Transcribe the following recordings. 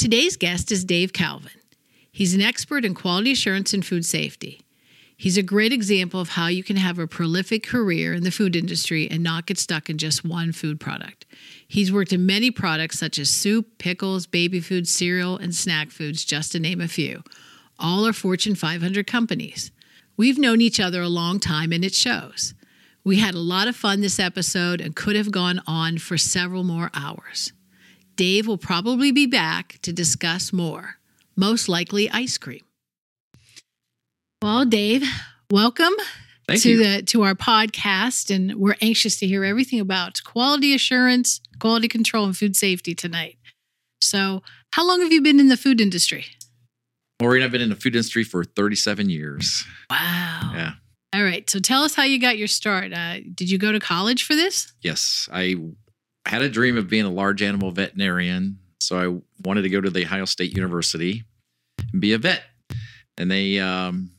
Today's guest is Dave Calvin. He's an expert in quality assurance and food safety. He's a great example of how you can have a prolific career in the food industry and not get stuck in just one food product. He's worked in many products such as soup, pickles, baby food, cereal, and snack foods, just to name a few. All are Fortune 500 companies. We've known each other a long time and it shows. We had a lot of fun this episode and could have gone on for several more hours. Dave will probably be back to discuss more, most likely ice cream. Well, Dave, welcome Thank to you. the to our podcast and we're anxious to hear everything about quality assurance, quality control and food safety tonight. So, how long have you been in the food industry? Maureen, I've been in the food industry for 37 years. Wow. Yeah. All right. So tell us how you got your start. Uh, did you go to college for this? Yes, I had a dream of being a large animal veterinarian. So I wanted to go to the Ohio State University and be a vet. And they, um,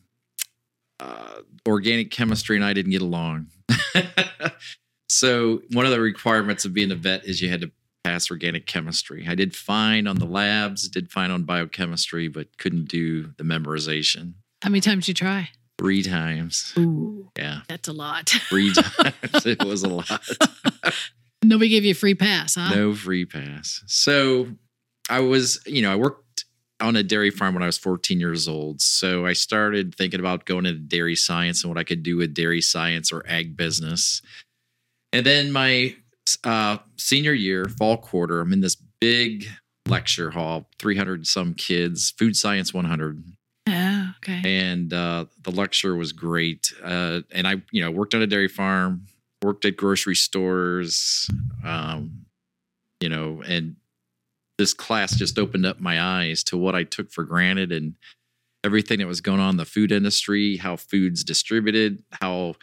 uh, organic chemistry and I didn't get along. so one of the requirements of being a vet is you had to pass organic chemistry. I did fine on the labs, did fine on biochemistry, but couldn't do the memorization. How many times did you try? Three times. Ooh, Yeah. that's a lot. Three times. it was a lot. Nobody gave you a free pass, huh? No free pass. So I was, you know, I worked on a dairy farm when I was 14 years old. So I started thinking about going into dairy science and what I could do with dairy science or ag business. And then my uh, senior year, fall quarter, I'm in this big lecture hall, 300 some kids, food science 100 Yeah. Okay. and uh, the lecture was great. Uh, and I, you know, worked on a dairy farm, worked at grocery stores, um, you know, and this class just opened up my eyes to what I took for granted and everything that was going on in the food industry, how food's distributed, how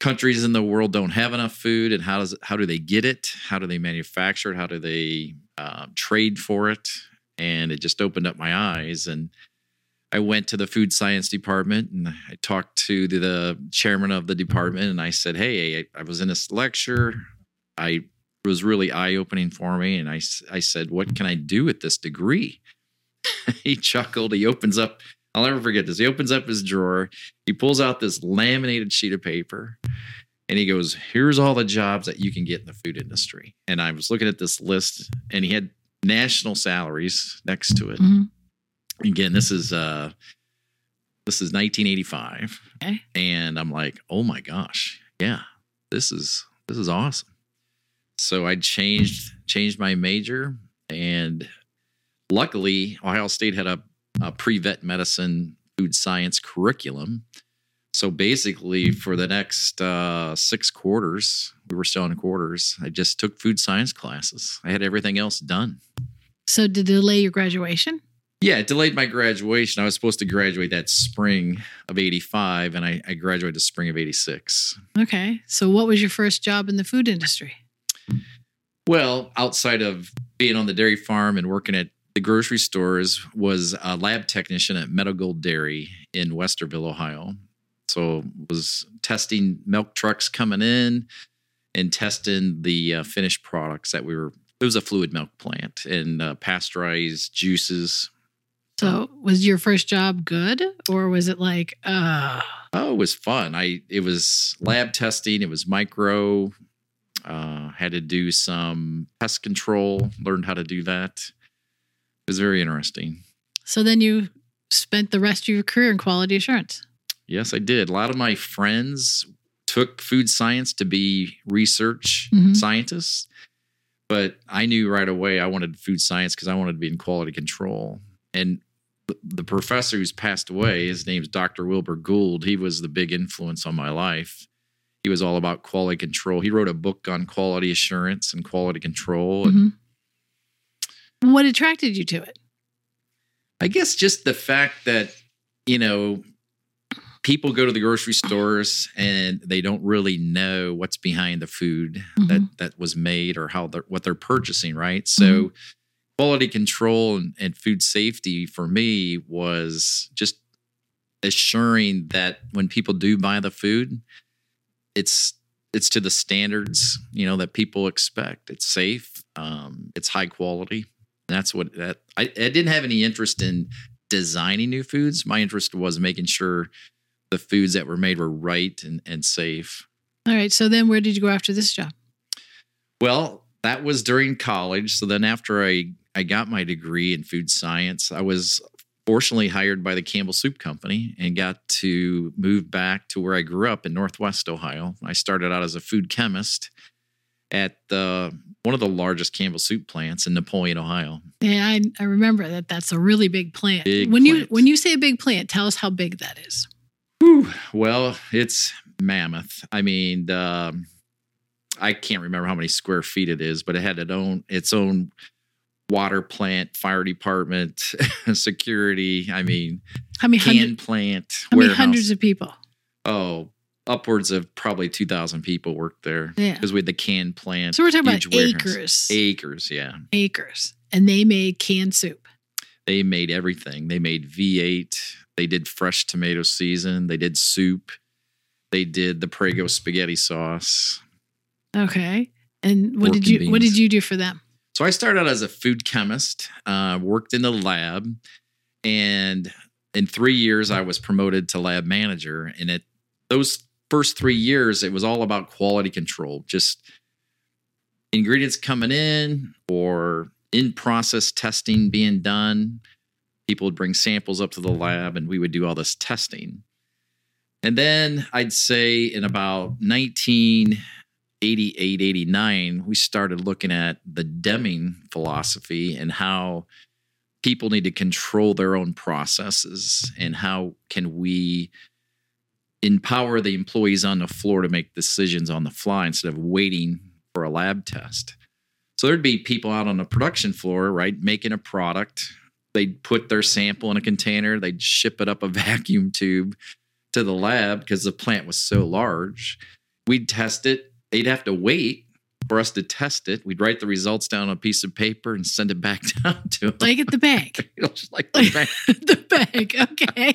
countries in the world don't have enough food, and how does how do they get it? How do they manufacture it? How do they uh, trade for it? And it just opened up my eyes and I went to the food science department and I talked to the, the chairman of the department and I said, Hey, I, I was in this lecture. I was really eye opening for me. And I, I said, What can I do with this degree? he chuckled. He opens up, I'll never forget this. He opens up his drawer. He pulls out this laminated sheet of paper and he goes, Here's all the jobs that you can get in the food industry. And I was looking at this list and he had national salaries next to it Mhm. Again this is uh this is 1985 Okay. and i'm like oh my gosh. Yeah this is this is awesome. So i changed changed my major and luckily ohio state had a, a pre-vet medicine food science curriculum. So basically for the next uh, six quarters we were still in quarters i just took food science classes. I had everything else done. So to delay your graduation? Yeah, it delayed my graduation. I was supposed to graduate that spring of 85, and I, I graduated the spring of 86. Okay. So what was your first job in the food industry? Well, outside of being on the dairy farm and working at the grocery stores, was a lab technician at Meadow Gold Dairy in Westerville, Ohio. So was testing milk trucks coming in and testing the uh, finished products that we were. It was a fluid milk plant and uh, pasteurized juices, So was your first job good or was it like, uh Oh, it was fun. I it was lab testing. It was micro. Uh, had to do some pest control. Learned how to do that. It was very interesting. so then you spent the rest of your career in quality assurance. Yes, I did. A lot of my friends took food science to be research Mhm. scientists, but I knew right away I wanted food science because I wanted to be in quality control. And the- professor who's passed away, his name's Dr. Wilbur Gould. He was the big influence on my life. He was all about quality control. He wrote a book on quality assurance and quality control. And Mhm. What attracted you to it? I guess just the fact that, you know, people go to the grocery stores and they don't really know what's behind the food that that was made or how they're what they're purchasing, right? So quality control and, and food safety for me was just assuring that when people do buy the food, it's it's to the standards, you know, that people expect. It's safe, um, it's high quality. That's what that I, I didn't have any interest in designing new foods. My interest was making sure the foods that were made were right and, and safe. All right. So then where did you go after this job? Well, that was during college. So then after I, I got my degree in food science, I was fortunately hired by the Campbell Soup Company and got to move back to where I grew up in Northwest Ohio. I started out as a food chemist at the one of the largest Campbell soup plants in Napoleon, Ohio. Yeah, I, I remember that. That's a really big plant. Big when you when you say a big plant, tell us how big that is. Whew. Well, it's mammoth. I mean, um, I can't remember how many square feet it is, but it had its own its own water plant, fire department, security. I mm-hmm. mean, How many can hundred, plant, how many hundreds of people? oh, upwards of probably two thousand people worked there Yeah. because we had the can plant. So we're talking about warehouse. acres, Acres, yeah. acres, and they made canned soup. They made everything. They made V8. They did fresh tomato season. They did soup. They did the Prego spaghetti sauce. Okay. And what Pork did you what did you do for them? So I started out as a food chemist, uh, worked in the lab, and in three years I was promoted to lab manager. And at those first three years, it was all about quality control, just ingredients coming in or in process testing being done. People would bring samples up to the lab, and we would do all this testing. And then I'd say in about 1988, 89, we started looking at the Deming philosophy and how people need to control their own processes and how can we empower the employees on the floor to make decisions on the fly instead of waiting for a lab test. So there'd be people out on the production floor, right, making a product. They'd put their sample in a container, they'd ship it up a vacuum tube to the lab because the plant was so large. We'd test it. They'd have to wait for us to test it. We'd write the results down on a piece of paper and send it back down to them. Like at the bank. Just like the bank. the bank. Okay.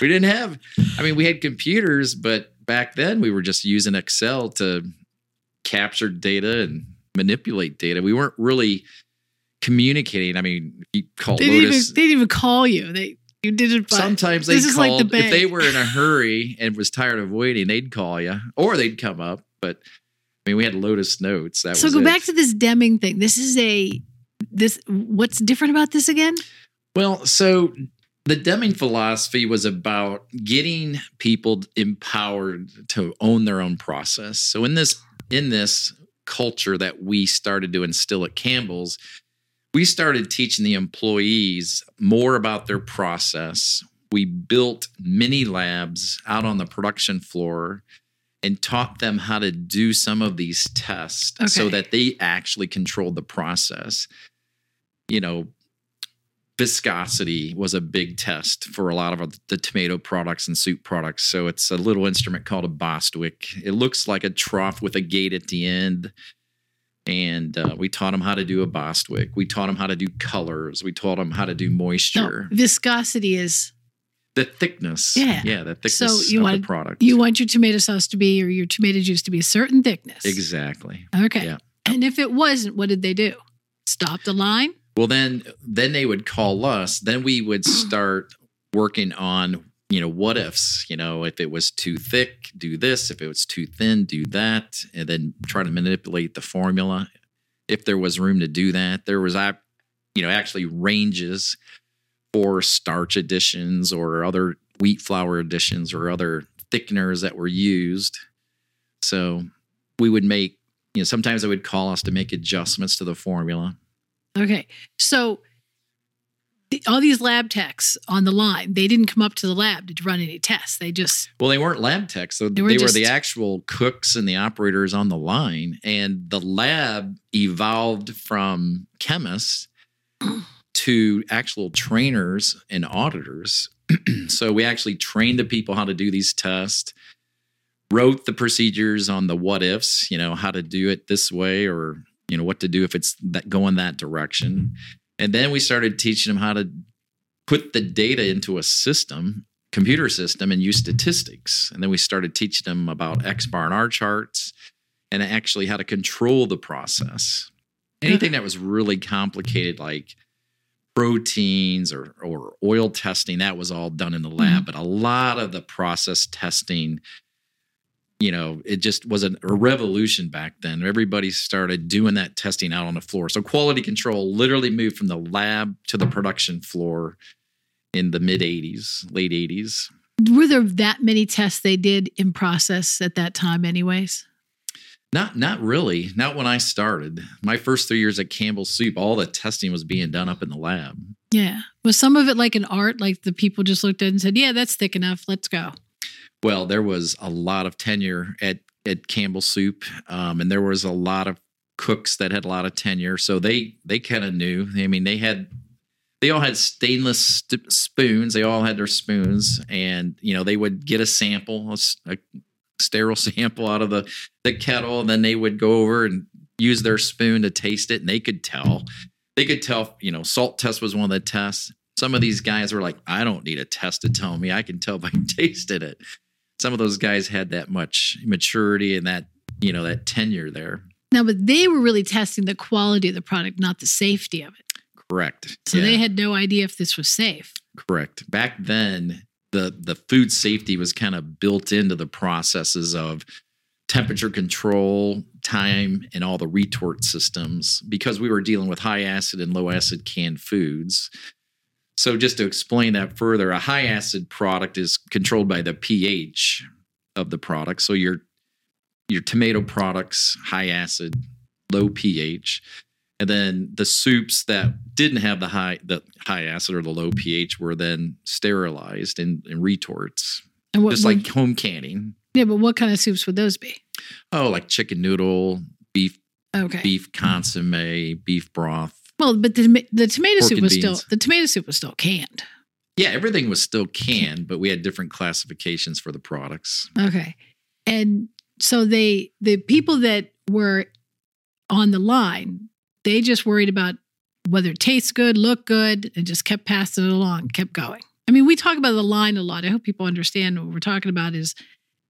we didn't have i mean we had computers but back then we were just using excel to capture data and manipulate data we weren't really communicating i mean you call they, didn't even, lotus they didn't even call you. They you did it sometimes they is like called the if they were in a hurry and was tired of waiting they'd call you or they'd come up but i mean we had lotus notes that So go it. back to this Deming thing. This is a this what's different about this again? Well, so the Deming philosophy was about getting people empowered to own their own process. So in this in this culture that we started to instill at Campbell's, we started teaching the employees more about their process. We built mini labs out on the production floor and taught them how to do some of these tests so that they actually controlled the process. You know, viscosity was a big test for a lot of the tomato products and soup products. So it's a little instrument called a Bostwick. It looks like a trough with a gate at the end. And uh, we taught them how to do a Bostwick. We taught them how to do colors. We taught them how to do No, moisture, viscosity is the thickness. Yeah. yeah, the thickness So you of want- the product. you want your tomato sauce to be or your tomato juice to be a certain thickness. exactly. Okay. Yeah. And if it wasn't, what did they do? Stop the line? Well, then then they would call us. Then we would start working on you know what ifs. You know, if it was too thick, do this. If it was too thin, do that, and then try to manipulate the formula. If there was room to do that, there was ac- you know actually ranges for starch additions or other wheat flour additions or other thickeners that were used. So we would make you know sometimes they would call us to make adjustments to the formula. Okay. So all these lab techs on the line, they didn't come up to the lab to run any tests. They just Well, they weren't lab techs. So They they were were, the actual cooks and the operators on the line. And the lab evolved from chemists to actual trainers and auditors. so we actually trained the people how to do these tests, wrote the procedures on the what ifs, you know, how to do it this way or, you know, what to do if it's that going that direction. And then we started teaching them how to put the data into a system computer system and use statistics. And then we started teaching them about X bar and R charts and actually how to control the process. Anything that was really complicated, like proteins or or oil testing, that was all done in the lab. Mm-hmm. But a lot of the process testing, you know, it just was a revolution back then. Everybody started doing that testing out on the floor. So quality control literally moved from the lab to the production floor in the mid 80s, late 80s. Were there that many tests they did in process at that time, anyways? Not not really. Not when I started. My first three years at Campbell Soup, all the testing was being done up in the lab. Yeah. Was some of it like an art? Like the people just looked at it and said, Yeah, that's thick enough. Let's go. Well, there was a lot of tenure at at Campbell Soup, um, and there was a lot of cooks that had a lot of tenure. So they they kind of knew. I mean, they had they all had stainless st- spoons. They all had their spoons, and you know they would get a sample, a, a sterile sample out of the the kettle, and then they would go over and use their spoon to taste it, and they could tell. They could tell. You know, salt test was one of the tests. Some of these guys were like, "I don't need a test to tell me. I can tell by tasted it." Some of those guys had that much maturity and that you know that tenure there. Now, but they were really testing the quality of the product, not the safety of it. Correct. So Yeah. they had no idea if this was safe. Correct. Back then, the the food safety was kind of built into the processes of temperature control, time, and all the retort systems because we were dealing with high acid and low acid canned foods. So just to explain that further, a high acid product is controlled by the pH of the product. So your your tomato products, high acid, low pH. And then the soups that didn't have the high the high acid or the low pH were then sterilized in, in retorts, And what, just like home canning. yeah, but what kind of soups would those be? Oh, like chicken noodle, beef Okay. beef consomme, beef broth. Well, but the the tomato Pork soup was still the tomato soup was still canned. Yeah, everything was still canned, but we had different classifications for the products. Okay. And so they the people that were on the line, they just worried about whether it tastes good, look good, and just kept passing it along, kept going. I mean, we talk about the line a lot. I hope people understand what we're talking about is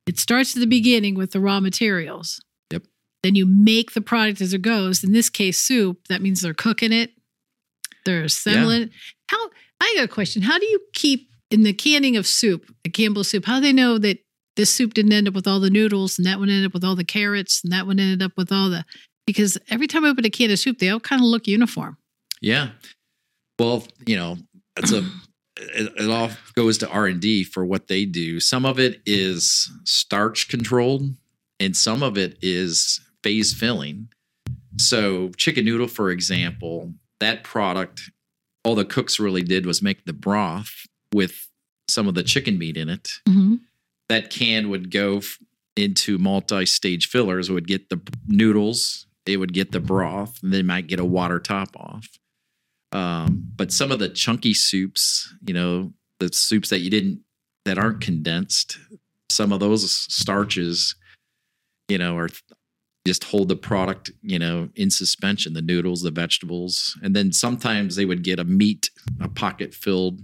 it starts at the beginning with the raw materials. Then you make the product as it goes. In this case, soup, that means they're cooking it, they're assembling it. How I got a question. How do you keep in the canning of soup, the Campbell soup, how do they know that this soup didn't end up with all the noodles and that one ended up with all the carrots and that one ended up with all the because every time I open a can of soup, they all kind of look uniform. Yeah. Well, you know, it's a it, it all goes to R and D for what they do. Some of it is starch controlled, and some of it is phase filling. So, chicken noodle, for example, that product, all the cooks really did was make the broth with some of the chicken meat in it. Mm-hmm. That can would go f- into multi-stage fillers. Would get the noodles, it would get the broth, and they might get a water top off. Um, but some of the chunky soups, you know, the soups that you didn't that aren't condensed, some of those starches, you know, are just hold the product, you know, in suspension, the noodles, the vegetables. And then sometimes they would get a meat, a pocket filled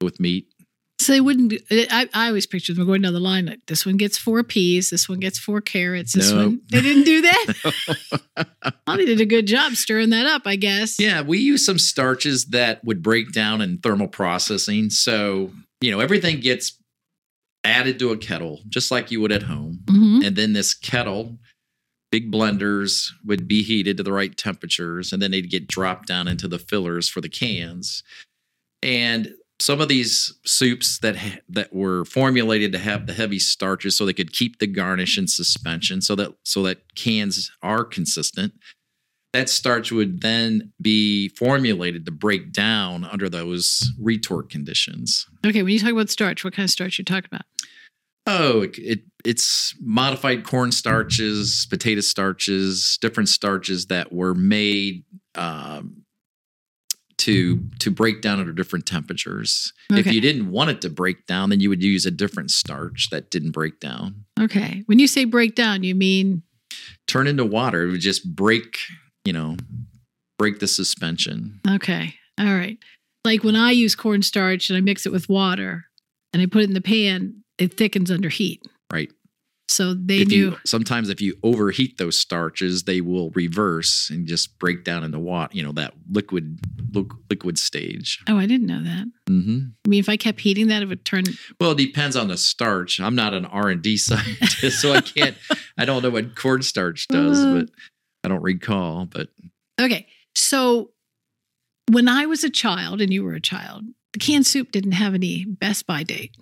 with meat. So they wouldn't. I, I always pictured them going down the line like this one gets four peas, this one gets four carrots, this No. one. They didn't do that. well, they did a good job stirring that up, I guess. Yeah, we use some starches that would break down in thermal processing. So, you know, everything gets added to a kettle, just like you would at home. hmm And then this kettle, big blenders would be heated to the right temperatures, and then they'd get dropped down into the fillers for the cans. And some of these soups that ha- that were formulated to have the heavy starches so they could keep the garnish in suspension so that so that cans are consistent that starch would then be formulated to break down under those retort conditions Okay, when you talk about starch, what kind of starch you talking about? Oh, it, it it's modified corn starches, potato starches, different starches that were made um, to to break down under different temperatures. If you didn't want it to break down, then you would use a different starch that didn't break down. Okay, when you say break down, you mean Turn into water, it would just break, you know, break the suspension. okay, all right. Like when I use cornstarch and I mix it with water and I put it in the pan, it thickens under heat. Right. So they if knew. you sometimes if you overheat those starches, they will reverse and just break down into water. You know that liquid liquid stage. oh, I didn't know that. Mm-hmm. I mean, if I kept heating that, it would turn. Well, it depends on the starch. I'm not an R and D scientist, so I can't. I don't know what cornstarch does, Uh. but I don't recall. But Okay. So when I was a child and you were a child, the canned soup didn't have any best by date.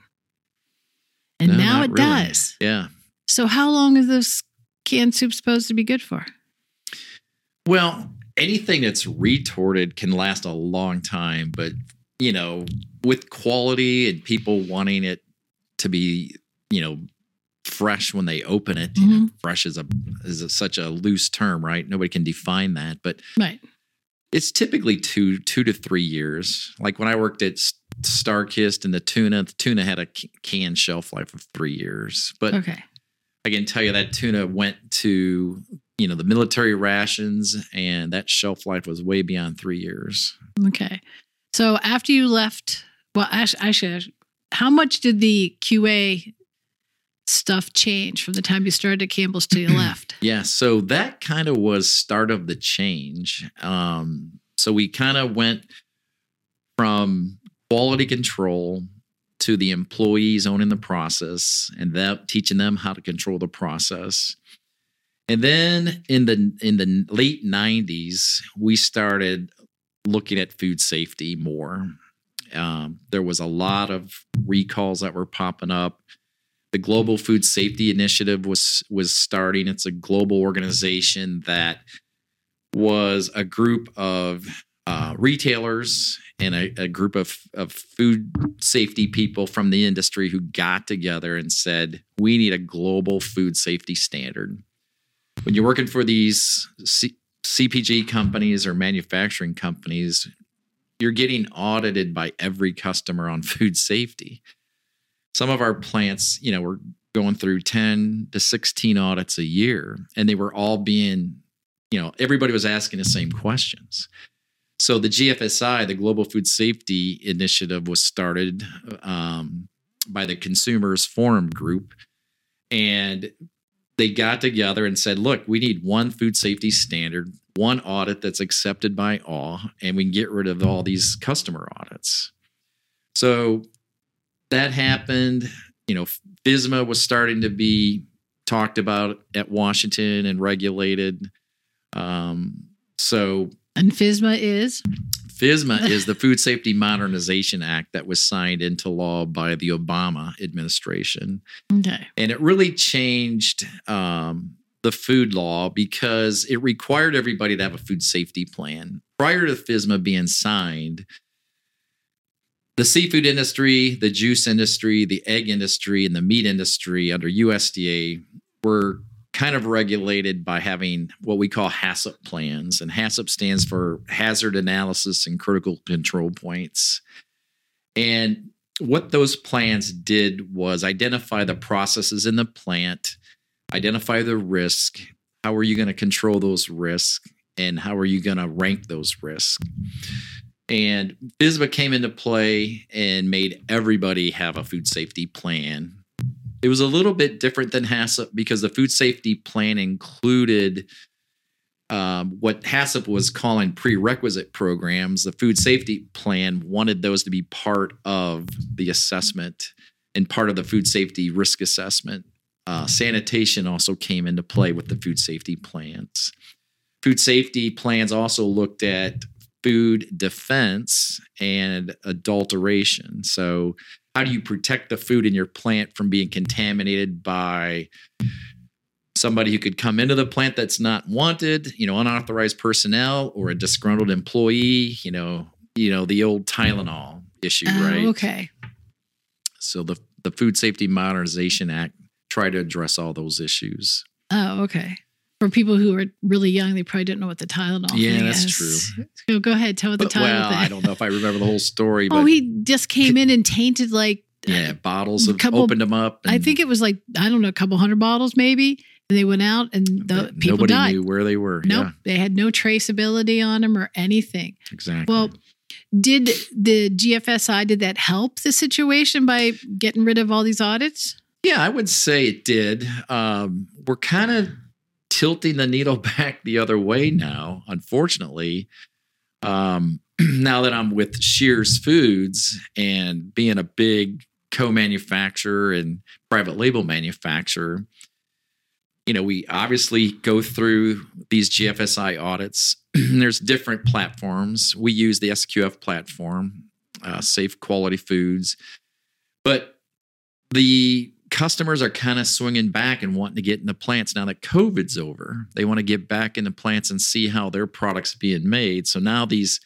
And no, now it really. does. Yeah. So how long is this canned soup supposed to be good for? Well, anything that's retorted can last a long time, but you know, with quality and people wanting it to be, you know, fresh when they open it. You know, mm-hmm. fresh is a is a, such a loose term, right? Nobody can define that, but Right. it's typically two two to three years. Like when I worked at Starkist and the tuna, the tuna had a can shelf life of three years, but Okay. I can tell you that tuna went to you know the military rations, and that shelf life was way beyond three years. Okay. So after you left, well, actually, how much did the QA stuff change from the time you started at Campbell's to you left? Yeah, so that kind of was start of the change. Um, so we kind of went from quality control to the employees owning the process and that teaching them how to control the process. And then in the in the late 90s, we started looking at food safety more. Um, there was a lot of recalls that were popping up. The Global Food Safety Initiative was was starting. It's a global organization that was a group of uh, retailers and a, a group of, of food safety people from the industry who got together and said, we need a global food safety standard. When you're working for these C- CPG companies or manufacturing companies, you're getting audited by every customer on food safety. Some of our plants, you know, were going through 10 to 16 audits a year, and they were all being, you know, everybody was asking the same questions. So the GFSI, the Global Food Safety Initiative, was started um, by the Consumers Forum Group, and they got together and said, "Look, we need one food safety standard, one audit that's accepted by all, and we can get rid of all these customer audits." So that happened. You know, FSMA was starting to be talked about at Washington and regulated. Um, so And FSMA is FSMA is the Food Safety Modernization Act that was signed into law by the Obama administration. okay. And it really changed um, the food law because it required everybody to have a food safety plan. Prior to FSMA being signed, the seafood industry, the juice industry, the egg industry, and the meat industry under USDA were kind of regulated by having what we call HACCP plans. And HACCP stands for Hazard Analysis and Critical Control Points. And what those plans did was identify the processes in the plant, identify the risk, how are you going to control those risks, and how are you going to rank those risks. And FSMA came into play and made everybody have a food safety plan. It was a little bit different than HACCP because the food safety plan included um, what HACCP was calling prerequisite programs. The food safety plan wanted those to be part of the assessment and part of the food safety risk assessment. Uh, sanitation also came into play with the food safety plans. Food safety plans also looked at food defense and adulteration. So, how do you protect the food in your plant from being contaminated by somebody who could come into the plant that's not wanted, you know, unauthorized personnel or a disgruntled employee, you know, you know, the old Tylenol issue, Oh, right? okay. So the the Food Safety Modernization Act tried to address all those issues. Oh, okay. For people who are really young, they probably didn't know what the Tylenol Yeah, that's is. true. So go ahead, tell what the Tylenol well, thing. I don't know if I remember the whole story, but oh, he just came in and tainted like yeah, bottles have couple- opened them up. I think it was like I don't know, a couple hundred bottles maybe, and they went out and the people nobody died. knew where they were. Nope, Yeah, they had no traceability on them or anything. exactly. Well, did the GFSI did that help the situation by getting rid of all these audits? Yeah, I would say it did. Um, we're kind of tilting the needle back the other way now, unfortunately. Um, now that I'm with Shearer's Foods and being a big co manufacturer and private label manufacturer, you know, we obviously go through these GFSI audits. There's different platforms. We use the SQF platform, uh, Safe Quality Foods. But the customers are kind of swinging back and wanting to get in the plants now that COVID's over. They want to get back into plants and see how their products being made. So now these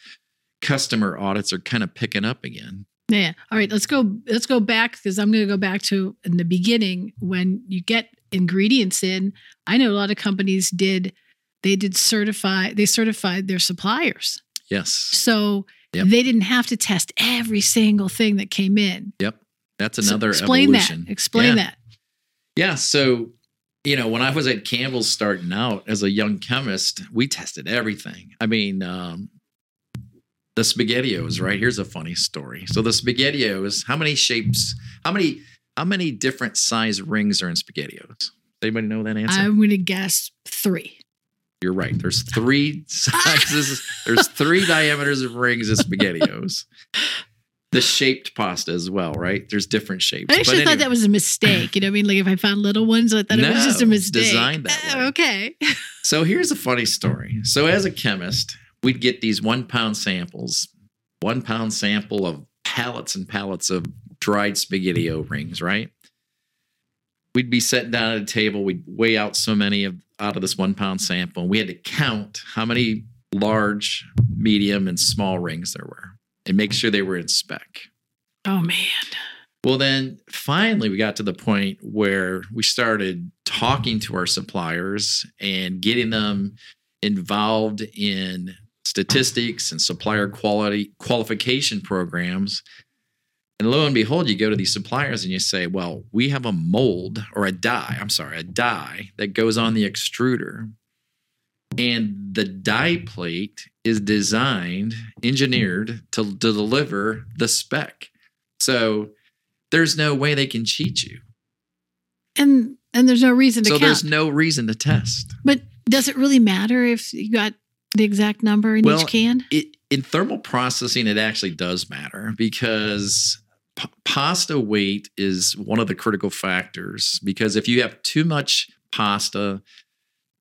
customer audits are kind of picking up again. Yeah. All right. Let's go. Let's go back because I'm going to go back to in the beginning when you get ingredients in. I know a lot of companies did. They did certify. They certified their suppliers. Yes. So Yep. they didn't have to test every single thing that came in. Yep. That's So another explain evolution. that. Explain Yeah. that. Yeah. So, you know, when I was at Campbell's starting out as a young chemist, we tested everything. I mean, um, the spaghettios, right? Here's a funny story. So the spaghettios, how many shapes, how many, how many different size rings are in spaghettios? Anybody know that answer? I'm going to guess three. You're right. There's three sizes. there's three diameters of rings of spaghettios. The shaped pasta as well, right? There's different shapes. I actually But thought anyway. that was a mistake. You know what I mean? Like if I found little ones, I thought it was just a mistake. designed that Oh, way. okay. So here's a funny story. So as a chemist, we'd get these one pound samples, one pound sample of pallets and pallets of dried spaghettio rings, right? We'd be sitting down at a table, we'd weigh out so many of out of this one pound sample, and we had to count how many large, medium, and small rings there were and make sure they were in spec. Oh man. Well, then finally, we got to the point where we started talking to our suppliers and getting them involved in statistics and supplier quality qualification programs. And lo and behold, you go to these suppliers and you say, Well, we have a mold or a die, I'm sorry, a die that goes on the extruder. And the die plate is designed, engineered to, to deliver the spec. So there's no way they can cheat you. And and there's no reason to So count. there's no reason to test. but does it really matter if you got the exact number in Well, each can? It, in thermal processing, it actually does matter because p- pasta weight is one of the critical factors. Because if you have too much pasta,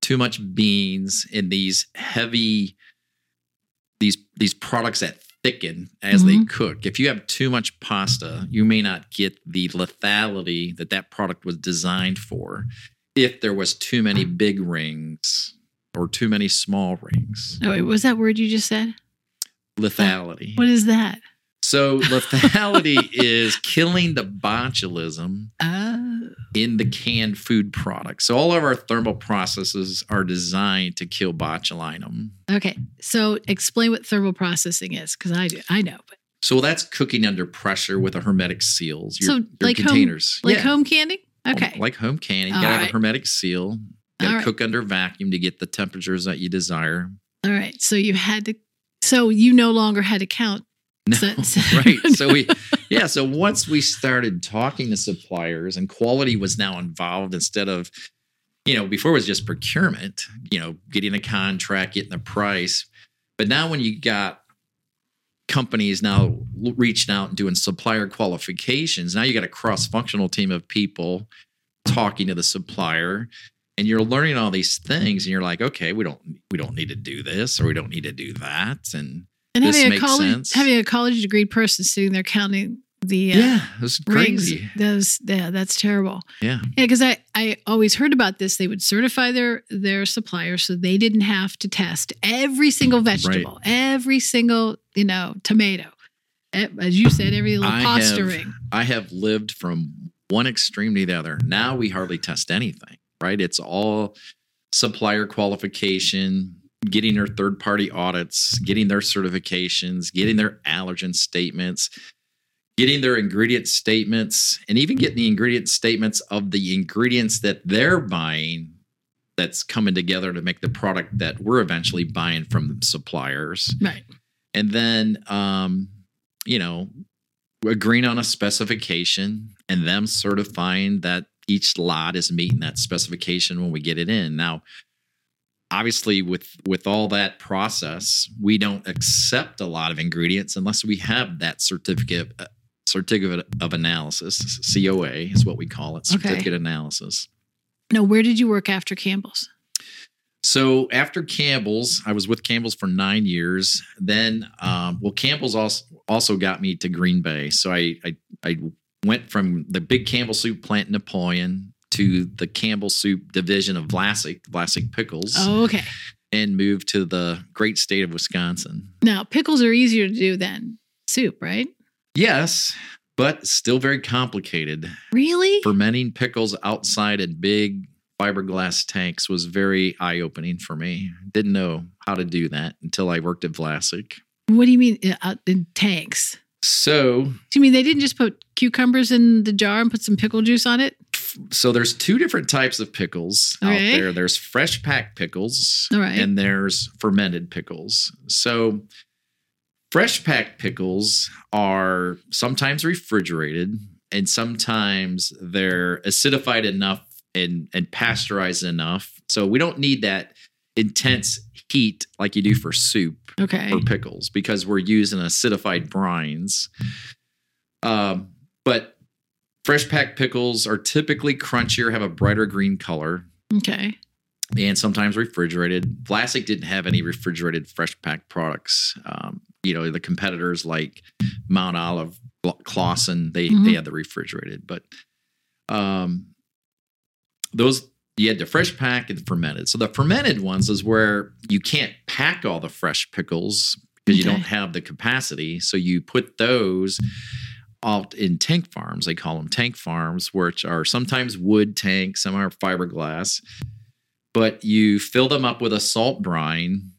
too much beans in these heavy these products that thicken as they mm-hmm. cook. If you have too much pasta, you may not get the lethality that that product was designed for. If there was too many big rings or too many small rings, Oh, wait, was that word you just said? lethality. What is that? So lethality is killing the botulism Oh. in the canned food product. So all of our thermal processes are designed to kill botulinum. Okay. So explain what thermal processing is, because I do. I know. But So that's cooking under pressure with a hermetic seals. Your, So, your like home- containers, like Yeah. home canning? Okay. like home canning. You gotta have right. a hermetic seal. You gotta All right. cook under vacuum to get the temperatures that you desire. All right. So you had to so you no longer had to count. No, So- so- right. So we, yeah. So once we started talking to suppliers and quality was now involved instead of, you know, before it was just procurement, you know, getting a contract, getting the price. But now when you got companies now reaching out and doing supplier qualifications, now you got a cross functional team of people talking to the supplier and you're learning all these things and you're like okay we don't we don't need to do this or we don't need to do that and And This having a college sense. having a college degree person sitting there counting the uh, yeah rings. crazy Those yeah, that's terrible. yeah Yeah, because I I always heard about this. They would certify their their suppliers so they didn't have to test every single vegetable, every single you know tomato, as you said, every little I pasta have- ring. I have lived from one extreme to the other. Now we hardly test anything, right? It's all supplier qualification, getting their third party audits, getting their certifications, getting their allergen statements, getting their ingredient statements, and even getting the ingredient statements of the ingredients that they're buying that's coming together to make the product that we're eventually buying from the suppliers Right. and then um you know agreeing on a specification and them certifying that each lot is meeting that specification when we get it in. Now, obviously with with all that process, we don't accept a lot of ingredients unless we have that certificate uh, certificate of analysis. COA is what we call it, Okay. certificate analysis. No, where did you work after Campbell's? So after Campbell's, I was with Campbell's for nine years. Then, um, well, Campbell's also also got me to Green Bay. So I I, I went from the big Campbell soup plant in Napoleon to the Campbell soup division of Vlasic, Vlasic Pickles, Oh, okay. and moved to the great state of Wisconsin. Now, pickles are easier to do than soup, right? Yes, but still very complicated. Really? Fermenting pickles outside in big fiberglass tanks was very eye opening for me. Didn't know how to do that until I worked at Vlasic. what do you mean uh, in tanks? So, Do you mean they didn't just put cucumbers in the jar and put some pickle juice on it? So there's two different types of pickles out Okay. there. There's fresh packed pickles, right. and there's fermented pickles. So, fresh packed pickles are sometimes refrigerated, and sometimes they're acidified enough and and pasteurized enough. So we don't need that intense heat like you do for soup Okay. for pickles because we're using acidified brines. Um, but fresh packed pickles are typically crunchier, have a brighter green color, Okay. and sometimes refrigerated. Vlasic didn't have any refrigerated fresh packed products. Um, you know, the competitors like Mount Olive, Claussen, they Mhm. they had the refrigerated, but um, those you had the fresh pack and the fermented. So the fermented ones is where you can't pack all the fresh pickles because you don't have the capacity. So you put those out in tank farms. They call them tank farms, which are sometimes wood tanks, some are fiberglass. But you fill them up with a salt brine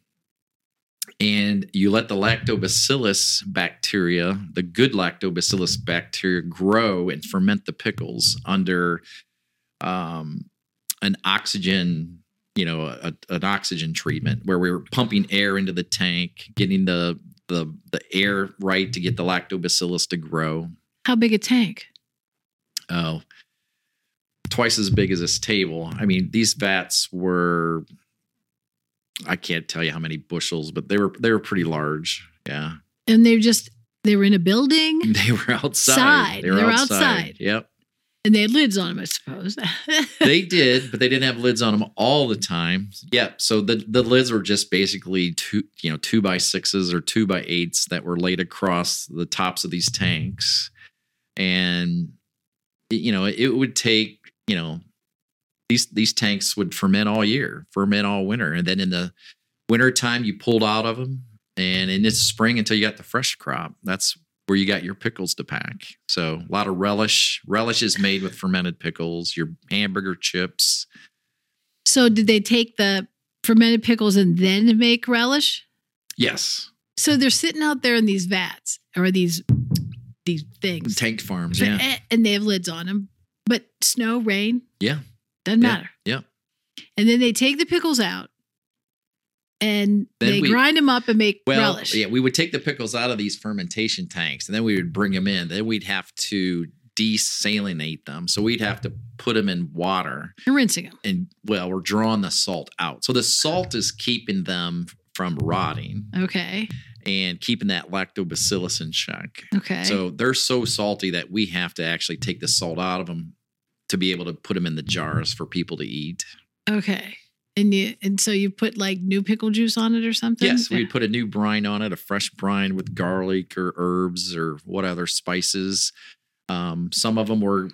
and you let the lactobacillus bacteria, the good lactobacillus bacteria, grow and ferment the pickles under um, an oxygen, you know, a, an oxygen treatment where we were pumping air into the tank, getting the the the air right to get the lactobacillus to grow. How big a tank? Oh, twice as big as this table. I mean, these vats were I can't tell you how many bushels, but they were they were pretty large. Yeah. And they were just they were in a building They were outside. Side. They were, They were outside. outside. Yep. And they had lids on them, I suppose. they did, but they didn't have lids on them all the time. Yep. So the the lids were just basically two, you know, two by sixes or two by eights that were laid across the tops of these tanks, and you know, it would take, you know, these these tanks would ferment all year, ferment all winter, and then in the winter time you pulled out of them, and in the spring until you got the fresh crop. That's where you got your pickles to pack. So a lot of relish. Relish is made with fermented pickles. Your hamburger chips. so did they take the fermented pickles and then make relish? Yes, So they're sitting out there in these vats or these these things. tank farms. But- Yeah, eh, And they have lids on them. But snow, rain, yeah, doesn't Yeah, matter. yeah. And then they take the pickles out and Then they we- grind them up and make Well, relish. yeah, we would take the pickles out of these fermentation tanks, and then we would bring them in. Then we'd have to desalinate them. So we'd have to put them in water, You're rinsing them. and well, we're drawing the salt out. So the salt is keeping them from rotting Okay. and keeping that lactobacillus in check. Okay. So they're so salty that we have to actually take the salt out of them to be able to put them in the jars for people to eat. okay. And you and so you put like new pickle juice on it or something? Yes, we'd put a new brine on it, a fresh brine with garlic or herbs or what other spices. Um, some of them were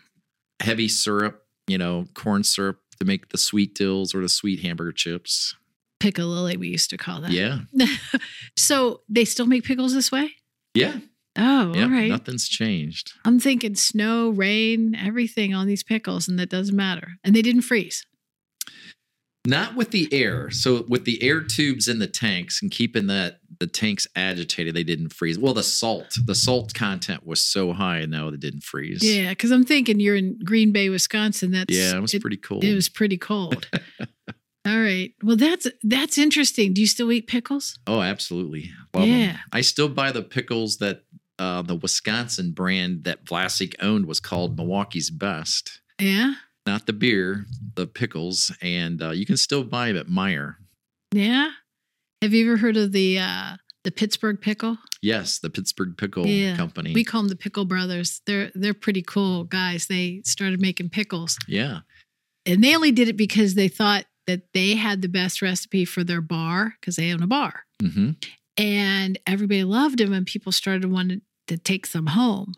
heavy syrup, you know, corn syrup to make the sweet dills or the sweet hamburger chips. Piccalilli, we used to call that. Yeah, so they still make pickles this way? yeah, Oh, yeah. all right. Nothing's changed. I'm thinking snow, rain, everything on these pickles, and that doesn't matter. And they didn't freeze. Not with the air. So with the air tubes in the tanks and keeping that the tanks agitated, they didn't freeze. Well, the salt, the salt content was so high, and no, they didn't freeze. Yeah, because I'm thinking you're in Green Bay, Wisconsin. That's yeah, it was pretty cool. It was pretty cold. All right. Well, that's that's interesting. Do you still eat pickles? Oh, absolutely. Love. Yeah. I still buy the pickles that uh, the Wisconsin brand that Vlasic owned was called Milwaukee's Best. Yeah. Not the beer, the pickles, and uh, you can still buy them at Meijer. Yeah. Have you ever heard of the uh the Pittsburgh pickle? Yes, the Pittsburgh Pickle Yeah. Company. We call them the Pickle Brothers. They're they're pretty cool guys. They started making pickles. yeah, And they only did it because they thought that they had the best recipe for their bar because they own a bar. hmm and everybody loved them and people started wanting to take some home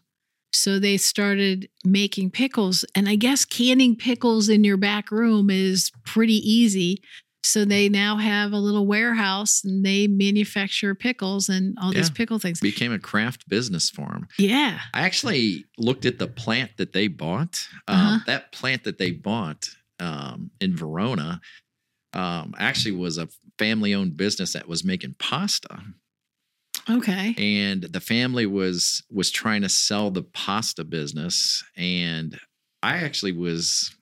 so they started making pickles and i guess canning pickles in your back room is pretty easy so they now have a little warehouse and they manufacture pickles and all these pickle things became a craft business for them. yeah I actually looked at the plant that they bought. Um, Uh-huh. That plant that they bought um, in Verona um, actually was a family owned business that was making pasta. Okay. And the family was was trying to sell the pasta business. And i actually was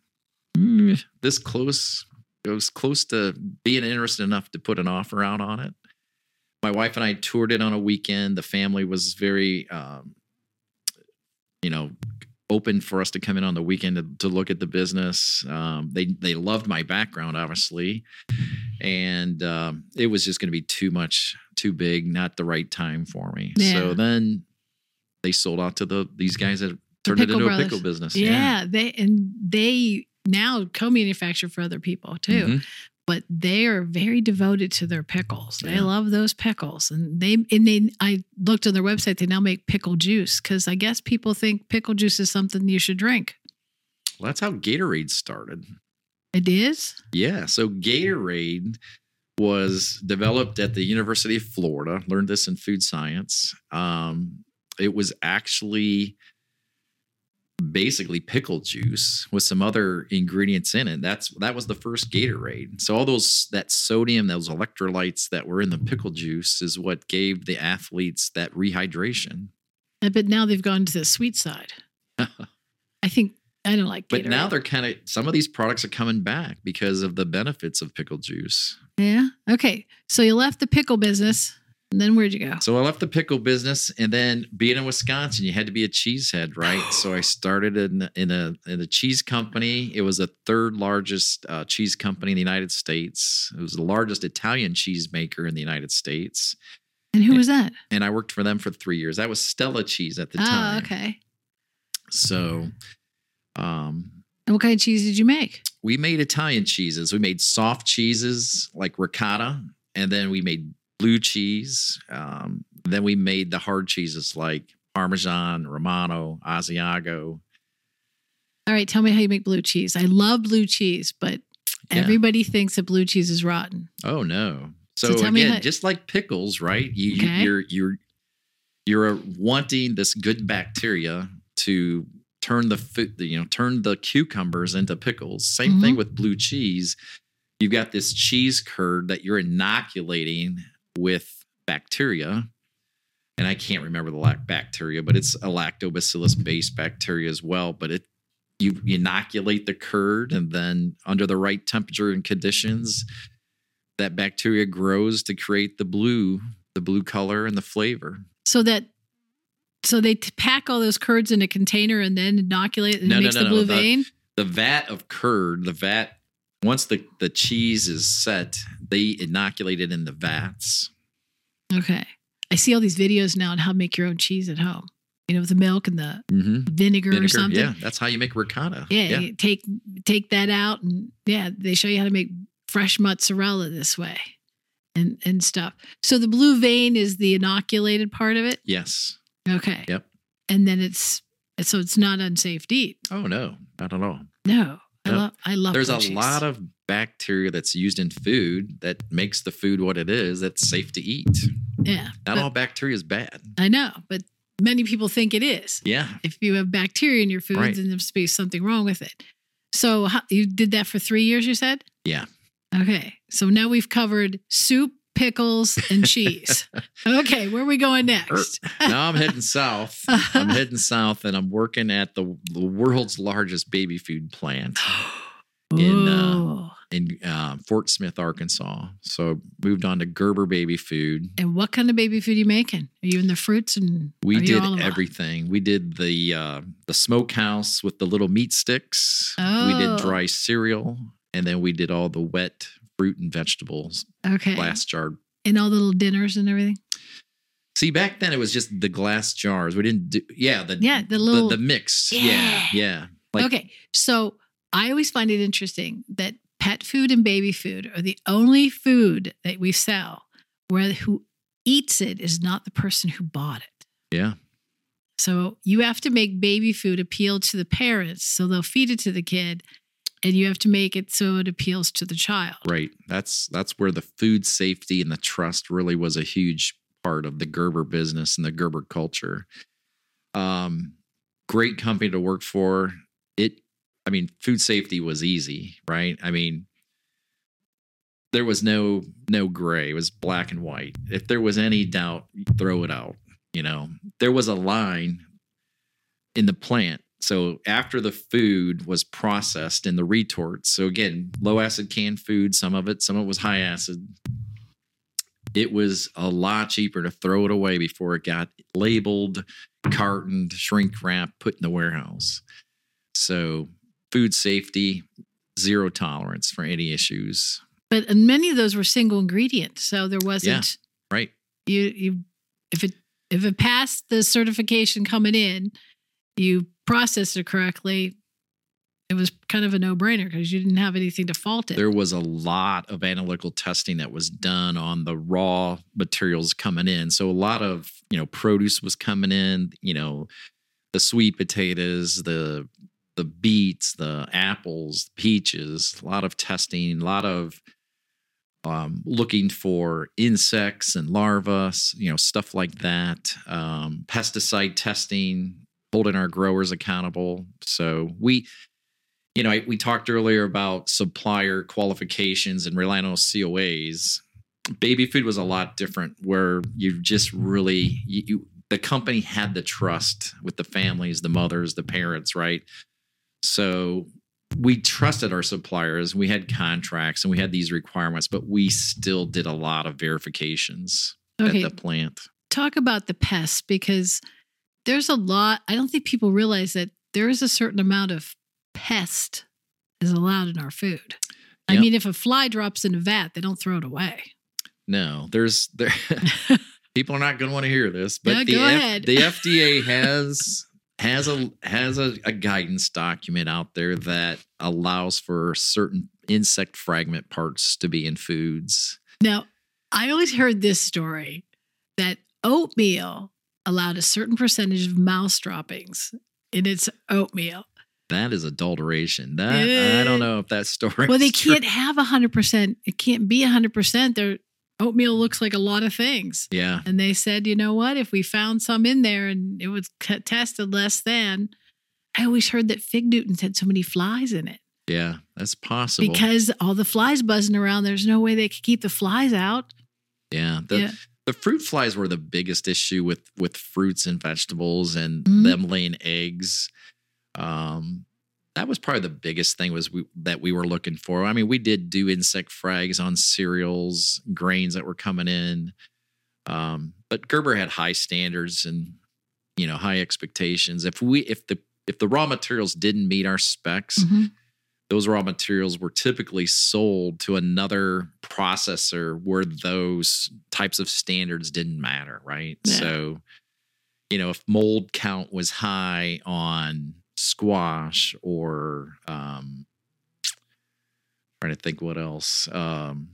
mm, this close it was close to being interested enough to put an offer out on it. My wife and i toured it on a weekend. The family was very um, you know open for us to come in on the weekend to, to look at the business um, they they loved my background obviously and um, it was just going to be too much too big not the right time for me Yeah. so then they sold out to the these guys that turned it into Brothers. a pickle business yeah, they and they now co-manufacture for other people too Mhm. But they are very devoted to their pickles. They Yeah. love those pickles, and they and they. I looked on their website; they now make pickle juice because I guess people think pickle juice is something you should drink. well, that's how gatorade started It is. Yeah. So Gatorade was developed at the University of Florida. Learned this in food science. Um, it was actually basically pickle juice with some other ingredients in it. That's that was the first Gatorade. So all those that sodium, those electrolytes that were in the pickle juice is what gave the athletes that rehydration. Uh, But now they've gone to the sweet side. I think I don't like. But now they're kind of some of these products are coming back because of the benefits of pickle juice. yeah. Okay, so you left the pickle business, then where'd you go? So I left the pickle business, and then being in Wisconsin, you had to be a cheesehead, right? so I started in in a in a cheese company. It was the third largest uh, cheese company in the United States. It was the largest Italian cheese maker in the United States, And who was that? and I worked for them for three years. That was Stella Cheese at the Oh, time. okay. So, um, And what kind of cheese did you make? we made Italian cheeses. We made soft cheeses like ricotta, and then we made blue cheese. Um, then we made the hard cheeses like Parmesan, Romano, Asiago. All right, tell me how you make blue cheese. I love blue cheese, but Yeah. everybody thinks that blue cheese is rotten. Oh no! So So, again, how- just like pickles, right? You, you- Okay. you're you're you're wanting this good bacteria to turn the food, you know, turn the cucumbers into pickles. Same Mm-hmm. thing with blue cheese. You've got this cheese curd that you're inoculating with bacteria. And I can't remember the lac bacteria, but it's a lactobacillus based bacteria as well. But it you inoculate the curd and then under the right temperature and conditions, that bacteria grows to create the blue, the blue color and the flavor. So that so they t- pack all those curds in a container and then inoculate and No, it no, makes no, the blue the- vein. The vat of curd, the vat, once the, the cheese is set, they inoculate it in the vats. Okay. I see all these videos now on how to make your own cheese at home. You know, with the milk and the Mm-hmm. vinegar, or something. yeah, that's how you make ricotta. Yeah, you take take that out and yeah, they show you how to make fresh mozzarella this way and and stuff. So the blue vein is the inoculated part of it. Yes. Okay. Yep. And then it's so it's not unsafe to eat. Oh no, not at all. No. I love I love There's a lot of bacteria that's used in food that makes the food what it is. That's safe to eat. yeah. Not all bacteria is bad. I know, but many people think it is. Yeah. If you have bacteria in your food, Right. then there must be something wrong with it. So how, you did that for three years, you said? Yeah. Okay. So now we've covered soup, pickles, and cheese. okay. Where are we going next? now I'm heading south. I'm heading south and I'm working at the, the world's largest baby food plant. in, uh, in uh, Fort Smith, Arkansas. So moved on to Gerber Baby Food. And what kind of baby food are you making? Are you in the fruits and We did all of it? everything. We did the uh, the smokehouse with the little meat sticks. We Oh. did dry cereal, and then we did all the wet fruit and vegetables, Okay. glass jar. And all the little dinners and everything. See, back then it was just the glass jars. We didn't do yeah the Yeah, the little the, the mix. Yeah. Yeah, yeah. Like okay. So I always find it interesting that pet food and baby food are the only food that we sell where who eats it is not the person who bought it. yeah, So you have to make baby food appeal to the parents so they'll feed it to the kid. And you have to make it so it appeals to the child. right. That's that's where the food safety and the trust really was a huge part of the Gerber business and the Gerber culture. Um, great company to work for. It, I mean, food safety was easy, right? I mean, there was no no gray. It was black and white. If there was any doubt, throw it out. You know, there was a line in the plant. So after the food was processed in the retorts, so again, low acid canned food, some of it, some of it was high acid. It was a lot cheaper to throw it away before it got labeled, cartoned, shrink wrapped, put in the warehouse. So food safety, zero tolerance for any issues. But and many of those were single ingredient. So there wasn't Right. you you if it if it passed the certification coming in, you processed it correctly, it was kind of a no-brainer because you didn't have anything to fault it. There was a lot of analytical testing that was done on the raw materials coming in. So a lot of, you know, produce was coming in, you know, the sweet potatoes, the the beets, the apples, peaches, a lot of testing, a lot of um, looking for insects and larvae, you know, stuff like that. Um, pesticide testing, holding our growers accountable. So we, you know, I, we talked earlier about supplier qualifications and relying on COAs. Baby food was a lot different, where you just really you, you the company had the trust with the families, the mothers, the parents, right? So we trusted our suppliers. We had contracts and we had these requirements, but we still did a lot of verifications okay, at the plant. talk about the pests because there's a lot. I don't think people realize that there is a certain amount of pest is allowed in our food. I mean, if a fly drops in a vat, they don't throw it away. No, there's there. people are not going to want to hear this, but Yeah, the go F- ahead. the FDA has has a has a, a guidance document out there that allows for certain insect fragment parts to be in foods. Now, I always heard this story that oatmeal allowed a certain percentage of mouse droppings in its oatmeal. That is adulteration. That I don't know if that story. Well, they can't have a 100%. It can't be a 100%. Their oatmeal looks like a lot of things. Yeah, And they said, you know what? If we found some in there and it was tested less than, I always heard that fig Newtons had so many flies in it yeah, that's possible. because all the flies buzzing around. There's no way they could keep the flies out. yeah, the Yeah. The fruit flies were the biggest issue with with fruits and vegetables and Mhm. them laying eggs. Um, that was probably the biggest thing was we, that we were looking for. I mean, we did do insect frags on cereals, grains that were coming in, um, but Gerber had high standards and you know high expectations. If we if the if the raw materials didn't meet our specs, Mhm. Those raw materials were typically sold to another processor where those types of standards didn't matter, right? Yeah. So, you know, if mold count was high on squash or um trying to think what else. Um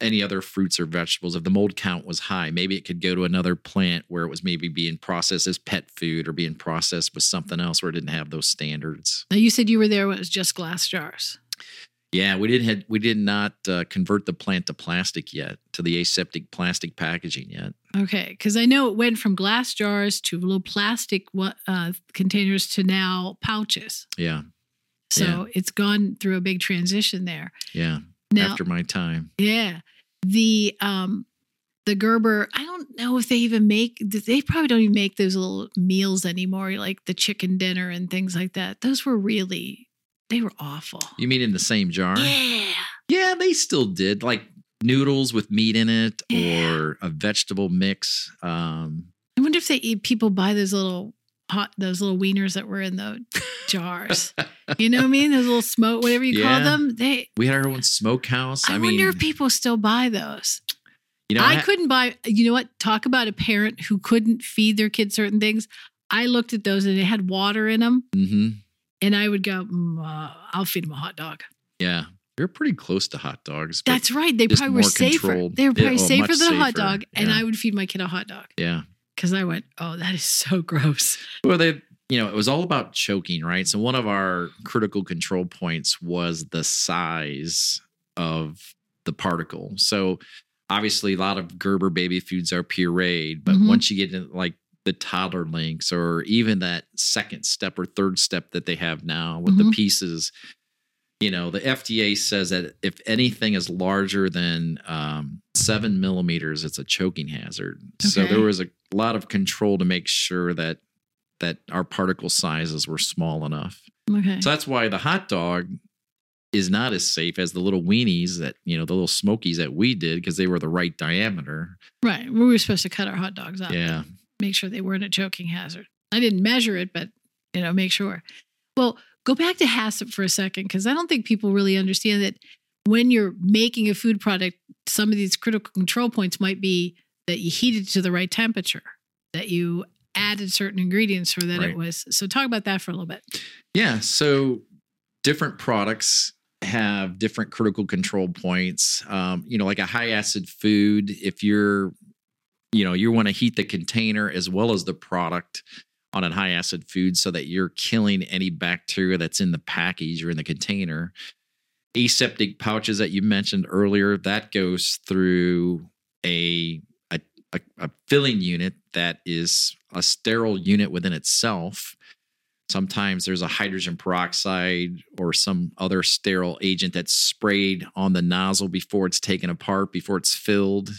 any other fruits or vegetables, if the mold count was high, maybe it could go to another plant where it was maybe being processed as pet food or being processed with something else where it didn't have those standards. Now, you said you were there when it was just glass jars. Yeah, we didn't had we did not uh, convert the plant to plastic yet, to the aseptic plastic packaging yet. Okay, because I know it went from glass jars to little plastic uh, containers to now pouches. Yeah, So Yeah. it's gone through a big transition there. yeah. Now, After my time, yeah, the um, the Gerber. I don't know if they even make. They probably don't even make those little meals anymore, like the chicken dinner and things like that. Those were really They were awful. You mean in the same jar? Yeah. Yeah, they still did like noodles with meat in it Yeah. or a vegetable mix. Um, I wonder if they eat people buy those little hot those little wieners that were in the jars. you know what I mean? Those little smoke, whatever you call them. They we had our own smokehouse. I, I, wonder mean, if people still buy those. you know, I ha- couldn't buy. You know what? Talk about a parent who couldn't feed their kids certain things. I looked at those and they had water in them, Mhm. and I would go, "Mm, uh, "I'll feed them a hot dog." Yeah, they're pretty close to hot dogs. That's right. They probably were safer. controlled. They were Yeah, probably oh, safer than a hot safer. dog, and I would feed my kid a hot dog yeah. Because I went, "Oh, that is so gross." Well, they, you know, it was all about choking, right? So one of our critical control points was the size of the particle. So obviously, a lot of Gerber baby foods are pureed, but Mhm. once you get into like the toddler links or even that second step or third step that they have now with the Mhm. pieces, you know, the FDA says that if anything is larger than um, seven millimeters, it's a choking hazard. So there was a lot of control to make sure that that our particle sizes were small enough. Okay. So that's why the hot dog is not as safe as the little weenies that you know the little smokies that we did because they were the right diameter. right. We were supposed to cut our hot dogs up. Yeah, make sure they weren't a choking hazard. I didn't measure it, but you know, make sure. Well, go back to HACCP for a second because I don't think people really understand that when you're making a food product, some of these critical control points might be that you heat it to the right temperature, that you added certain ingredients so that Right. it was. So talk about that for a little bit. yeah. So different products have different critical control points. Um, you know, like a high acid food, if you're, you know, you want to heat the container as well as the product on a high acid food so that you're killing any bacteria that's in the package or in the container. Aseptic pouches that you mentioned earlier, that goes through a a, a, a filling unit that is a sterile unit within itself. Sometimes there's a hydrogen peroxide or some other sterile agent that's sprayed on the nozzle before it's taken apart, before it's filled,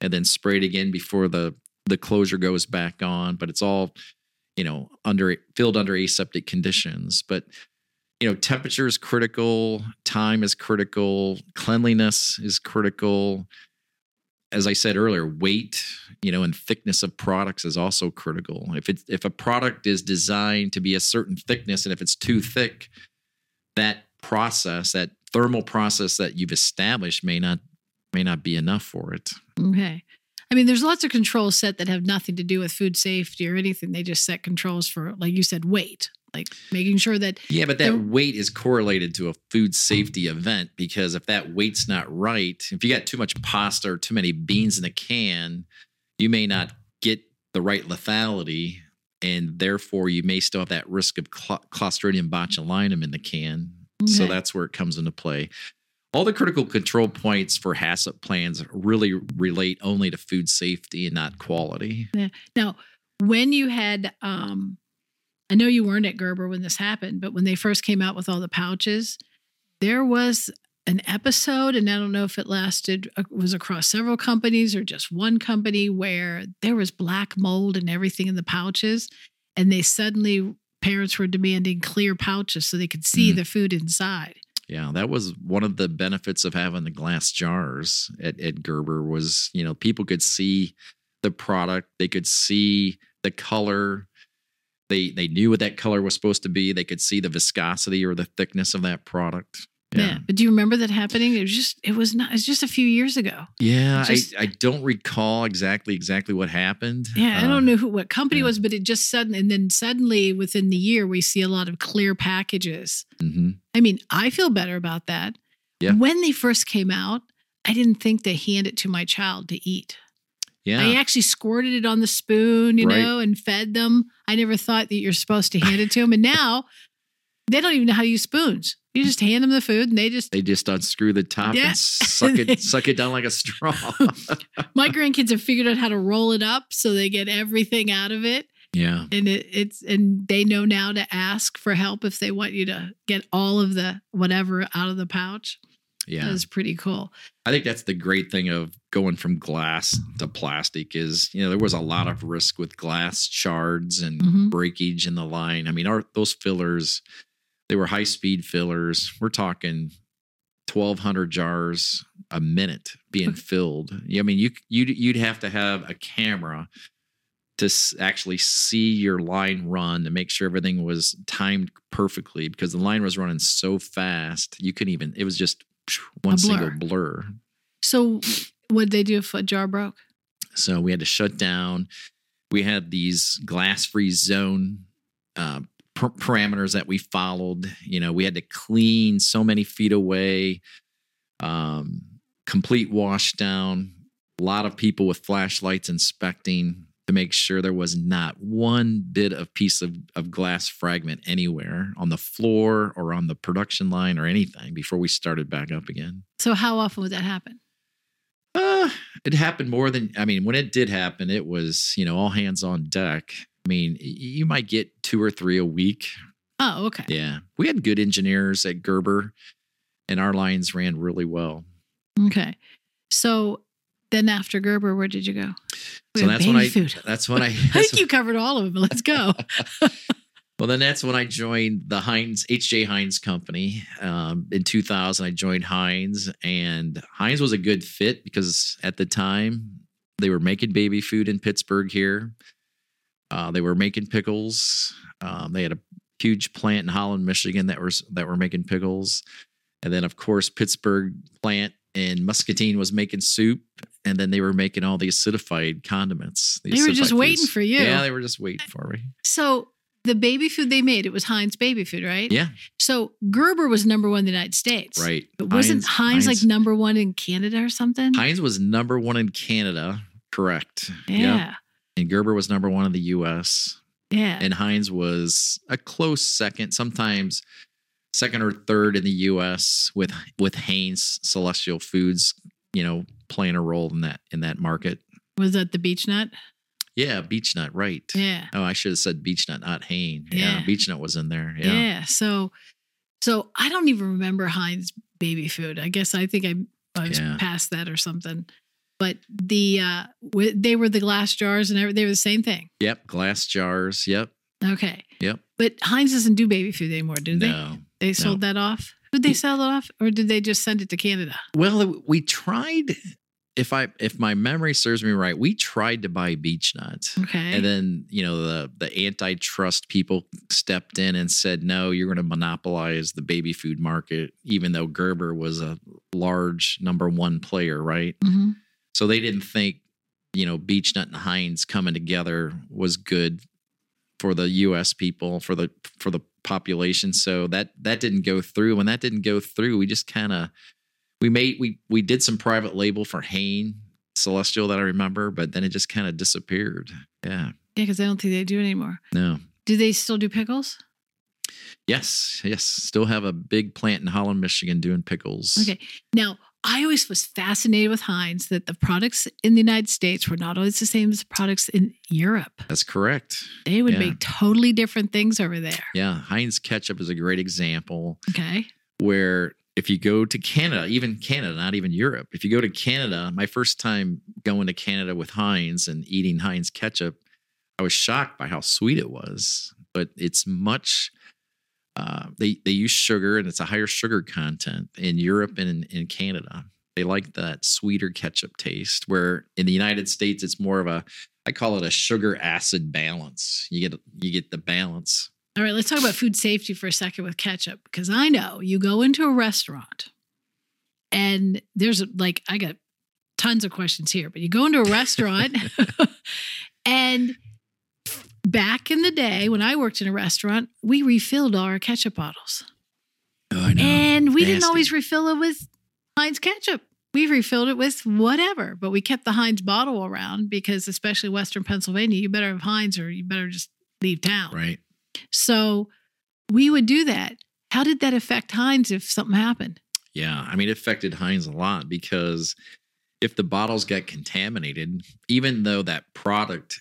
and then sprayed again before the the closure goes back on. But it's all, you know, under filled under aseptic conditions. But you know, temperature is critical, time is critical, cleanliness is critical. As I said earlier, weight, you know, and thickness of products is also critical. If it if a product is designed to be a certain thickness and if it's too thick, that process, that thermal process that you've established may not may not be enough for it. Okay. I mean, there's lots of controls set that have nothing to do with food safety or anything. They just set controls for, like you said, weight, like making sure that Yeah, but that weight is correlated to a food safety event because if that weight's not right, if you got too much pasta or too many beans in a can, you may not get the right lethality, and therefore you may still have that risk of cl- Clostridium botulinum in the can. So that's where it comes into play. All the critical control points for HACCP plans really relate only to food safety and not quality. Now, when you had, um, I know you weren't at Gerber when this happened, but when they first came out with all the pouches, there was an episode, and I don't know if it lasted, uh, was across several companies or just one company, where there was black mold and everything in the pouches, and they suddenly parents were demanding clear pouches so they could see Mm. the food inside. Yeah, that was one of the benefits of having the glass jars at, at Gerber was, you know, people could see the product, they could see the color. They they knew what that color was supposed to be. They could see the viscosity or the thickness of that product. Yeah. But do you remember that happening? It was just it was not it was just a few years ago. Yeah, Just- I, I don't recall exactly exactly what happened. Yeah, I don't know who what company yeah. was, but it just sudden and then suddenly within the year we see a lot of clear packages. mhm. I mean, I feel better about that. Yeah. When they first came out, I didn't think to hand it to my child to eat. Yeah. I actually squirted it on the spoon, you Right. know, and fed them. I never thought that you're supposed to hand it to them. And now they don't even know how to use spoons. You just hand them the food and they just they just unscrew the top Yeah. and suck it suck it down like a straw. my grandkids have figured out how to roll it up so they get everything out of it. yeah. and it, it's and they know now to ask for help if they want you to get all of the whatever out of the pouch. Yeah. That is pretty cool. I think that's the great thing of going from glass to plastic is, you know, there was a lot of risk with glass shards and Mhm. breakage in the line. I mean, our those fillers, They were high speed fillers. We're talking 1,200 jars a minute being filled. I mean, you you'd you'd have to have a camera to s- actually see your line run to make sure everything was timed perfectly because the line was running so fast you couldn't even. It was just one A single blur. blur. So what'd they do if a jar broke? So we had to shut down. We had these glass free zone uh, per- parameters that we followed. You know, we had to clean so many feet away, um, complete wash down, a lot of people with flashlights inspecting to make sure there was not one bit of piece of, of glass fragment anywhere on the floor or on the production line or anything before we started back up again. So how often would that happen? Uh, it happened more than I mean, when it did happen, it was, you know, all hands on deck. I mean, you might get two or three a week. Oh, okay. Yeah. We had good engineers at Gerber and our lines ran really well. Okay. So then after Gerber, where did you go? We So that's when I food. that's when I I think you covered all of them. Let's go. Well, then that's when I joined the Heinz HJ Heinz company. Um, in 2000, I joined Heinz, and Heinz was a good fit because at the time they were making baby food in Pittsburgh here. Uh, they were making pickles. Um, they had a huge plant in Holland, Michigan that was that were making pickles, and then of course Pittsburgh plant in Muscatine was making soup, and then they were making all the acidified condiments. the They were just acidified waiting for you. Yeah, they were just waiting for me. So the baby food they made, it was Heinz baby food, right? Yeah, So Gerber was number one in the United States. right. But wasn't Heinz, like number one in Canada or something? Heinz was number one in Canada, correct? Yep. yeah. And Gerber was number one in the U.S. Yeah. And Heinz was a close second, sometimes second or third in the U.S. with with Haynes Celestial Foods, you know, playing a role in that in that market. was that the beech nut? Yeah, Beech Nut, right? Yeah. Oh, I should have said Beech Nut, not Hain. Yeah, Yeah. Beech Nut was in there. yeah. Yeah. So so I don't even remember Heinz baby food. I guess I think I, I was Yeah. past that or something. But the uh w- they were the glass jars and they were the same thing. Yep. Glass jars. Yep. Okay. Yep. But Heinz doesn't do baby food anymore, do they? No. They sold that off. Did they sell it off, or did they just send it to Canada? Well, we tried. If I if my memory serves me right, we tried to buy Beech Nut. Okay. And then, you know, the the antitrust people stepped in and said, no, you're going to monopolize the baby food market, even though Gerber was a large number one player, right? Mhm. So they didn't think, you know, Beechnut and Heinz coming together was good for the US people, for the for the population. So that that didn't go through. When that didn't go through, we just kind of we made we we did some private label for Hain Celestial that I remember, but then it just kind of disappeared. Yeah. Yeah, because I don't think they do it anymore. No. Do they still do pickles? Yes, yes. Still have a big plant in Holland, Michigan doing pickles. Okay. Now, I always was fascinated with Heinz that the products in the United States were not always the same as the products in Europe. That's correct. They would Yeah. make totally different things over there. Yeah. Heinz ketchup is a great example. Okay. where if you go to Canada, even Canada, not even Europe, if you go to Canada, my first time going to Canada with Heinz and eating Heinz ketchup, I was shocked by how sweet it was. But it's much. Uh, they they use sugar and it's a higher sugar content in Europe and in, in Canada. They like that sweeter ketchup taste. Where in the United States, it's more of a I call it a sugar acid balance. You get you get the balance. All right, let's talk about food safety for a second with ketchup because I know you go into a restaurant and there's like, I got tons of questions here, but you go into a restaurant and back in the day when I worked in a restaurant, we refilled all our ketchup bottles. Oh, I And we didn't always refill it with Heinz ketchup. We refilled it with whatever, but we kept the Heinz bottle around because, especially Western Pennsylvania, you better have Heinz or you better just leave town. right. So we would do that. How did that affect Heinz if something happened? Yeah, I mean, it affected Heinz a lot because if the bottles get contaminated, even though that product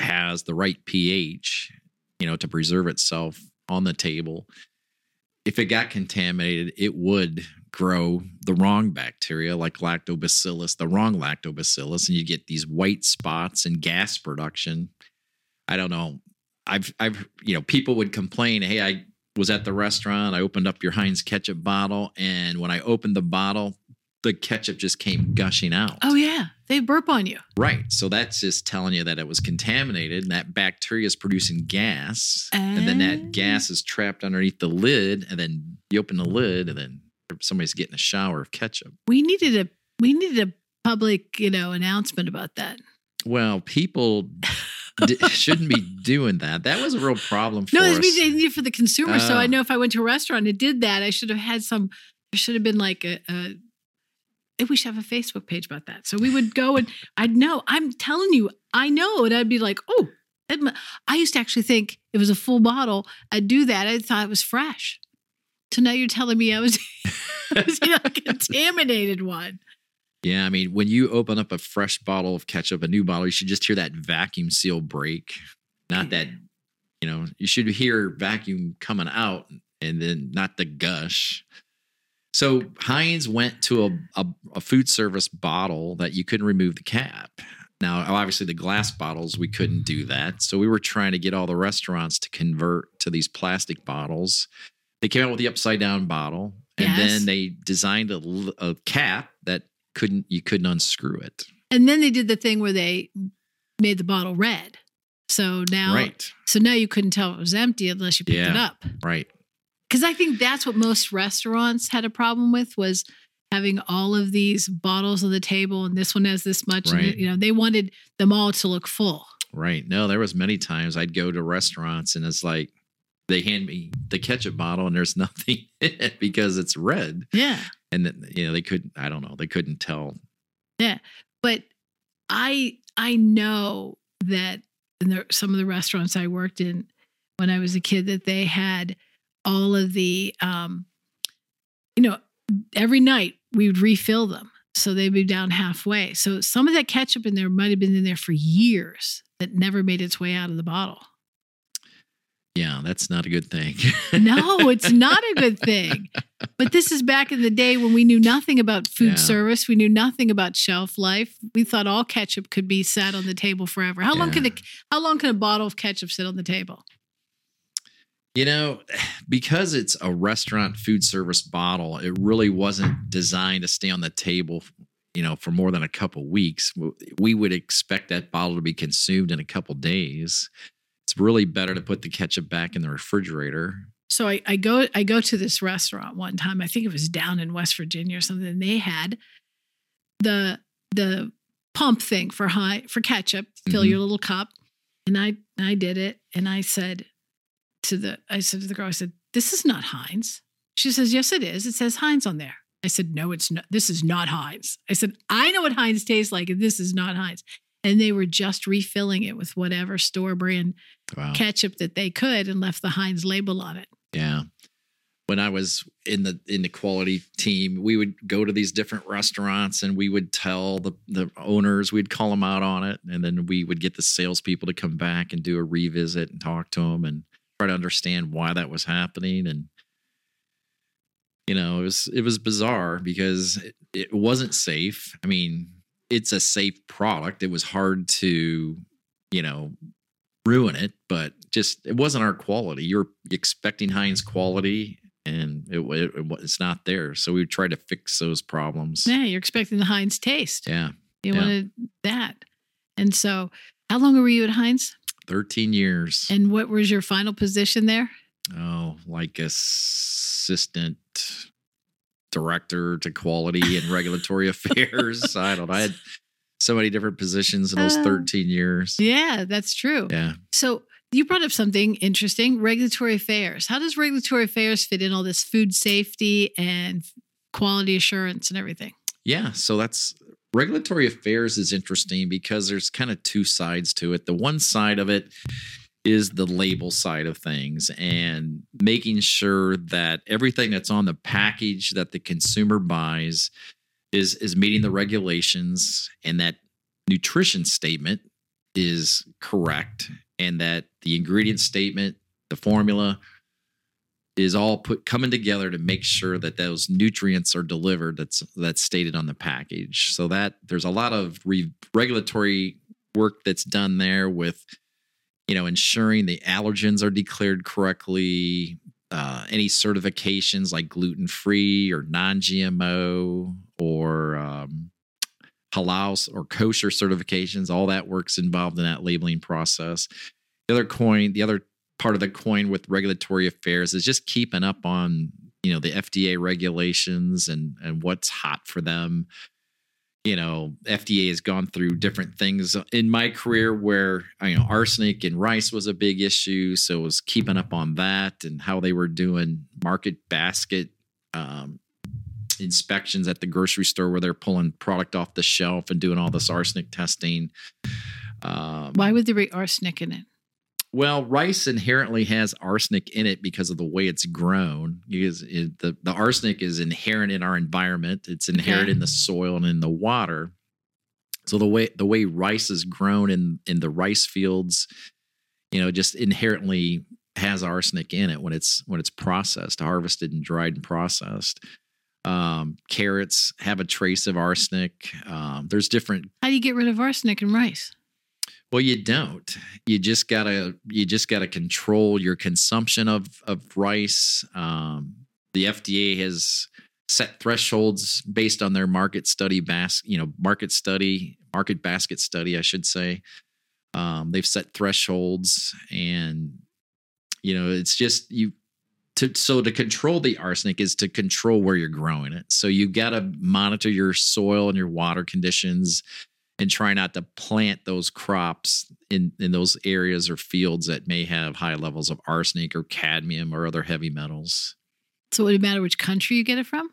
has the right pH, you know, to preserve itself on the table, if it got contaminated, it would grow the wrong bacteria like lactobacillus, the wrong lactobacillus, and you get these white spots and gas production. I don't know. I've I've you know, people would complain, "Hey, I was at the restaurant. I opened up your Heinz ketchup bottle, and when I opened the bottle, the ketchup just came gushing out. Oh yeah, they burp on you. Right. So that's just telling you that it was contaminated and that bacteria is producing gas. And then Ah. that gas is trapped underneath the lid. And then you open the lid and then somebody's getting a shower of ketchup. We needed a we needed a public you know announcement about that. Well, people d- shouldn't be doing that. That was a real problem for No, us. needed for the consumer. so I Oh. know if I went to a restaurant and did that, I should have had some. There should have been like a. a we should have a Facebook page about that. So we would go and I'd know. I'm telling you, I know, and I'd be like, oh. I used to actually think it was a full bottle. I'd do that. I thought it was fresh. So now you're telling me I was, I was a contaminated one. Yeah, I mean, when you open up a fresh bottle of ketchup, a new bottle, you should just hear that vacuum seal break. Not that, you know, you should hear vacuum coming out and then not the gush. So Heinz went to a, a, a food service bottle that you couldn't remove the cap. Now, obviously, the glass bottles, we couldn't do that. So we were trying to get all the restaurants to convert to these plastic bottles. They came out with the upside down bottle, and Yes. then they designed a cap that couldn't you couldn't unscrew it. And then they did the thing where they made the bottle red. So now, Right, so now you couldn't tell it was empty unless you picked it up. right. Because I think that's what most restaurants had a problem with was having all of these bottles on the table and this one has this much and Right. you know they wanted them all to look full Right. No, there was many times I'd go to restaurants and it's like they hand me the ketchup bottle and there's nothing in it because it's red. yeah And then, you know, they couldn't I don't know, they couldn't tell. Yeah. But i i know that in the, some of the restaurants i worked in when i was a kid that they had all of the um you know every night we would refill them so they'd be down halfway. So some of that ketchup in there might have been in there for years that never made its way out of the bottle. Yeah, that's not a good thing. no it's not a good thing. But this is back in the day when we knew nothing about food Yeah. service. We knew nothing about shelf life. We thought all ketchup could be sat on the table forever. How long can a how long can a bottle of ketchup sit on the table You know, because it's a restaurant food service bottle, it really wasn't designed to stay on the table, you know, for more than a couple weeks. We would expect that bottle to be consumed in a couple days. It's really better to put the ketchup back in the refrigerator. so I, I go I go to this restaurant one time. I think it was down in West Virginia or something. And they had the the pump thing for high for ketchup. Fill Mhm. your little cup, and I I did it. And I said to the I said to the girl, I said, "This is not Heinz." She says, "Yes, it is. It says Heinz on there." I said, "No, it's not. This is not Heinz." I said, "I know what Heinz tastes like, and this is not Heinz." And they were just refilling it with whatever store brand Wow. ketchup that they could, and left the Heinz label on it. Yeah. When I was in the in the quality team, we would go to these different restaurants and we would tell the the owners, we'd call them out on it, and then we would get the salespeople to come back and do a revisit and talk to them and try to understand why that was happening. And you know, it was it was bizarre because it, it wasn't safe. I mean, it's a safe product. It was hard to, you know, ruin it, but just it wasn't our quality. You're expecting Heinz quality, and it, it, it it's not there. So we tried to fix those problems. Yeah, you're expecting the Heinz taste. Yeah, You yeah. wanted that. And so, how long were you at Heinz? Thirteen years. And what was your final position there? oh, like assistant director to quality and regulatory affairs. I don't know. I had so many different positions in those Uh, thirteen years. Yeah, that's true. Yeah. So, you brought up something interesting regulatory affairs. How does regulatory affairs fit in all this food safety and quality assurance and everything? Yeah, so that's regulatory affairs is interesting because there's kind of two sides to it. The one side of it is the label side of things and making sure that everything that's on the package that the consumer buys is is meeting the regulations and that nutrition statement is correct and that the ingredient statement, the formula is all put coming together to make sure that those nutrients are delivered that's that's stated on the package so that there's a lot of re- regulatory work that's done there with you know ensuring the allergens are declared correctly uh, any certifications like gluten free or non GMO or um, halal or kosher certifications. All that works involved in that labeling process. The other coin, the other part of the coin with regulatory affairs is just keeping up on you know the FDA regulations and and what's hot for them. You know, FDA has gone through different things in my career where you know arsenic and rice was a big issue, so it was keeping up on that and how they were doing market basket um, inspections at the grocery store where they're pulling product off the shelf and doing all this arsenic testing. Um, Why would there be arsenic in it? Well, rice inherently has arsenic in it because of the way it's grown. Because it, the the arsenic is inherent in our environment. It's inherent okay. in the soil and in the water. So the way the way rice is grown in in the rice fields, you know, just inherently has arsenic in it when it's when it's processed, harvested and dried and processed. Um, carrots have a trace of arsenic. Um, there's different. How do you get rid of arsenic in rice? Well, you don't. You just gotta you just gotta control your consumption of of rice. Um, the FDA has set thresholds based on their market study bas you know market study market basket study I should say. Um, they've set thresholds and you know it's just you to so to control the arsenic is to control where you're growing it. So you got to monitor your soil and your water conditions and try not to plant those crops in in those areas or fields that may have high levels of arsenic or cadmium or other heavy metals. So would it matter which country you get it from?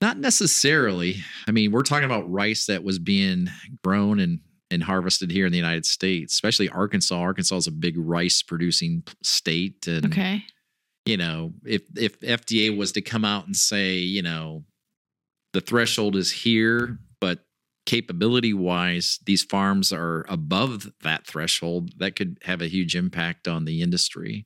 Not necessarily. I mean, we're talking about rice that was being grown and and harvested here in the United States, especially Arkansas. Arkansas is a big rice producing state and Okay. You know, if if FDA was to come out and say, you know, the threshold is here, but capability wise, these farms are above that threshold, that could have a huge impact on the industry.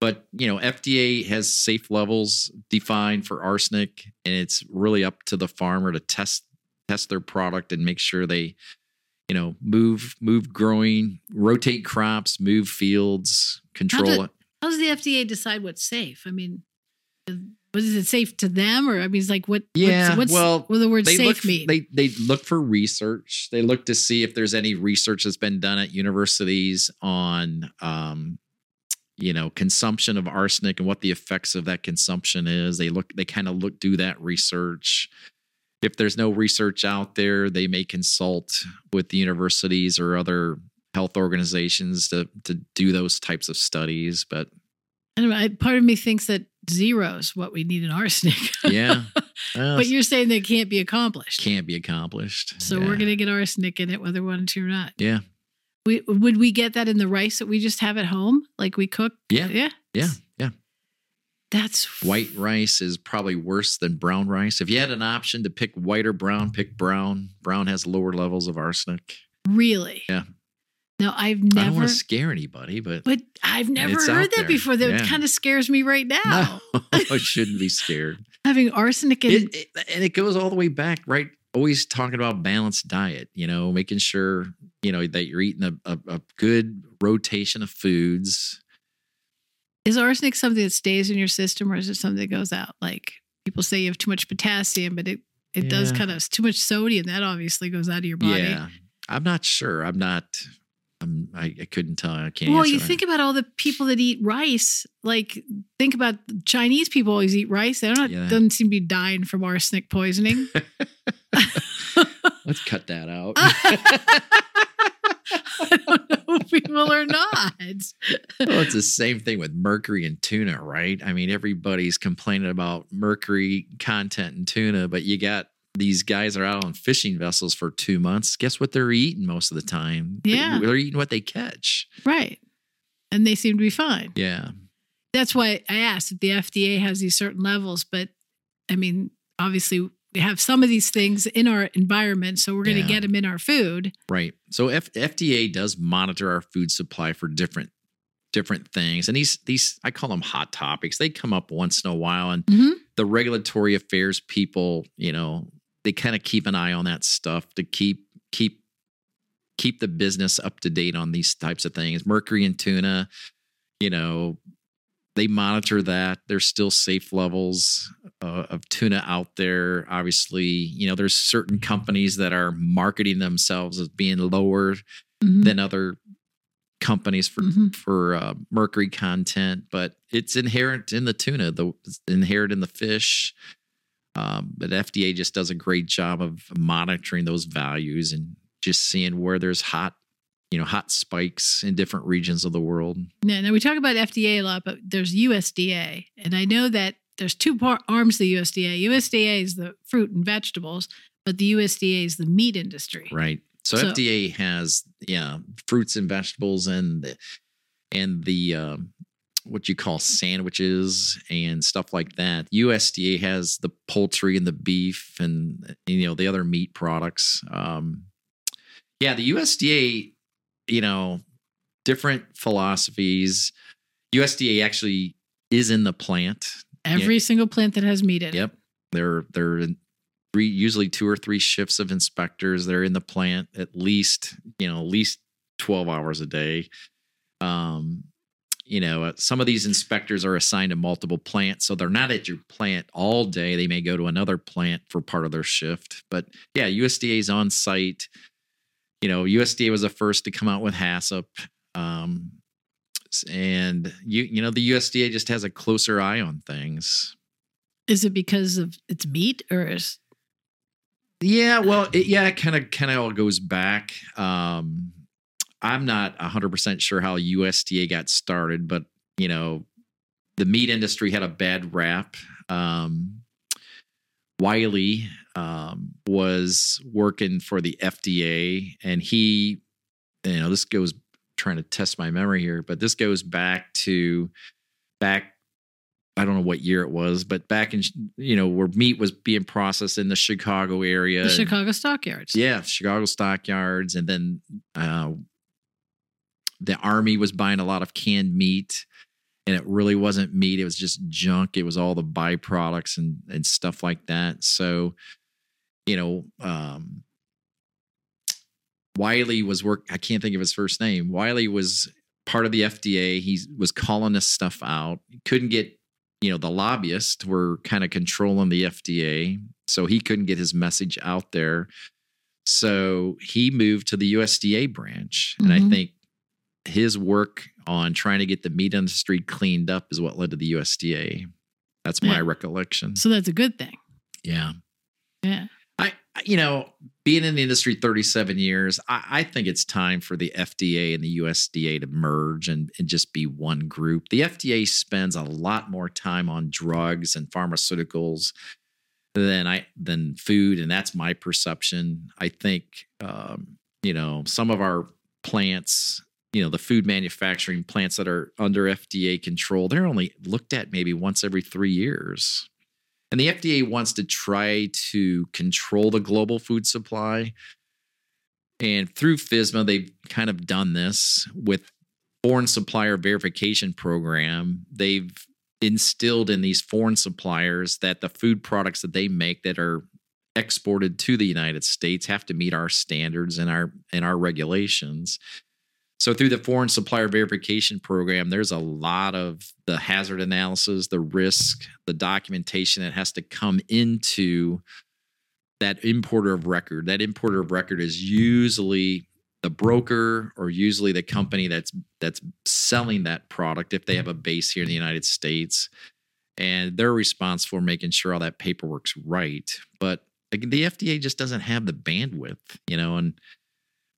But you know, FDA has safe levels defined for arsenic, and it's really up to the farmer to test test their product and make sure they, you know, move move growing, rotate crops, move fields, control how do, it. How does the FDA decide what's safe? I mean, was it safe to them? Or i mean it's like what yeah what's, what's well what the word safe look, mean? they they look for research. They look to see if there's any research that's been done at universities on um you know consumption of arsenic and what the effects of that consumption is. They look they kind of look do that research. If there's no research out there they may consult with the universities or other health organizations to to do those types of studies but I don't know, part of me thinks that zero is what we need in arsenic. yeah. Well, but you're saying that can't be accomplished. Can't be accomplished. So yeah. we're going to get arsenic in it whether we want to or not. Yeah. We, would we get that in the rice that we just have at home? Like we cook? Yeah. Yeah. Yeah. Yeah. That's white rice is probably worse than brown rice. If you had an option to pick white or brown, pick brown. Brown has lower levels of arsenic. Really? Yeah. No, I've never. I don't want to scare anybody, but but I've never heard that there. before. That yeah. kind of scares me right now. No, I shouldn't be scared. Having arsenic in it, it, and it goes all the way back, right? Always talking about balanced diet. You know, making sure you know that you're eating a, a, a good rotation of foods. Is arsenic something that stays in your system, or is it something that goes out? Like people say, you have too much potassium, but it it yeah. does kind of too much sodium. That obviously goes out of your body. Yeah, I'm not sure. I'm not I'm, I, I couldn't tell. I can't. Well, you that. think about all the people that eat rice. Like, think about Chinese people always eat rice. They don't yeah. doesn't seem to be dying from arsenic poisoning. Let's cut that out. I don't know if we will or not. well, it's the same thing with mercury and tuna, right? I mean, everybody's complaining about mercury content in tuna, but you got these guys are out on fishing vessels for two months. Guess what they're eating most of the time? Yeah. They're eating what they catch. Right. And they seem to be fine. Yeah. That's why I asked if the FDA has these certain levels. But I mean, obviously, we have some of these things in our environment, so we're going to yeah. get them in our food. Right. So F- FDA does monitor our food supply for different different things and these these i call them hot topics they come up once in a while and mm-hmm. the regulatory affairs people you know they kind of keep an eye on that stuff to keep keep keep the business up to date on these types of things. Mercury and tuna, you know, they monitor that. There's still safe levels uh, of tuna out there. Obviously, you know, there's certain companies that are marketing themselves as being lower Mhm. than other companies for Mhm. for uh, mercury content, but it's inherent in the tuna, the it's inherent in the fish. Um, but FDA just does a great job of monitoring those values and just seeing where there's hot, you know, hot spikes in different regions of the world. Now, now we talk about FDA a lot, but there's USDA, and I know that there's two par- arms to the USDA. USDA is the fruit and vegetables, but the USDA is the meat industry. Right. So, So- FDA has yeah fruits and vegetables and the, and the um, what you call sandwiches and stuff like that. USDA has the poultry and the beef and you know the other meat products. Um, yeah, the USDA, you know, different philosophies. USDA actually is in the plant. Every single plant that has meat in it. Yep. They're they're three usually two or three shifts of inspectors. They're in the plant at least, you know, at least 12 hours a day. Um, you know, uh, some of these inspectors are assigned to multiple plants, so they're not at your plant all day. They may go to another plant for part of their shift. But yeah, USDA is on site. You know, USDA was the first to come out with HACCP. Um, and you you know the USDA just has a closer eye on things. Is it because of its meat or is Yeah, well, it, yeah, it kind of kind of all goes back. Um, I'm not 100% sure how USDA got started, but you know, the meat industry had a bad rap. Um, Wiley um, was working for the FDA, and he, you know, this goes trying to test my memory here, but this goes back to back. I don't know what year it was, but back in you know where meat was being processed in the Chicago area, the Chicago stockyards? yeah, Chicago stockyards, and then uh, the army was buying a lot of canned meat, and it really wasn't meat; it was just junk. It was all the byproducts and and stuff like that. So, you know, um, Wiley was work. I can't think of his first name. Wiley was part of the FDA. He was calling this stuff out. Couldn't get, you know, the lobbyists were kind of controlling the FDA, so he couldn't get his message out there. So he moved to the USDA branch, and I Mhm. think his work on trying to get the meat industry cleaned up is what led to the USDA. That's my Yeah. recollection. So that's a good thing. Yeah. Yeah. I, you know, being in the industry 37 years, I, I think it's time for the FDA and the USDA to merge and, and just be one group. The FDA spends a lot more time on drugs and pharmaceuticals than I than food, and that's my perception. I think um, you know some of our plants, you know, the food manufacturing plants that are under FDA control, they're only looked at maybe once every three years. And the FDA wants to try to control the global food supply. And through FSMA they've kind of done this with foreign supplier verification program. They've instilled in these foreign suppliers that the food products that they make that are exported to the United States have to meet our standards and our and our regulations. So through the foreign supplier verification program, there's a lot of the hazard analysis, the risk, the documentation that has to come into that importer of record. That importer of record is usually the broker or usually the company that's that's selling that product if they have a base here in the United States. And they're responsible for making sure all that paperwork's right. But the FDA just doesn't have the bandwidth, you know, and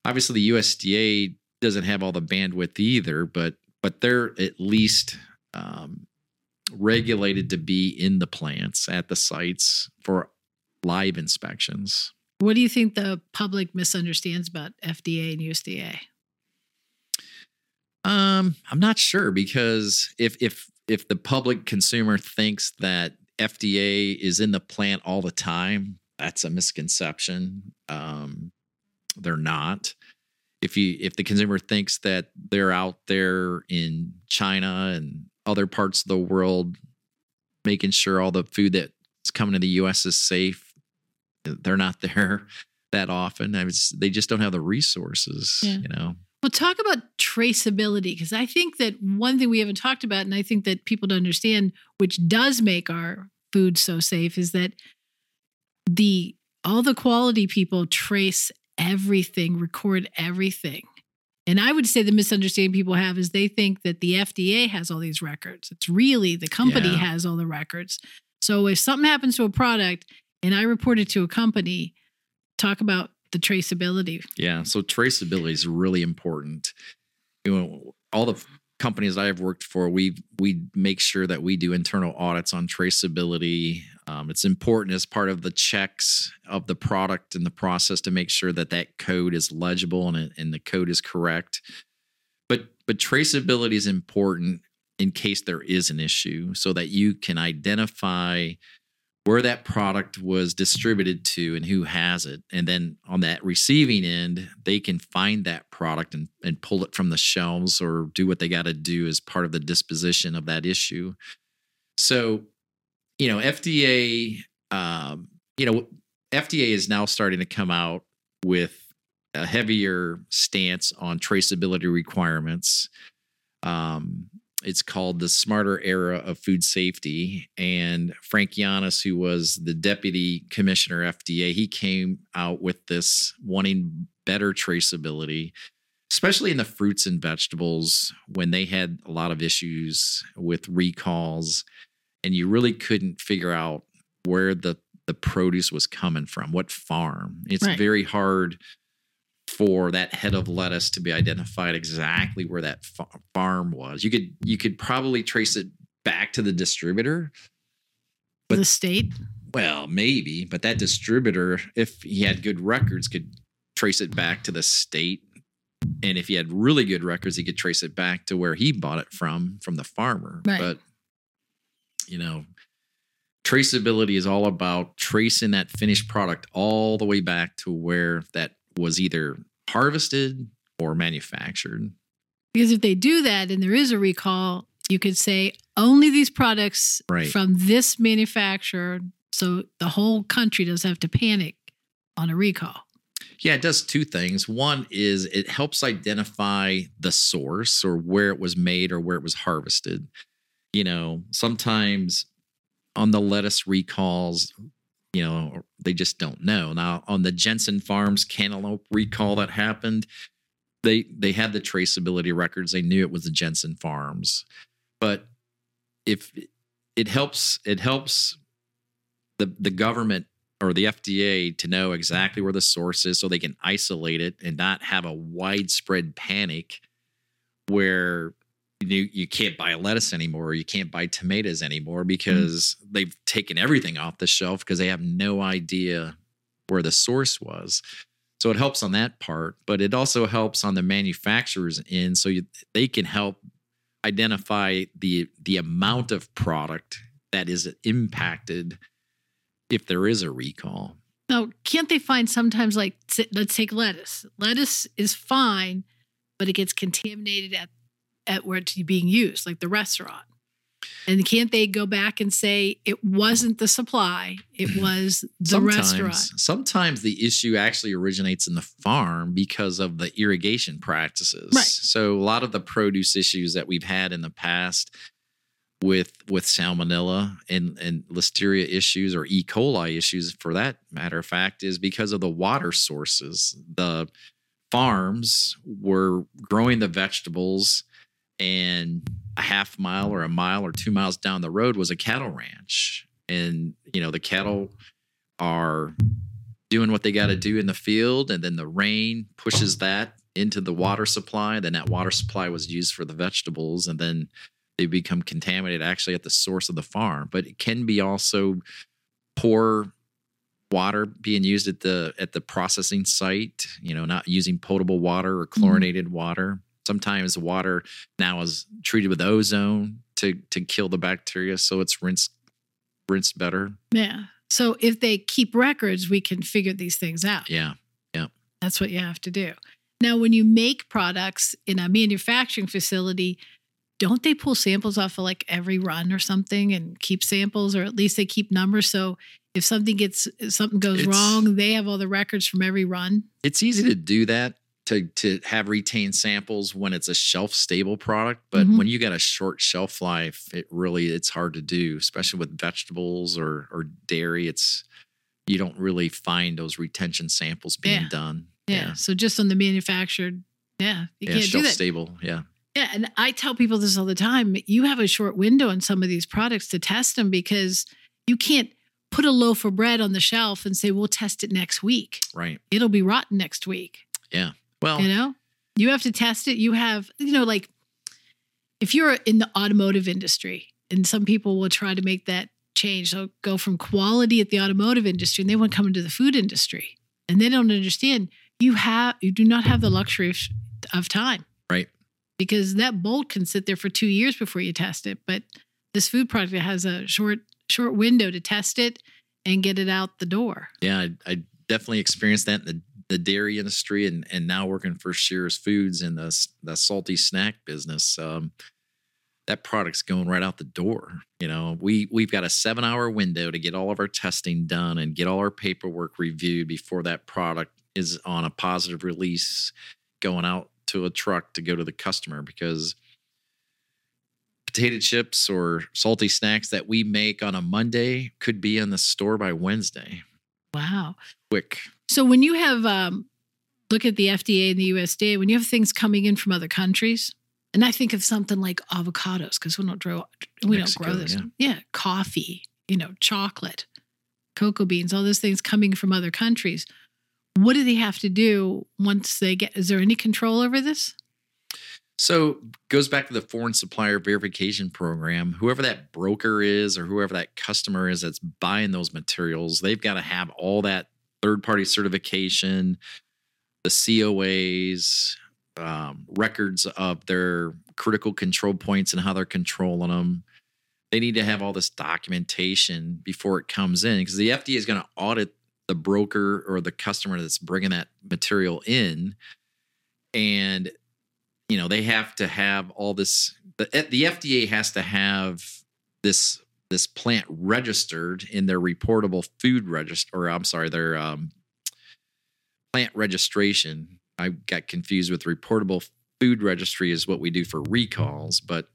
obviously the USDA doesn't have all the bandwidth either, but but they're at least um, regulated to be in the plants at the sites for live inspections. What do you think the public misunderstands about FDA and USDA? Um, I'm not sure because if if if the public consumer thinks that FDA is in the plant all the time, that's a misconception. Um, they're not. If you if the consumer thinks that they're out there in China and other parts of the world making sure all the food that's coming to the US is safe, they're not there that often. I was, they just don't have the resources, Yeah. you know. Well, talk about traceability because I think that one thing we haven't talked about, and I think that people don't understand, which does make our food so safe, is that the all the quality people trace everything, record everything. And I would say the misunderstanding people have is they think that the FDA has all these records. It's really the company Yeah. has all the records. So if something happens to a product and I report it to a company, talk about the traceability. Yeah, so traceability is really important. You know, all the companies I have worked for, we we make sure that we do internal audits on traceability. Um, it's important as part of the checks of the product and the process to make sure that that code is legible and and the code is correct. But but traceability is important in case there is an issue, so that you can identify where that product was distributed to and who has it. And then on that receiving end, they can find that product and, and pull it from the shelves or do what they got to do as part of the disposition of that issue. So, you know, FDA, um, you know, FDA is now starting to come out with a heavier stance on traceability requirements. Um, it's called the Smarter Era of Food Safety. And Frank Yiannas, who was the deputy commissioner FDA, he came out with this wanting better traceability, especially in the fruits and vegetables when they had a lot of issues with recalls, and you really couldn't figure out where the the produce was coming from, what farm. It's Right. very hard for that head of lettuce to be identified exactly where that fa- farm was. You could you could probably trace it back to the distributor. But- the state. Well, maybe, but that distributor, if he had good records, could trace it back to the state. And if he had really good records, he could trace it back to where he bought it from, from the farmer. Right. But you know, traceability is all about tracing that finished product all the way back to where that was either harvested or manufactured. Because if they do that and there is a recall, you could say only these products Right. from this manufacturer. So the whole country doesn't have to panic on a recall. Yeah, it does two things. One is it helps identify the source or where it was made or where it was harvested. You know, sometimes on the lettuce recalls, you know, they just don't know. Now, on the Jensen Farms cantaloupe recall that happened, they they had the traceability records. They knew it was the Jensen Farms. But if it helps it helps the the government or the FDA to know exactly where the source is so they can isolate it and not have a widespread panic where you you can't buy lettuce anymore or you can't buy tomatoes anymore mm. because they've taken everything off the shelf because they have no idea where the source was. So it helps on that part, but it also helps on the manufacturer's end so you, they can help identify the the amount of product that is impacted if there is a recall. Now, can't they find sometimes like let's take lettuce. Lettuce is fine, but it gets contaminated at at where it's being used, like the restaurant. And can't they go back and say it wasn't the supply, it was the restaurant? sometimes the issue actually originates in the farm because of the irrigation practices. Right. So a lot of the produce issues that we've had in the past with with salmonella and and listeria issues or E. coli issues for that matter of fact is because of the water sources. The farms were growing the vegetables and a half mile or a mile or 2 miles down the road was a cattle ranch. And you know the cattle are doing what they got to do in the field and then the rain pushes that into the water supply then that water supply was used for the vegetables and then they become contaminated actually at the source of the farm. But it can be also poor water being used at the at the processing site you know not using potable water or mm-hmm. chlorinated water sometimes the water now is treated with ozone to to kill the bacteria so it's rinsed rinsed better Yeah. So if they keep records, we can figure these things out. yeah Yeah. That's what you have to do. Now, when you make products in a manufacturing facility, don't they pull samples off of like every run or something and keep samples, or at least they keep numbers? So if something gets something goes It's- wrong, they have all the records from every run. it's easy to do that to to have retained samples when it's a shelf stable product, but Mhm. when you got a short shelf life, it really it's hard to do, especially with vegetables or or dairy. It's you don't really find those retention samples being Yeah. done. Yeah. So just on the manufactured, yeah, you yeah, can't do shelf that. stable. Yeah, Yeah, and I tell people this all the time. You have a short window on some of these products to test them because you can't put a loaf of bread on the shelf and say we'll test it next week. right. It'll be rotten next week. Well, You know, you have to test it. You have, you know, like if you're in the automotive industry, and some people will try to make that change. They'll go from quality at the automotive industry and they want to come into the food industry. And they don't understand you have you do not have the luxury of, of time. Right. Because that bolt can sit there for two years before you test it. But this food product has a short short window to test it and get it out the door. yeah, I, I definitely experienced that in the, the dairy industry, and and now working for Shearer's Foods in the the salty snack business. Um, that product's going right out the door. You know, we we've got a seven hour window to get all of our testing done and get all our paperwork reviewed before that product is on a positive release going out to a truck to go to the customer because potato chips or salty snacks that we make on a Monday could be in the store by Wednesday. Wow. Quick. So when you have um, look at the FDA and the USDA, when you have things coming in from other countries, and I think of something like avocados because we don't grow we Mexico, don't grow this. yeah. coffee, you know, chocolate, cocoa beans, all those things coming from other countries. What do they have to do once they get? Is there any control over this? So goes back to the foreign supplier verification program. Whoever that broker is or whoever that customer is that's buying those materials, they've got to have all that third party certification, the COAs, um, records of their critical control points and how they're controlling them. They need to have all this documentation before it comes in because the FDA is going to audit the broker or the customer that's bringing that material in. And you know they have to have all this the, the FDA has to have this this plant registered in their reportable food register or I'm sorry their um, plant registration. I got confused with reportable food registry is what we do for recalls but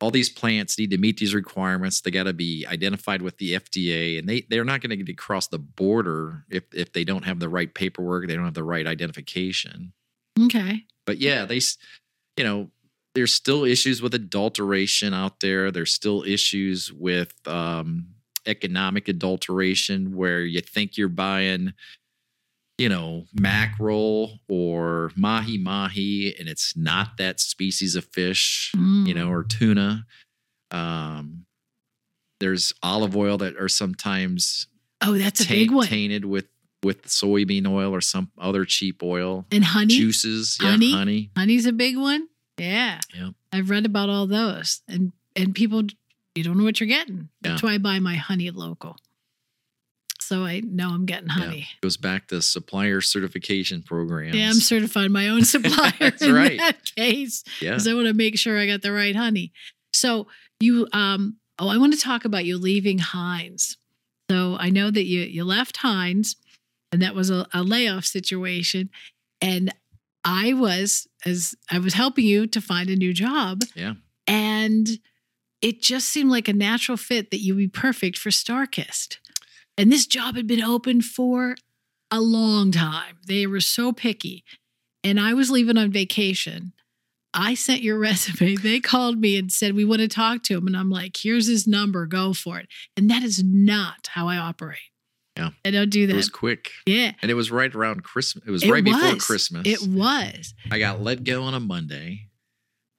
all these plants need to meet these requirements. They got to be identified with the FDA and they they're not going to get across the border if if they don't have the right paperwork they don't have the right identification Okay. but yeah, they, you know, there's still issues with adulteration out there. There's still issues with um, economic adulteration where you think you're buying, you know, mackerel or mahi mahi, and it's not that species of fish, you Mm. know, or tuna. Um, there's olive oil that are sometimes Oh, that's a taint- big one. tainted with with soybean oil or some other cheap oil And honey. juices, yeah, Honey? honey. Honey's a big one. Yeah. Yep. I've read about all those. And and people you don't know what you're getting. That's Yeah. why I buy my honey local. So I know I'm getting Yeah. honey. Goes back to supplier certification programs. Yeah, I'm certifying my own supplier That's in right. that case Yeah. because I want to make sure I got the right honey. So you, um, oh, I want to talk about you leaving Heinz. So I know that you you left Heinz, and that was a, a layoff situation, and I was as I was helping you to find a new job, Yeah. and it just seemed like a natural fit that you would be perfect for Starkist. And this job had been open for a long time. They were so picky. And I was leaving on vacation. I sent your resume. They called me and said, We want to talk to him. And I'm like, Here's his number. Go for it. And that is not how I operate. Yeah. I don't do that. It was quick. yeah. And it was right around Christmas. It was It right before. Christmas. It was. I got let go on a Monday.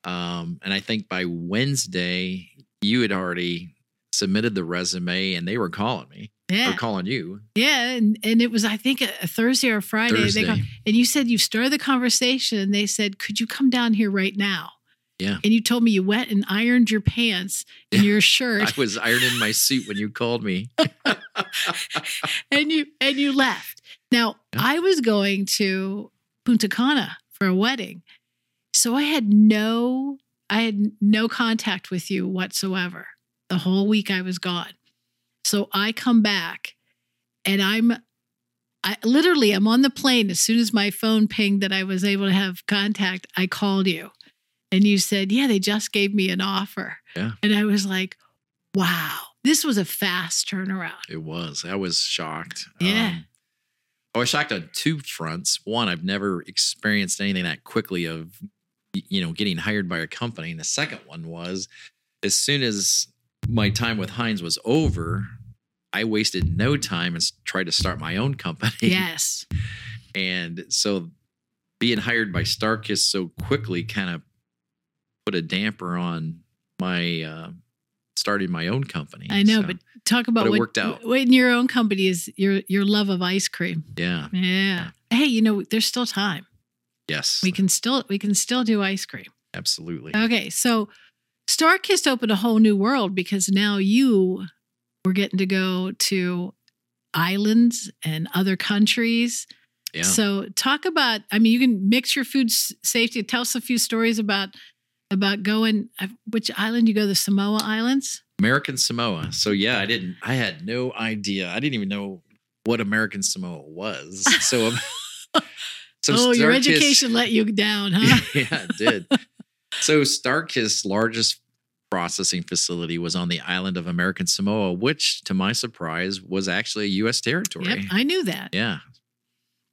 Um, and I think by Wednesday, you had already submitted the resume and they were calling me Yeah. or calling you. Yeah. And, and it was, I think, a, Thursday or a Friday. Thursday. They called, and you said you started the conversation and they said, Could you come down here right now? Yeah. And you told me you went and ironed your pants and your shirt I was ironing my suit when you called me. and you and you left. Now Yeah. I was going to Punta Cana for a wedding. So I had no I had no contact with you whatsoever. The whole week I was gone. So I come back and I'm I literally I'm on the plane as soon as my phone pinged that I was able to have contact, I called you. And you said, "Yeah, they just gave me an offer." Yeah. And I was like, "Wow, this was a fast turnaround." It was. I was shocked. Yeah. Um, I was shocked on two fronts. One, I've never experienced anything that quickly of, you know, getting hired by a company. And the second one was, as soon as my time with Heinz was over, I wasted no time and tried to start my own company. Yes. And so being hired by Starkist so quickly kind of put a damper on my uh, starting my own company. I know, So, but talk about but it what, worked out. what in your own company is your your love of ice cream. yeah, Yeah. Hey, you know, there's still time. yes, We can still we can still do ice cream. absolutely. Okay, so Starkist opened a whole new world because now you were getting to go to islands and other countries. Yeah. So talk about I mean you can mix your food safety. Tell us a few stories about about going which island you go the Samoa Islands? American Samoa. So yeah, I didn't. I had no idea. I didn't even know what American Samoa was. So, um, so oh, your education let you down, huh? yeah, it did. so Starkist's largest processing facility was on the island of American Samoa, which, to my surprise, was actually a U.S. territory. yep, I knew that. yeah,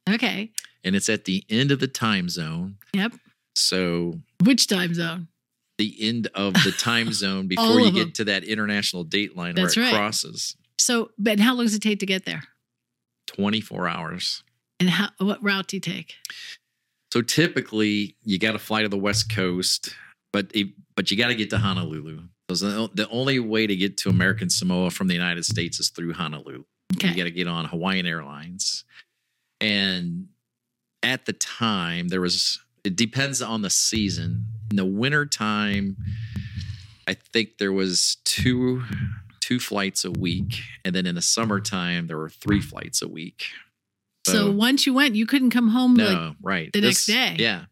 Okay. and it's at the end of the time zone. Yep. So Which time zone? The end of the time zone before you get to that international date line That's where it right. crosses. So, but how long does it take to get there? 24 hours. And how what route do you take? So typically, you got to fly to the West Coast, but it, but you got to get to Honolulu. So the, the only way to get to American Samoa from the United States is through Honolulu. Okay. You got to get on Hawaiian Airlines, and at the time there was. It depends on the season. In the winter time, I think there was two two flights a week, and then in the summertime there were three flights a week. So, once you went, you couldn't come home No, like right. the next day. Yeah.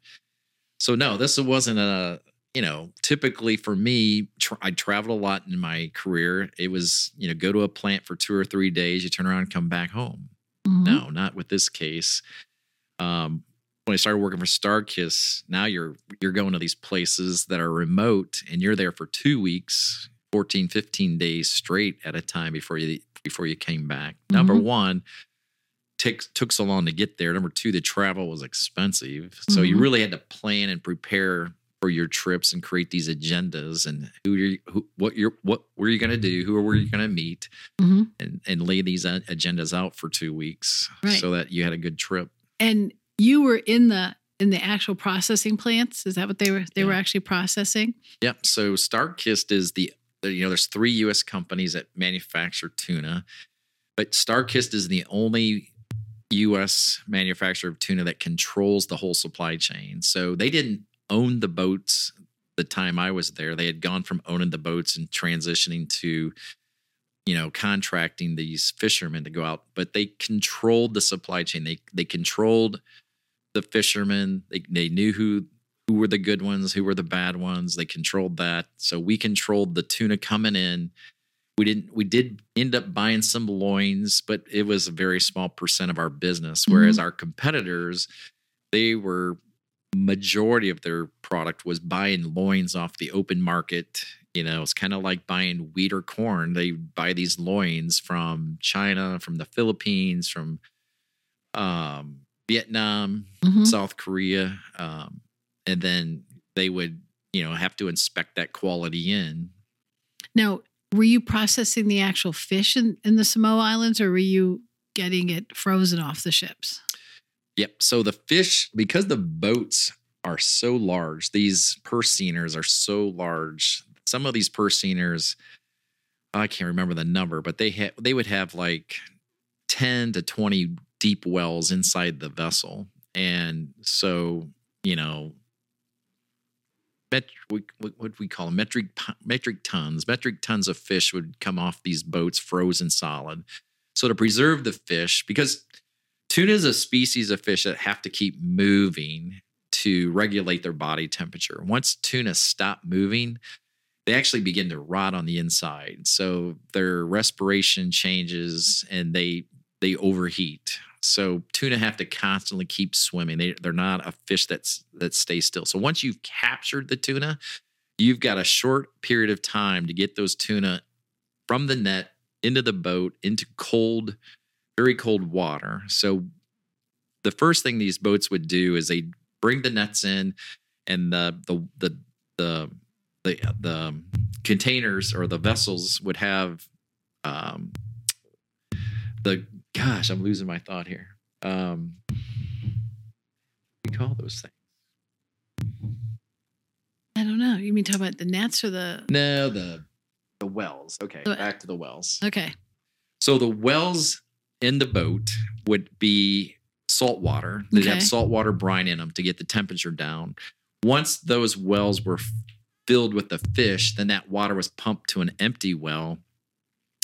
So no, this wasn't a you know typically for me. Tr- I traveled a lot in my career. It was you know go to a plant for two or three days, you turn around and come back home. Mhm. No, not with this case. Um, when I started working for Starkist, now you're you're going to these places that are remote, and you're there for two weeks, 14, 15 days straight at a time before you before you came back. Number Mhm. one, took took so long to get there. Number two, the travel was expensive, so you Mhm. really had to plan and prepare for your trips and create these agendas and who you who what you're what were you going to do, who were you going to meet, Mhm. and and lay these agendas out for two weeks Right. so that you had a good trip. And you were in the in the actual processing plants. Is that what they were? They were actually processing. Yep. So Starkist is the you know there's three U.S. companies that manufacture tuna, but Starkist is the only U.S. manufacturer of tuna that controls the whole supply chain. So they didn't own the boats the time I was there. They had gone from owning the boats and transitioning to you know contracting these fishermen to go out, but they controlled the supply chain. They they controlled the fishermen. They they knew who who were the good ones, who were the bad ones. They controlled that. So we controlled the tuna coming in. We didn't we did end up buying some loins, but it was a very small percent of our business. Whereas our competitors, they were majority of their product was buying loins off the open market. You know, it's kind of like buying wheat or corn. They buy these loins from China, from the Philippines, from um, Vietnam, Mhm. South Korea, um, and then they would, you know, have to inspect that quality in. Now, were you processing the actual fish in, in the Samoa Islands, or were you getting it frozen off the ships? Yep. So the fish, because the boats are so large, these purse seiners are so large. Some of these purse seiners, I can't remember the number, but they had they would have like ten to twenty deep wells inside the vessel, and so you know, met, what would we call them? metric metric tons? Metric tons of fish would come off these boats frozen solid. So to preserve the fish, because tuna is a species of fish that have to keep moving to regulate their body temperature. Once tuna stop moving, they actually begin to rot on the inside. So their respiration changes and they they overheat. So tuna have to constantly keep swimming. They they're not a fish that's that stays still. So once you've captured the tuna, you've got a short period of time to get those tuna from the net into the boat into cold, very cold water. So the first thing these boats would do is they bring the nets in and the the the the the, the containers or the vessels would have um the gosh i'm losing my thought here um we call those things I don't know. You mean talk about the nets or the? no the the wells okay The- back to the wells Okay. So the wells in the boat would be salt water. They'd Okay. have salt water brine in them to get the temperature down. Once those wells were filled with the fish, then that water was pumped to an empty well,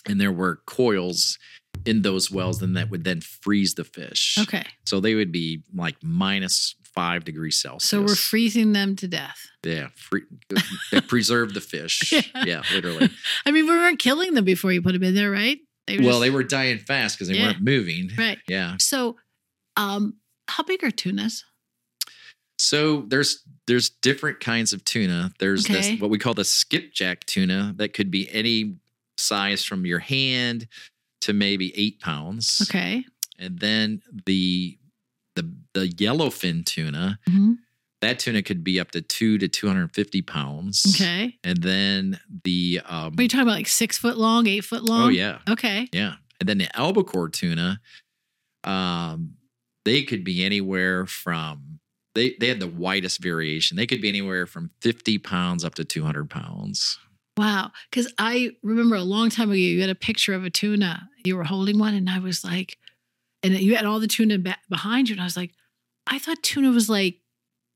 and there were coils in those wells, and that would then freeze the fish. Okay. So they would be like minus five degrees Celsius. So we're freezing them to death. yeah, free, they preserve the fish. Yeah. yeah, literally. I mean, we weren't killing them before you put them in there, right? They Well, just- they were dying fast because they Yeah. weren't moving. right. Yeah. So, um, how big are tunas? So there's there's different kinds of tuna. There's Okay. this what we call the skipjack tuna that could be any size from your hand to maybe eight pounds. Okay. And then the the the yellowfin tuna, Mhm. that tuna could be up to two to two hundred and fifty pounds. Okay. And then the um are you talking about? Like six foot long, eight foot long? oh yeah Okay. yeah. And then the albacore tuna, um, they could be anywhere from they they had the widest variation. They could be anywhere from fifty pounds up to two hundred pounds. Wow. Because I remember a long time ago, you had a picture of a tuna. You were holding one, and I was like, and you had all the tuna ba- behind you. And I was like, I thought tuna was like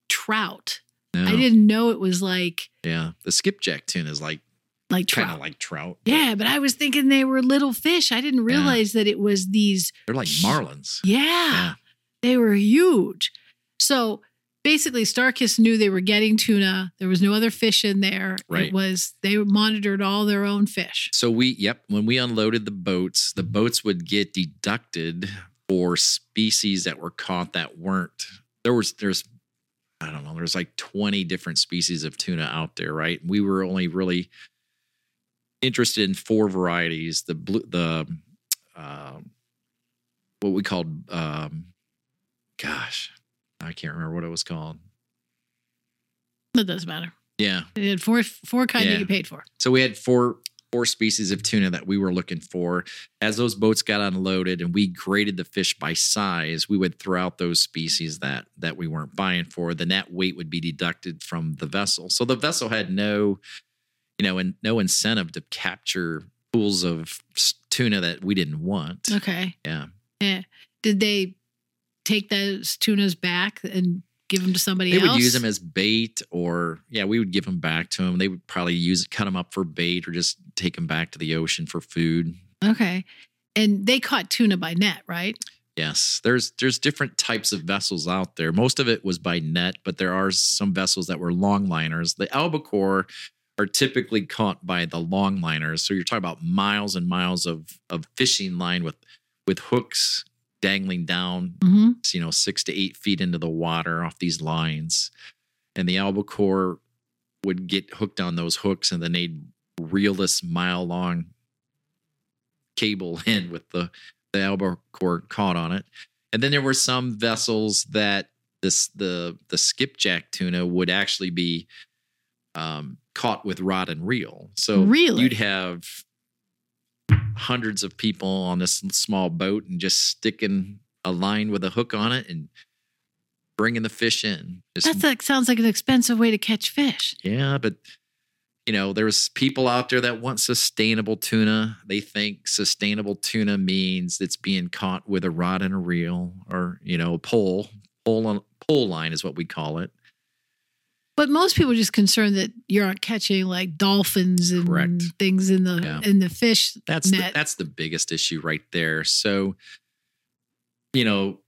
trout. No, I didn't know it was like Yeah, the skipjack tuna is like like kind trout. of like trout. yeah, but I was thinking they were little fish. I didn't Yeah. realize that it was these. they're like marlins. Yeah, Yeah. they were huge. So basically, Starkist knew they were getting tuna. There was no other fish in there. Right. It was they monitored all their own fish. So we, yep, when we unloaded the boats, the boats would get deducted for species that were caught that weren't. There was there's I don't know, there's like 20 different species of tuna out there, right? We were only really interested in four varieties. The blue the um what we called um gosh, I can't remember what it was called. That doesn't matter. Yeah. They had four four kind Yeah. that you paid for. So we had four four species of tuna that we were looking for. As those boats got unloaded and we graded the fish by size, we would throw out those species that that we weren't buying for. The net weight would be deducted from the vessel. So the vessel had no, you know, and no incentive to capture pools of tuna that we didn't want. Okay. Yeah. Yeah. Did they take those tunas back and give them to somebody They else? would use them as bait, or yeah, we would give them back to them. They would probably use cut them up for bait, or just take them back to the ocean for food. Okay. And they caught tuna by net, right? Yes, there's there's different types of vessels out there. Most of it was by net, but there are some vessels that were longliners. The albacore are typically caught by the longliners. So you're talking about miles and miles of of fishing line with with hooks dangling down, Mm-hmm. you know, six to eight feet into the water off these lines. And the albacore would get hooked on those hooks and then they'd reel this mile long cable in with the, the albacore caught on it. And then there were some vessels that this the the skipjack tuna would actually be um, caught with rod and reel. So Really? you'd have hundreds of people on this small boat and just sticking a line with a hook on it and bringing the fish in. That's like sounds like an expensive way to catch fish. yeah, but you know, there's people out there that want sustainable tuna. They think sustainable tuna means it's being caught with a rod and a reel, or you know, a pole. Pole on pole line is what we call it. But most people are just concerned that you're not catching like dolphins and Correct. things in the Yeah. in the fish. That's the, net. that's the biggest issue right there. So, you know,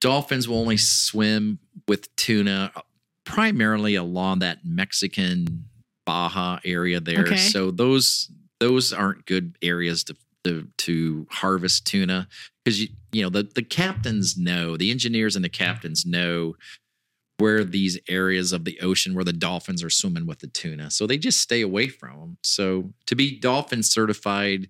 dolphins will only swim with tuna uh, primarily along that Mexican Baja area there. Okay. So those those aren't good areas to to, to harvest tuna because you you know the the captains know the engineers and the captains know where these areas of the ocean where the dolphins are swimming with the tuna so they just stay away from them so to be dolphin certified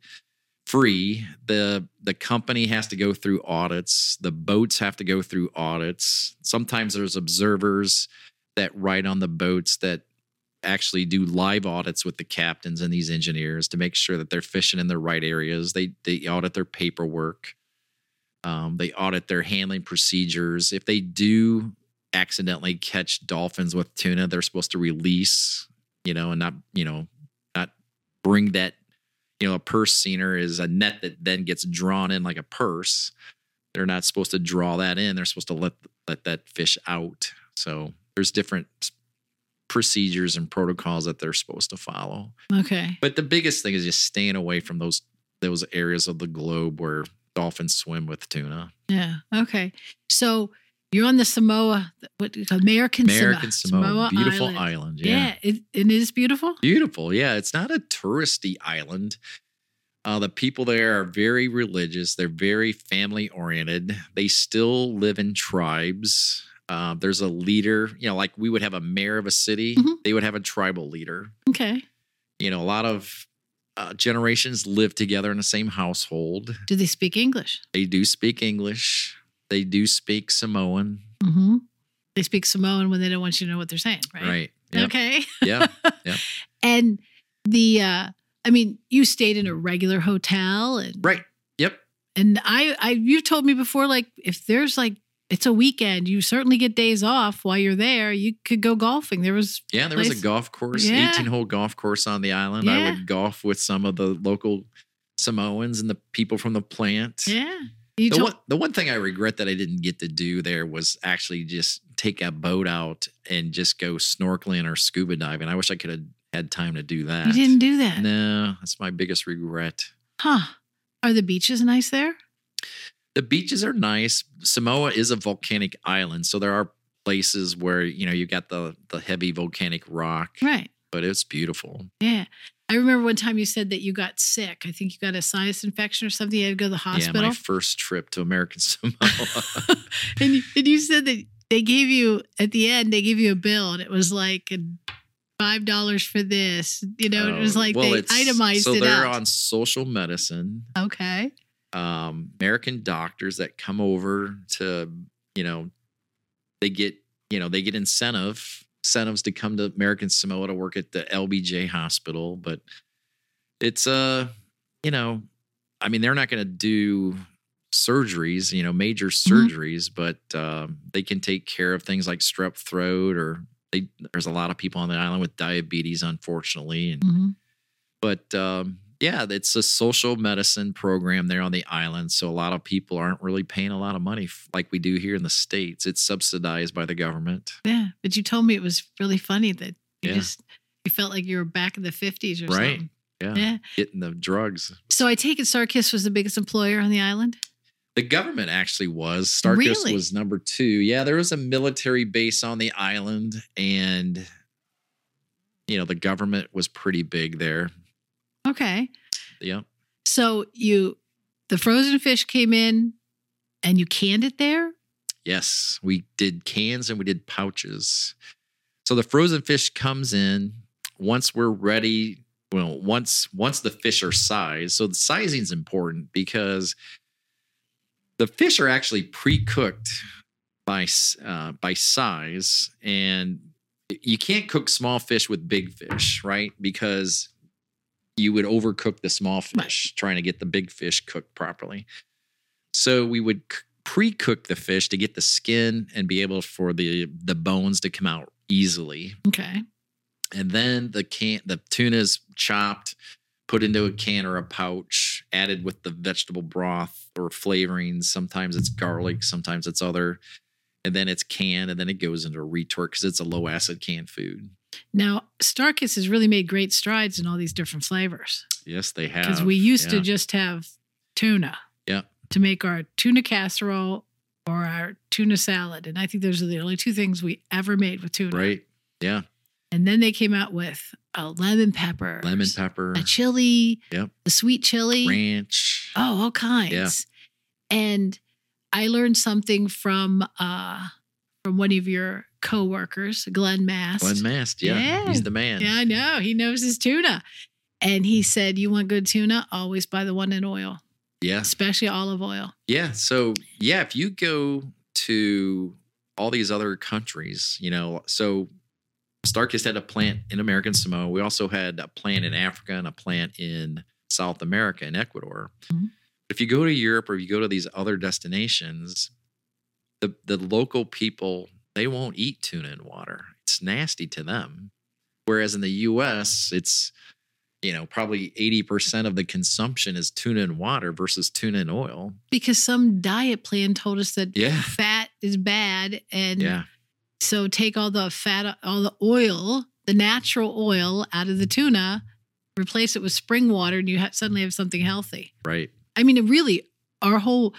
free the the company has to go through audits the boats have to go through audits sometimes there's observers that ride on the boats that actually do live audits with the captains and these engineers to make sure that they're fishing in the right areas. They they audit their paperwork. Um, they audit their handling procedures. If they do accidentally catch dolphins with tuna, they're supposed to release, you know, and not, you know, not bring that, you know, a purse seiner is a net that then gets drawn in like a purse. They're not supposed to draw that in. They're supposed to let let that fish out. So there's different procedures and protocols that they're supposed to follow. Okay. But the biggest thing is just staying away from those those areas of the globe where dolphins swim with tuna. Yeah. Okay. So you're on the Samoa, what do you call it? American, American Samoa, Samoa, beautiful Island. island. Yeah, Yeah. it, it is beautiful. Beautiful. Yeah. It's not a touristy island. Uh, the people there are very religious. They're very family oriented. They still live in tribes. Uh, there's a leader, you know, like we would have a mayor of a city, Mhm. they would have a tribal leader. Okay. You know, a lot of uh, generations live together in the same household. Do they speak English? They do speak English. They do speak Samoan. Mm-hmm. They speak Samoan when they don't want you to know what they're saying, right? Right. Yep. Okay. Yeah. Yeah. And the, uh, I mean, you stayed in a regular hotel, and Right. Yep. and I, I, you've told me before, like if there's like it's a weekend, you certainly get days off while you're there. You could go golfing. There was, Yeah. There was a golf course, Yeah. 18 hole golf course on the island. I would golf with some of the local Samoans and the people from the plant. yeah. You The one, the one thing I regret that I didn't get to do there was actually just take a boat out and just go snorkeling or scuba diving. I wish I could have had time to do that. you didn't do that, No, that's my biggest regret. huh? Are the beaches nice there? The beaches are nice. Samoa is a volcanic island, so there are places where you know you got the the heavy volcanic rock, Right. But it's beautiful. Yeah. I remember one time you said that you got sick. I think you got a sinus infection or something. You had to go to the hospital. Yeah, my first trip to American Samoa. and, you, and you said that they gave you, at the end, they gave you a bill and it was like $5 for this. You know, it was Oh, like well, they itemized so it they're out. on social medicine. okay. um, American doctors that come over to, you know, they get, you know, they get incentive incentives to come to American Samoa to work at the LBJ hospital, but it's uh, you know, I mean, they're not going to do surgeries, you know, major surgeries, but um, they can take care of things like strep throat or they, there's a lot of people on the island with diabetes, unfortunately, and Mhm. but um, yeah, it's a social medicine program there on the island. So a lot of people aren't really paying a lot of money like we do here in the States. It's subsidized by the government. Yeah. But you told me it was really funny that you Yeah. just, you felt like you were back in the 50s or Right. something. Yeah. Yeah. Getting the drugs. So I take it Starkist was the biggest employer on the island? The government actually was. Starkist Really? was number two. Yeah, there was a military base on the island, and you know the government was pretty big there. Okay. Yeah, So you, the frozen fish came in and you canned it there? yes, we did cans and we did pouches. So the frozen fish comes in once we're ready. Well, once once the fish are sized. So the sizing is important because the fish are actually pre-cooked by uh, by size, and you can't cook small fish with big fish, right? Because you would overcook the small fish trying to get the big fish cooked properly. So we would pre-cook the fish to get the skin and be able for the the bones to come out easily. Okay. and then the can the tuna's chopped put into a can or a pouch added with the vegetable broth or flavorings. Sometimes it's garlic sometimes it's other. And then it's canned and then it goes into a retort because it's a low acid canned food Now, Starkist has really made great strides in all these different flavors yes they have because we used to just have tuna Yeah. to make our tuna casserole or our tuna salad. And I think those are the only two things we ever made with tuna. right yeah And then they came out with a lemon pepper, lemon pepper, a chili, Yep. a sweet chili. ranch. Oh, all kinds. Yeah. And I learned something from uh from one of your coworkers, Glenn Mast. Glenn Mast, yeah, Yeah. he's the man. Yeah, I know. He knows his tuna. And he said, You want good tuna? Always buy the one in oil, yeah, especially olive oil. yeah. So yeah, if you go to all these other countries, you know, so Starkist had a plant in American Samoa. We also had a plant in Africa and a plant in South America in Ecuador. Mhm. If you go to Europe or you go to these other destinations, the the local people they won't eat tuna in water. It's nasty to them. Whereas in the U.S., it's you know probably eighty percent of the consumption is tuna in water versus tuna in oil. Because some diet plan told us that Yeah. fat is bad. And Yeah, so take all the fat, all the oil, the natural oil out of the tuna, replace it with spring water, and you suddenly have something healthy. right. I mean, it really, our whole,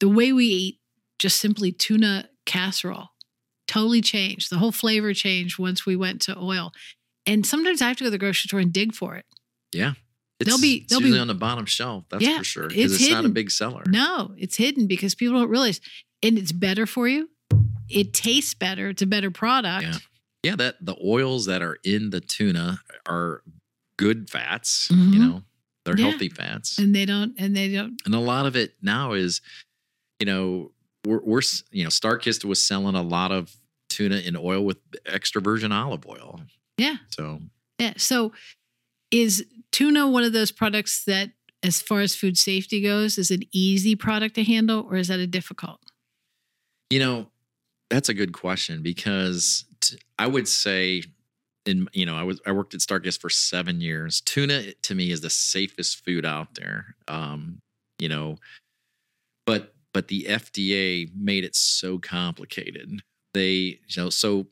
the way we eat just simply tuna casserole totally changed. The whole flavor changed once we went to oil. And sometimes I have to go to the grocery store and dig for it. Yeah. It's, They'll be- they'll be- usually on the bottom shelf. That's Yeah, for sure. it's Because it's, not a big seller. No, it's hidden because people don't realize. And it's better for you. It tastes better. It's a better product. Yeah. Yeah, that the oils that are in the tuna are good fats. Mhm. You know, they're Yeah. healthy fats, And they don't, and they don't, and a lot of it now is, you know, we're, we're you know, Starkist was selling a lot of tuna in oil with extra virgin olive oil. yeah. So Yeah. So is tuna one of those products that, as far as food safety goes, is an easy product to handle or is that a difficult? You know, that's a good question because t- I would say, in you know, I was I worked at Starkist for seven years. Tuna to me is the safest food out there. Um, you know, but but the FDA made it so complicated. They you know so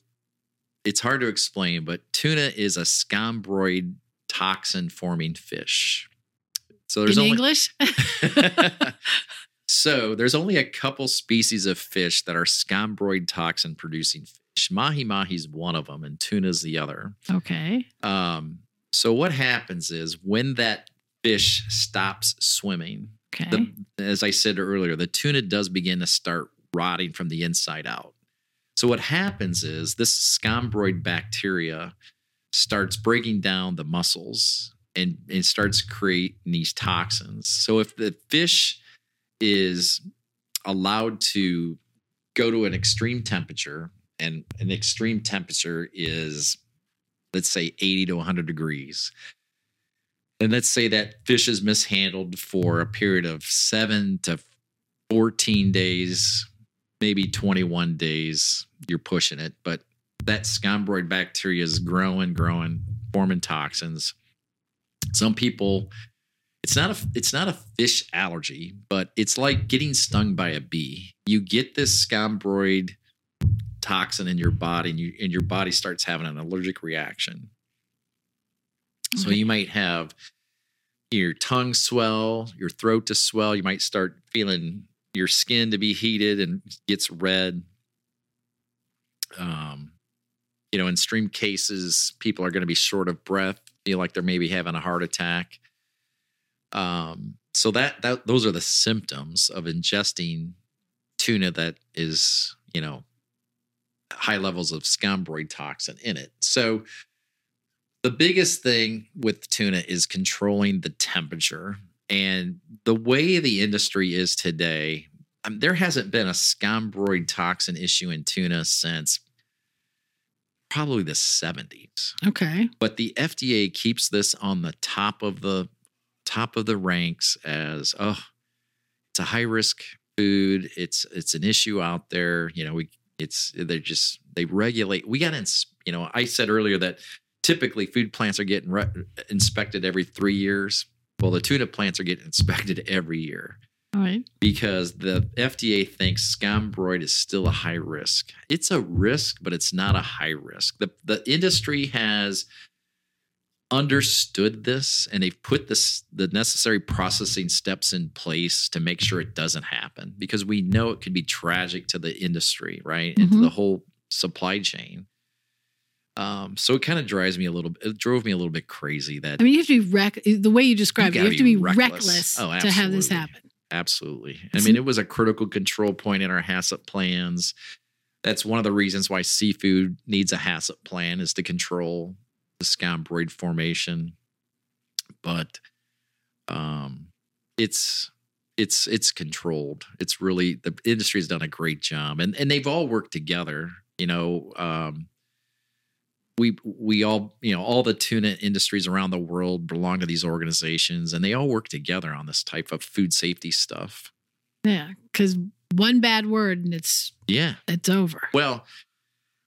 it's hard to explain, but tuna is a scombroid toxin forming fish. So there's In only English? so there's only a couple species of fish that are scombroid toxin producing fish. Mahi mahi is one of them, and tuna's the other. okay. Um, so what happens is when that fish stops swimming, Okay. the, as I said earlier, the tuna does begin to start rotting from the inside out. So what happens is this scombroid bacteria starts breaking down the muscles and, and starts creating these toxins. So if the fish is allowed to go to an extreme temperature, and an extreme temperature is, let's say, 80 to 100 degrees. And let's say that fish is mishandled for a period of seven to 14 days, maybe 21 days. You're pushing it, but that scombroid bacteria is growing, growing, forming toxins. Some people, it's not a it's not a fish allergy, but it's like getting stung by a bee. You get this scombroid toxin in your body, and you and your body starts having an allergic reaction. So you might have your tongue swell, your throat to swell. You might start feeling your skin to be heated and gets red. Um, you know, in extreme cases, people are going to be short of breath, feel like they're maybe having a heart attack. Um, so that that those are the symptoms of ingesting tuna that is, you know, high levels of scombroid toxin in it. So the biggest thing with tuna is controlling the temperature. And the way the industry is today, um, there hasn't been a scombroid toxin issue in tuna since probably the 70s. Okay. But the FDA keeps this on the top of the top of the ranks as oh, it's a high risk food. It's it's an issue out there. You know, we it's they just they regulate. We got to you know. I said earlier that typically food plants are getting re- inspected every three years. Well, the tuna plants are getting inspected every year right. because the FDA thinks scombroid is still a high risk. It's a risk, but it's not a high risk. The the industry has understood this and they've put this the necessary processing steps in place to make sure it doesn't happen because we know it could be tragic to the industry, right? And to Mhm. the whole supply chain. Um, so it kind of drives me a little. It drove me a little bit crazy that I mean, you have to be rec- the way you describe it. You have to be be reckless. reckless, Oh, to have this happen. Absolutely. I mean, it was a critical control point in our HACCP plans. That's one of the reasons why seafood needs a HACCP plan is to control the scombroid formation. But um, it's it's it's controlled. It's really the industry has done a great job, and and they've all worked together. You know, um, we we all you know all the tuna industries around the world belong to these organizations and they all work together on this type of food safety stuff. Yeah, because one bad word and it's yeah. it's over. well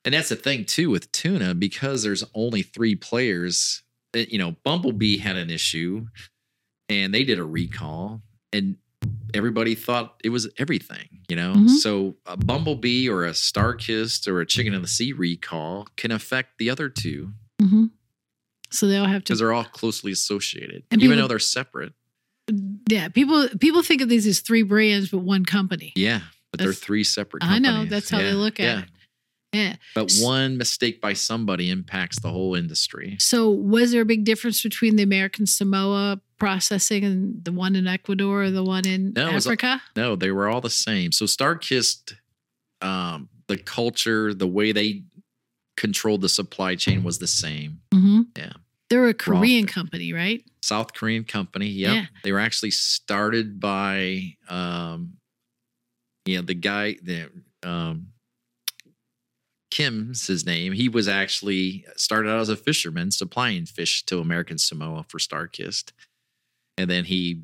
and that's the thing too with tuna because there's only three players eh, you know bumblebee had an issue and they did a recall and everybody thought it was everything you know Mhm. so a bumblebee or a Starkist or a chicken of the sea recall can affect the other two hmm So they all have to. because they're all closely associated, And even people- though they're separate. Yeah, people people think of these as three brands, but one company. Yeah, but they're three separate. I know, that's how they look at yeah. it. Yeah. But one mistake by somebody impacts the whole industry. So was there a big difference between the American Samoa processing and the one in Ecuador or the one in No, it was a- Africa? No, they were all the same. So Starkist, um, the culture, the way they controlled the supply chain was the same. Mm-hmm. Yeah. They're a Korean Raw. company, right? South Korean company. Yep. Yeah. They were actually started by, um, you know, the guy, the, um, Kim's his name. He was actually started out as a fisherman supplying fish to American Samoa for Starkist. And then he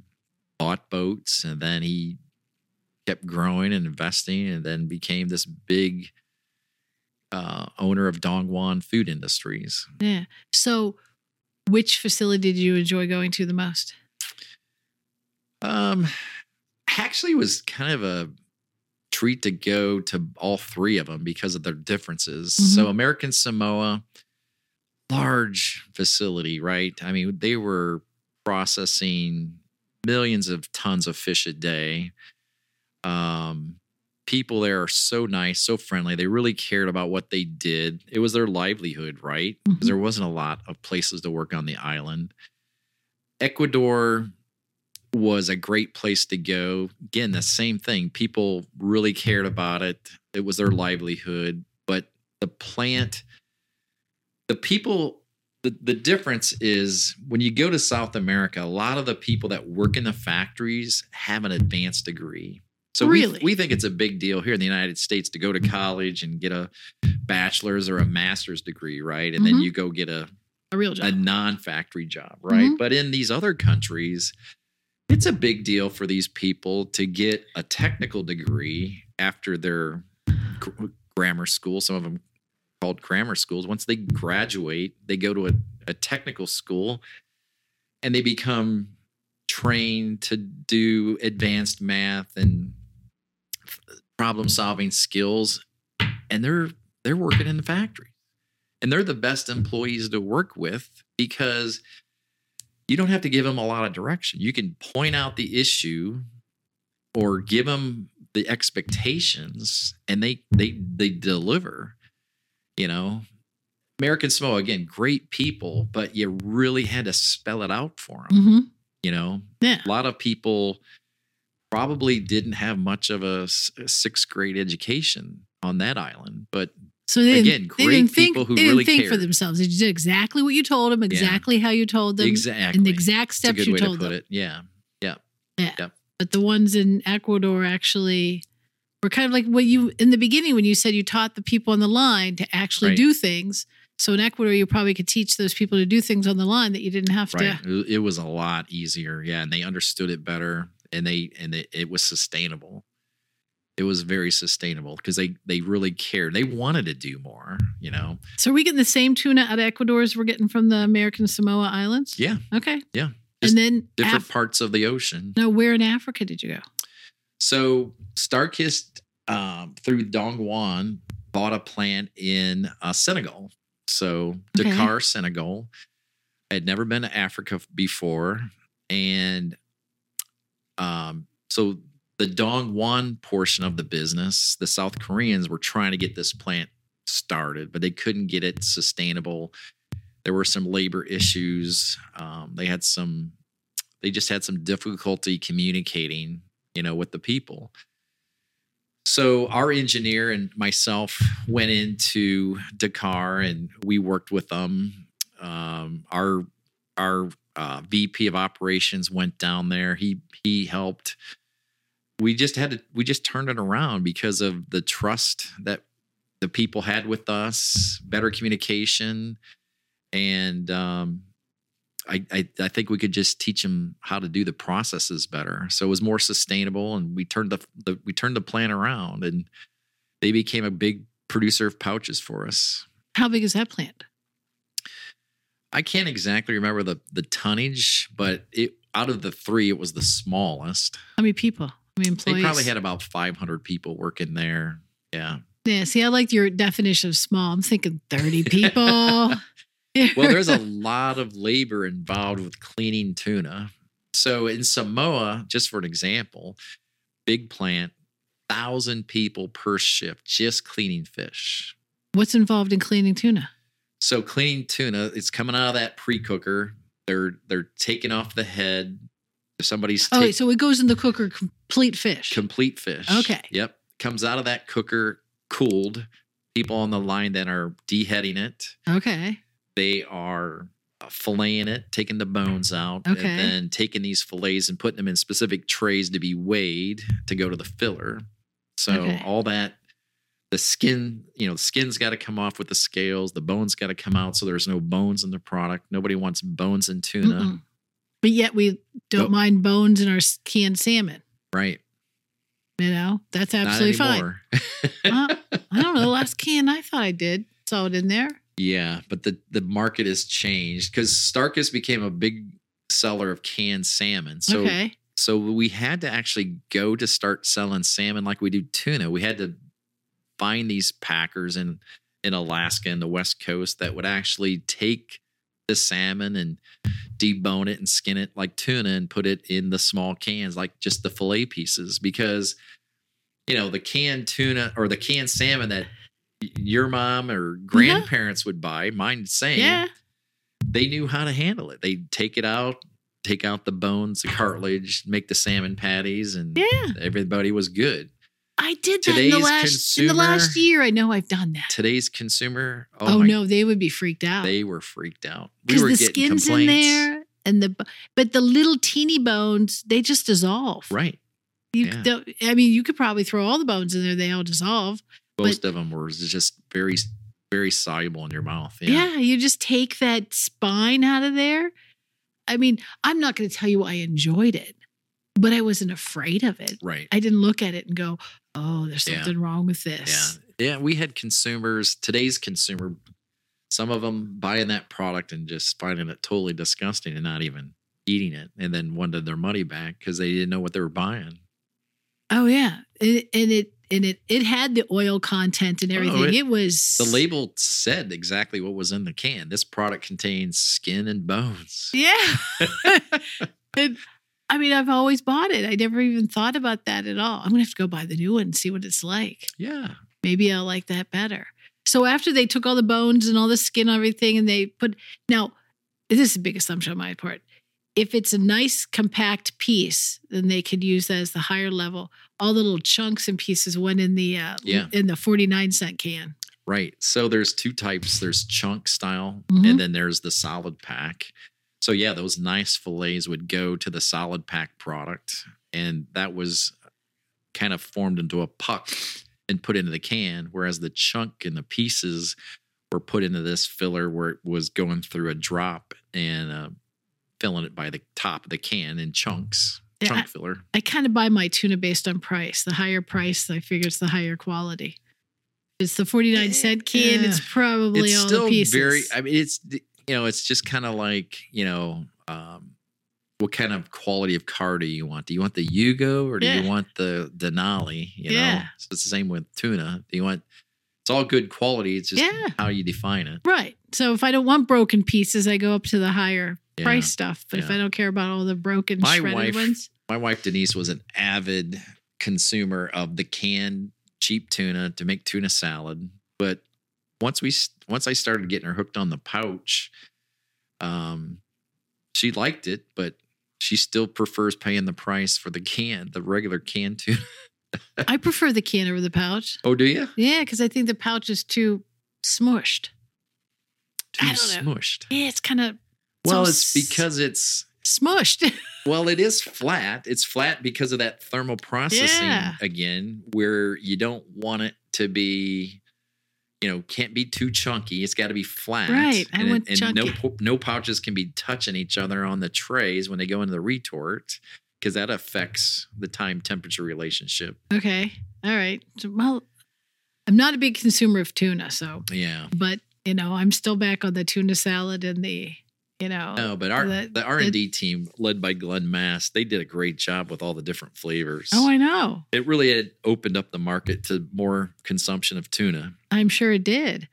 bought boats and then he kept growing and investing and then became this big uh, owner of Dongwon Food Industries. Yeah. So which facility did you enjoy going to the most? Um, actually, it was kind of a treat to go to all three of them because of their differences. Mhm. So, American Samoa, large facility, right? I mean, they were processing millions of tons of fish a day. Um, people there are so nice, so friendly. They really cared about what they did. It was their livelihood, right? 'Cause Mhm. there wasn't a lot of places to work on the island. Ecuador was a great place to go. Again, the same thing. People really cared about it. It was their livelihood. But the plant, the people, the, the difference is when you go to South America, a lot of the people that work in the factories have an advanced degree. So Really? we, we think it's a big deal here in the United States to go to college and get a bachelor's or a master's degree, right? And then Mhm. you go get a A real job. a non-factory job, right? Mhm. But in these other countries, it's a big deal for these people to get a technical degree after their grammar school. Some of them called grammar schools. Once they graduate, they go to a, a technical school and they become trained to do advanced math and problem solving skills and they're they're working in the factory and they're the best employees to work with because you don't have to give them a lot of direction. You can point out the issue or give them the expectations and they they they deliver. You know, American Samoa again, great people, but you really had to spell it out for them. hmm You know, Yeah. a lot of people probably didn't have much of a sixth grade education on that island, but So they didn't, Again, they great didn't think, people who they didn't really think for themselves. They did exactly what you told them, exactly how you told them, exactly and the exact steps you to told put them. it. Yeah. Yeah. But the ones in Ecuador actually were kind of like what you in the beginning when you said you taught the people on the line to actually Right. do things. So in Ecuador, you probably could teach those people to do things on the line that you didn't have Right. to. It- was a lot easier. Yeah. And they understood it better and they, and it, it was sustainable. It was very sustainable because they, they really cared. They wanted to do more, you know? So are we getting the same tuna out of Ecuador as we're getting from the American Samoa Islands? Yeah. Okay. Yeah. Just and then Different Af- parts of the ocean. no, where in Africa did you go? So Starkist um, through Dongwon bought a plant in uh, Senegal. So Okay. Dakar, Senegal. I had never been to Africa before, and um, so the Dongwon portion of the business, the South Koreans were trying to get this plant started, but they couldn't get it sustainable. There were some labor issues. Um, they had some, they just had some difficulty communicating, you know, with the people. So our engineer and myself went into Dakar and we worked with them. Um, our our uh, VP of operations went down there. He he helped. We just had to. We just turned it around because of the trust that the people had with us, better communication, and um, I, I I think we could just teach them how to do the processes better. So it was more sustainable, and we turned the, the we turned the plan around, and they became a big producer of pouches for us. How big is that plant? I can't exactly remember the the tonnage, but it out of the three, it was the smallest. How many people? Employees. They probably had about 500 people working there. Yeah. Yeah. See, I liked your definition of small. I'm thinking 30 people. well, there's a lot of labor involved with cleaning tuna. So in Samoa, just for an example, big plant, thousand people per shift just cleaning fish. What's involved in cleaning tuna? So cleaning tuna, it's coming out of that pre-cooker. They're they're taking off the head. Somebody's Oh, take- so it goes in the cooker complete fish. complete fish. Okay. Yep. Comes out of that cooker cooled. People on the line then are deheading it. okay. They are filleting it, taking the bones out, Okay. and then taking these fillets and putting them in specific trays to be weighed to go to the filler. So Okay. all that, the skin, you know, the skin's got to come off with the scales. The bones got to come out, so there's no bones in the product. Nobody wants bones in tuna, Mm-mm. But yet we don't Nope. mind bones in our canned salmon. right? You know, that's absolutely fine. Huh? I don't know. The last can I thought I did saw it in there. Yeah, but the the market has changed because Starkist became a big seller of canned salmon. So okay. so we had to actually go to start selling salmon like we do tuna. We had to find these packers in in Alaska and the West Coast that would actually take the salmon and debone it and skin it like tuna and put it in the small cans like just the fillet pieces because you know the canned tuna or the canned salmon that your mom or mm-hmm. grandparents would buy mine same Yeah. they knew how to handle it. They'd take it out, take out the bones, the cartilage, make the salmon patties, and Yeah. everybody was good. I did that in the last in the last year. I know I've done that. Today's consumer, oh, Oh, my, no, they would be freaked out. they were freaked out. We because were the getting skin's complaints. in there and the but the little teeny bones they just dissolve Right. you yeah. don't, i mean you could probably throw all the bones in there they all dissolve Most of them were just very, very soluble in your mouth. Yeah. yeah. you just take that spine out of there i mean i'm not going to tell you i enjoyed it but i wasn't afraid of it Right. i didn't look at it and go oh there's Yeah. something wrong with this Yeah. Yeah. We had consumers, today's consumer, some of them buying that product and just finding it totally disgusting and not even eating it and then wanted their money back because they didn't know what they were buying. oh yeah and, and it and it it had the oil content and Oh, everything it- it, was The label said exactly what was in the can. This product contains skin and bones. Yeah. and, I mean, I've always bought it. I never even thought about that at all. I'm gonna have to go buy the new one and see what it's like. Yeah. Maybe I'll like that better. So after they took all the bones and all the skin and everything, and they put now, this is a big assumption on my part. If it's a nice compact piece, then they could use that as the higher level. All the little chunks and pieces went in the uh, Yeah. in the 49 cent can. Right. So there's two types. There's chunk style Mhm. and then there's the solid pack. So yeah, those nice fillets would go to the solid pack product. And that was kind of formed into a puck and put into the can, whereas the chunk and the pieces were put into this filler where it was going through a drop and uh, filling it by the top of the can in chunks. Yeah, Chunk filler. I kind of buy my tuna based on price. The higher price, I figure it's the higher quality. It's the 49 cent can. It's probably it's all still the pieces. very i mean it's you know it's just kind of like you know um what kind of quality of car do you want do you want the yugo or do Yeah. you want the denali you know Yeah. so it's the same with tuna do you want it's all good quality it's just Yeah. how you define it right. So if I don't want broken pieces, I go up to the higher price stuff. But if I don't care about all the broken My shredded wife- ones, my wife denise was an avid consumer of the canned cheap tuna to make tuna salad but once we once I started getting her hooked on the pouch, um, she liked it, but she still prefers paying the price for the can, the regular can tuna. I prefer the can over the pouch. Oh, do you? Yeah, because I think the pouch is too smushed. Too I don't know. smushed. Yeah, it's kind of Well, it's because it's smushed. well, it is flat. It's flat because of that thermal processing Yeah. again, where you don't want it to be, you know, can't be too chunky. It's got to be flat. Right, I And, want and no chunky. po- no pouches can be touching each other on the trays when they go into the retort because that affects the time temperature relationship. okay. All right. Well, I'm not a big consumer of tuna, so Yeah. but you know, I'm still back on the tuna salad and the, you know, No, but our the- the R and D team led by Glenn Mass, they did a great job with all the different flavors. oh, I know. it really had opened up the market to more consumption of tuna. I'm sure it did.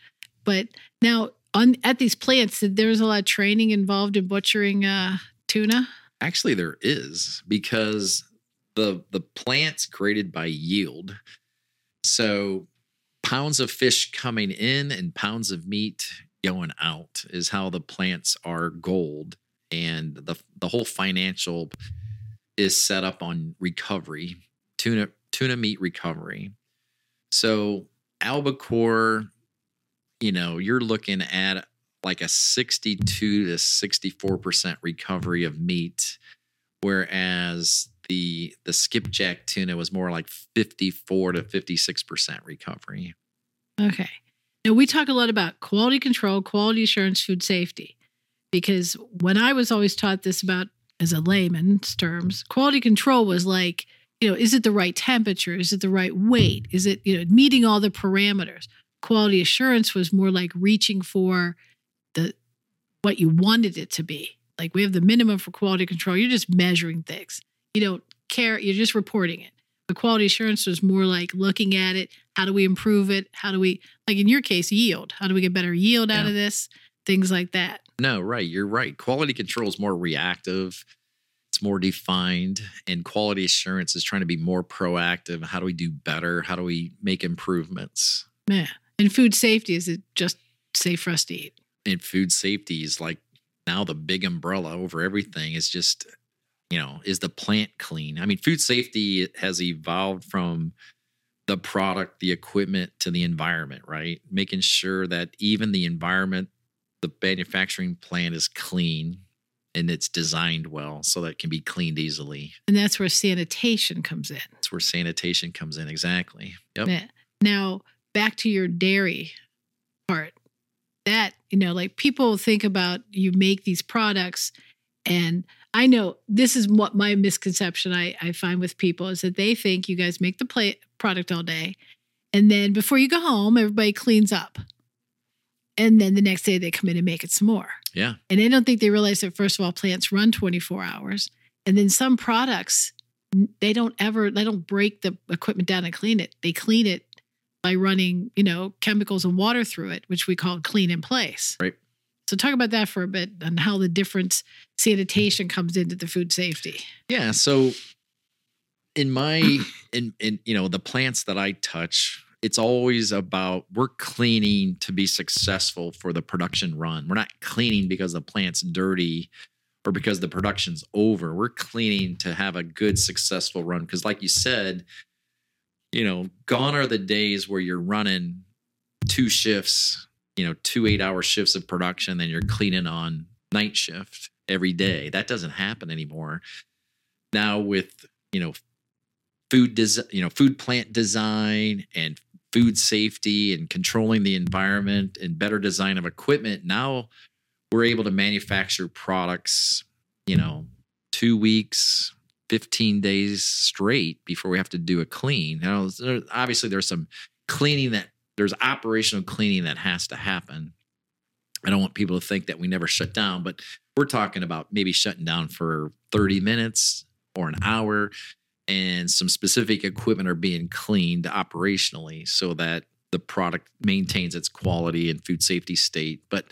But now on at these plants, there was a lot of training involved in butchering uh, tuna. Actually, there is because the the plant's graded by yield. So pounds of fish coming in and pounds of meat going out is how the plants are gold. And the the whole financial is set up on recovery, tuna tuna meat recovery. So albacore, you know, you're looking at like a 62 to 64% recovery of meat whereas the the skipjack tuna was more like 54 to 56% recovery Okay. Now we talk a lot about quality control, quality assurance, food safety, because when I was always taught this about as a layman's terms, quality control was like, you know, is it the right temperature? Is it the right weight? Is it, you know, meeting all the parameters? Quality assurance was more like reaching for the what you wanted it to be. Like we have the minimum for quality control. You're just measuring things. You don't care, you're just reporting it. But quality assurance was more like looking at it. How do we improve it? How do we, like in your case, yield? How do we get better yield out of this? Things like that. no right you're right quality control is more reactive it's more defined and quality assurance is trying to be more proactive how do we do better how do we make improvements Yeah. And food safety is it just safe for us to eat? and food safety is like now the big umbrella over everything is just you know is the plant clean i mean food safety has evolved from the product the equipment to the environment right? Making sure that even the environment the manufacturing plant is clean and it's designed well so that it can be cleaned easily. And that's where sanitation comes in. that's where sanitation comes in exactly. Yep. Now, back to your dairy part. That, you know, like people think about you make these products, and I know this is what my misconception I, I find with people is that they think you guys make the play, product all day, and then before you go home, everybody cleans up. And then the next day they come in and make it some more. yeah And I don't think they realize that, first of all, plants run 24 hours. And then some products, they don't ever, they don't break the equipment down and clean it. They clean it by running, you know, chemicals and water through it, which we call clean in place. Right. So talk about that for a bit and how the difference sanitation comes into the food safety. Yeah. So in my in in you know the plants that I touch, it's always about we're cleaning to be successful for the production run. We're not cleaning because the plant's dirty or because the production's over. We're cleaning to have a good successful run because like you said, you know, gone are the days where you're running two shifts, you know, two 8-hour shifts of production then you're cleaning on night shift every day. That doesn't happen anymore now with you know food you know food plant design and food safety and controlling the environment and better design of equipment now we're able to manufacture products you know 2 weeks 15 days straight before we have to do a clean. Now obviously there's some cleaning that there's operational cleaning that has to happen. I don't want people to think that we never shut down but we're talking about maybe shutting down for 30 minutes or an hour and some specific equipment are being cleaned operationally so that the product maintains its quality and food safety state but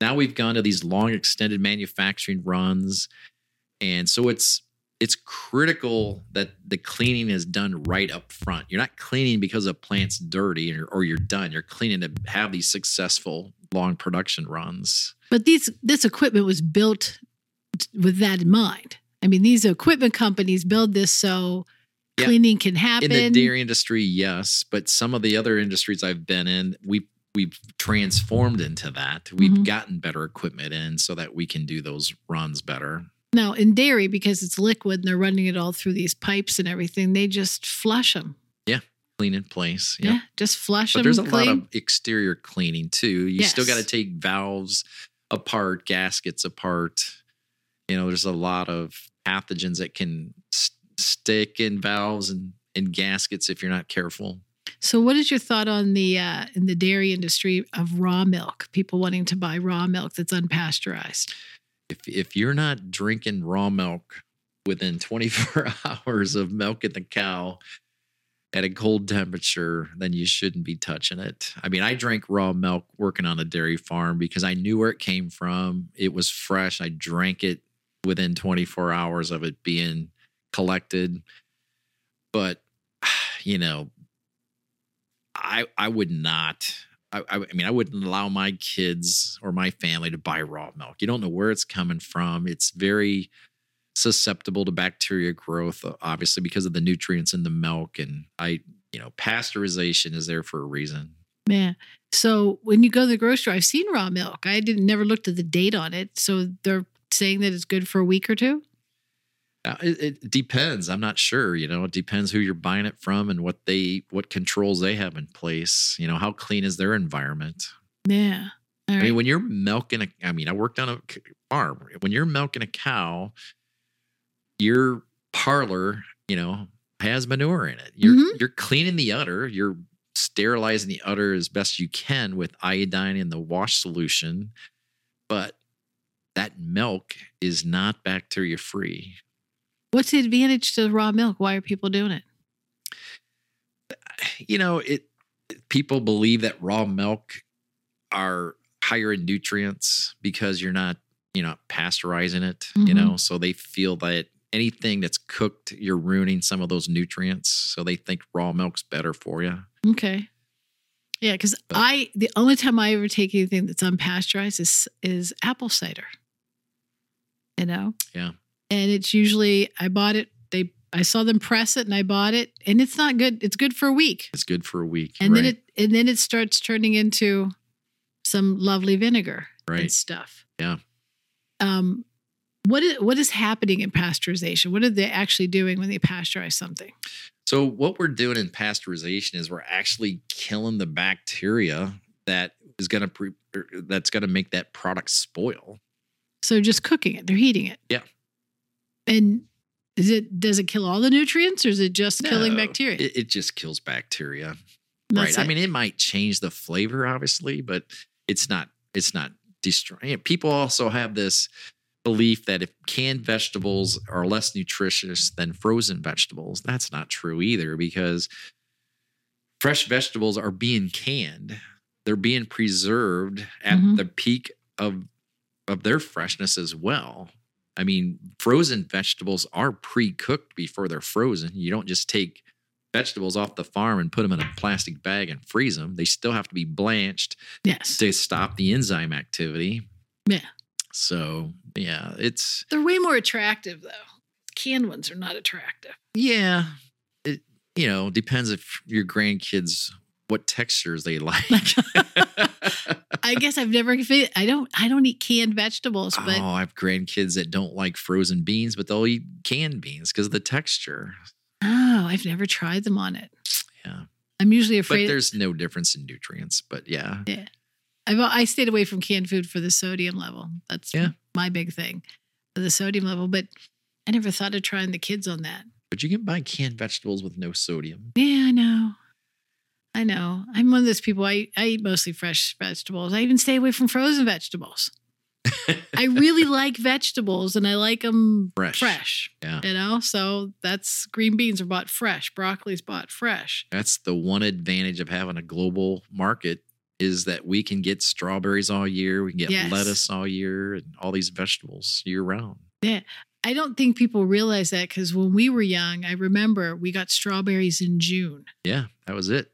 now we've gone to these long extended manufacturing runs and so it's it's critical that the cleaning is done right up front. You're not cleaning because a plant's dirty or, or you're done. You're cleaning to have these successful long production runs. But these this equipment was built with that in mind. I mean, these equipment companies build this so Yeah. cleaning can happen. In the dairy industry, yes, but some of the other industries I've been in, we we've transformed into that. We've Mhm. gotten better equipment in so that we can do those runs better. now, in dairy, because it's liquid and they're running it all through these pipes and everything, they just flush them. Yeah, clean in place. Yeah, just flush But them. there's a clean. lot of exterior cleaning too. You still got to take valves apart, gaskets apart. You know, there's a lot of pathogens that can s- stick in valves and, and gaskets if you're not careful. So, what is your thought on the uh, in the dairy industry of raw milk? People wanting to buy raw milk that's unpasteurized. If if you're not drinking raw milk within 24 hours of milking the cow at a cold temperature, then you shouldn't be touching it. I mean, I drank raw milk working on a dairy farm because I knew where it came from. It was fresh. I drank it within 24 hours of it being collected. But you know, I I would not I, I mean, I wouldn't allow my kids or my family to buy raw milk. You don't know where it's coming from. It's very susceptible to bacteria growth, uh, obviously, because of the nutrients in the milk. And I, you know, pasteurization is there for a reason. Yeah. So when you go to the grocery, I've seen raw milk. I didn't never looked at the date on it. So they're saying that it's good for a week or two. Uh, it, it depends. I'm not sure. You know, it depends who you're buying it from and what they, what controls they have in place. You know, how clean is their environment? Yeah. All I right. mean, when you're milking a, I mean, I worked on a farm. When you're milking a cow, your parlor, you know, has manure in it. You're Mhm. you're cleaning the udder. You're sterilizing the udder as best you can with iodine in the wash solution, but that milk is not bacteria free. What's the advantage to raw milk? Why are people doing it? You know, it people believe that raw milk are higher in nutrients because you're not, you know, pasteurizing it, you Mhm. know, so they feel that anything that's cooked, you're ruining some of those nutrients. So they think raw milk's better for you. Okay. Yeah, because I the only time I ever take anything that's unpasteurized is is apple cider. You know? Yeah. And it's usually I bought it, they I saw them press it and I bought it, and it's not good. It's good for a week. It's good for a week. And right. then it and then it starts turning into some lovely vinegar and stuff. Yeah. Um what is what is happening in pasteurization? What are they actually doing when they pasteurize something? So what we're doing in pasteurization is we're actually killing the bacteria that is going to pre- er, that's going to make that product spoil. So just cooking it, they're heating it. Yeah. And is it does it kill all the nutrients or is it just killing bacteria? It, it just kills bacteria. That's right. I mean, it might change the flavor, obviously, but it's not. It's not destroying. People also have this belief that if canned vegetables are less nutritious than frozen vegetables, that's not true either because fresh vegetables are being canned. They're being preserved at Mhm. the peak of of their freshness as well. I mean, frozen vegetables are pre-cooked before they're frozen. You don't just take vegetables off the farm and put them in a plastic bag and freeze them. They still have to be blanched yes. to stop the enzyme activity. Yeah. So, yeah, it's They're way more attractive though. Canned ones are not attractive. yeah, it you know, depends if your grandkids what textures they like. I guess I've never I don't I don't eat canned vegetables, but oh, I have grandkids that don't like frozen beans, but they'll eat canned beans because of the texture. oh, I've never tried them on it. Yeah. I'm usually afraid. But there's no difference in nutrients. But yeah, Yeah. I've, I stayed away from canned food for the sodium level. That's Yeah. my big thing, the sodium level. But I never thought of trying the kids on that. but you can buy canned vegetables with no sodium. Yeah, I know. I know. I'm one of those people. I, I eat mostly fresh vegetables. I even stay away from frozen vegetables. I really like vegetables and I like them Fresh. fresh. Yeah. You know, so that's green beans are bought fresh, broccoli's bought fresh. That's the one advantage of having a global market is that we can get strawberries all year, we can get Yes. lettuce all year, and all these vegetables year round. I I don't think people realize that because when we were young, I remember we got strawberries in June. Yeah, that was it.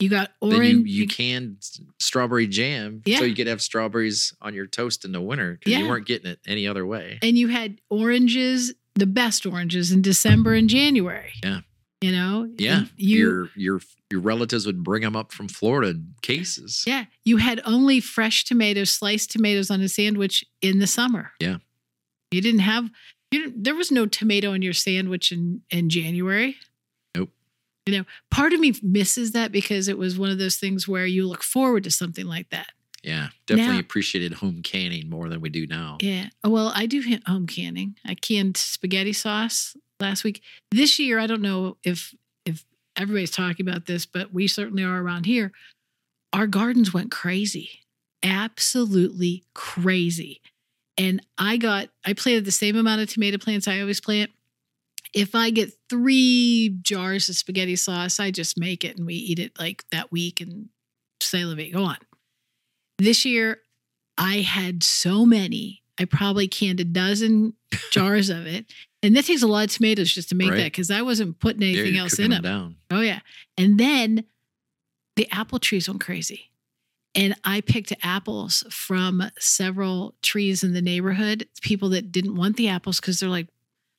You got Then you, orange. you canned strawberry jam, Yeah. so you could have strawberries on your toast in the winter because Yeah. you weren't getting it any other way. and you had oranges, the best oranges in December and January. Yeah. You know? Yeah, You, your your your relatives would bring them up from Florida in cases. yeah. You had only fresh tomatoes, sliced tomatoes on a sandwich in the summer. Yeah. You didn't have, you didn't, there was no tomato in your sandwich in, in January. You know, part of me misses that because it was one of those things where you look forward to something like that. Yeah, definitely Now- appreciated home canning more than we do now. Yeah. Oh, Well, I do home canning. I canned spaghetti sauce last week. This year, I don't know if if everybody's talking about this, but we certainly are around here. Our gardens went crazy, absolutely crazy. And I got I planted the same amount of tomato plants I always plant. If I get three jars of spaghetti sauce, I just make it and we eat it like that week and vie, go on. This year, I had so many. I probably canned a dozen jars of it. And that takes a lot of tomatoes just to make Right. that because I wasn't putting anything you're else in them them. down. Oh, yeah. And then the apple trees went crazy. And I picked apples from several trees in the neighborhood, people that didn't want the apples because they're like,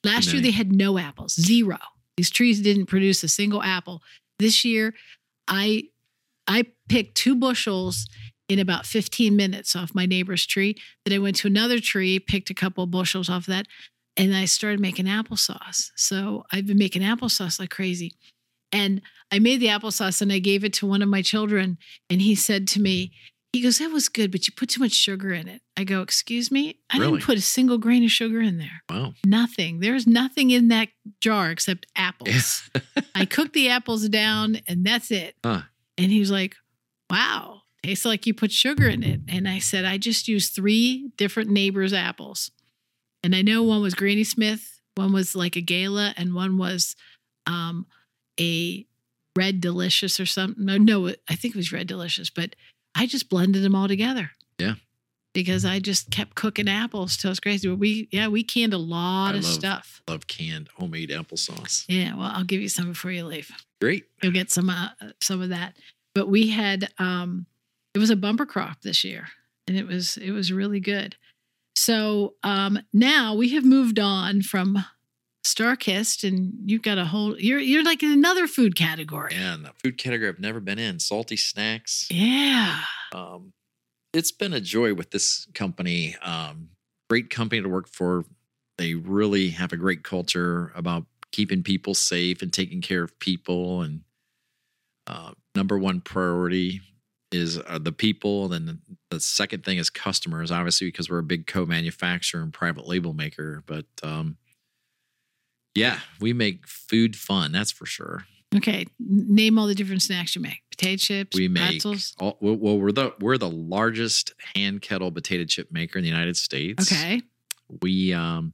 last year they had no apples, zero. These trees didn't produce a single apple. This year, I I picked two bushels in about 15 minutes off my neighbor's tree. Then I went to another tree, picked a couple of bushels off that, and I started making applesauce. So I've been making applesauce like crazy. And I made the applesauce and I gave it to one of my children. And he said to me, he goes, That was good, but you put too much sugar in it. I go, Excuse me? I Really? didn't put a single grain of sugar in there. Wow. Nothing. There's nothing in that jar except apples. I cooked the apples down and that's it. Huh. And he was like, Wow, tastes like you put sugar in it. And I said, I just used three different neighbors' apples. And I know one was Granny Smith, one was like a gala, and one was um, a red delicious or something. No, no, I think it was red delicious, but I just blended them all together. Yeah. Because I just kept cooking apples till it's crazy. But We yeah, we canned a lot I of love- stuff. Love canned homemade applesauce. Yeah, well, I'll give you some before you leave. Great. You'll get some uh, some of that. But we had um it was a bumper crop this year and it was it was really good. So um now we have moved on from Starkist and you've got a whole you're you're like in another food category. Yeah, and the food category I've never been in. Salty snacks. Yeah. Um, it's been a joy with this company. Um, great company to work for. They really have a great culture about keeping people safe and taking care of people. And uh, number one priority is uh, the people. Then the, the second thing is customers, obviously, because we're a big co-manufacturer and private label maker. But um, yeah, we make food fun. That's for sure. Okay. Name all the different snacks you make. Potato chips, We make pretzels. all, well, well, we're the we're the largest hand kettle potato chip maker in the United States. Okay. We um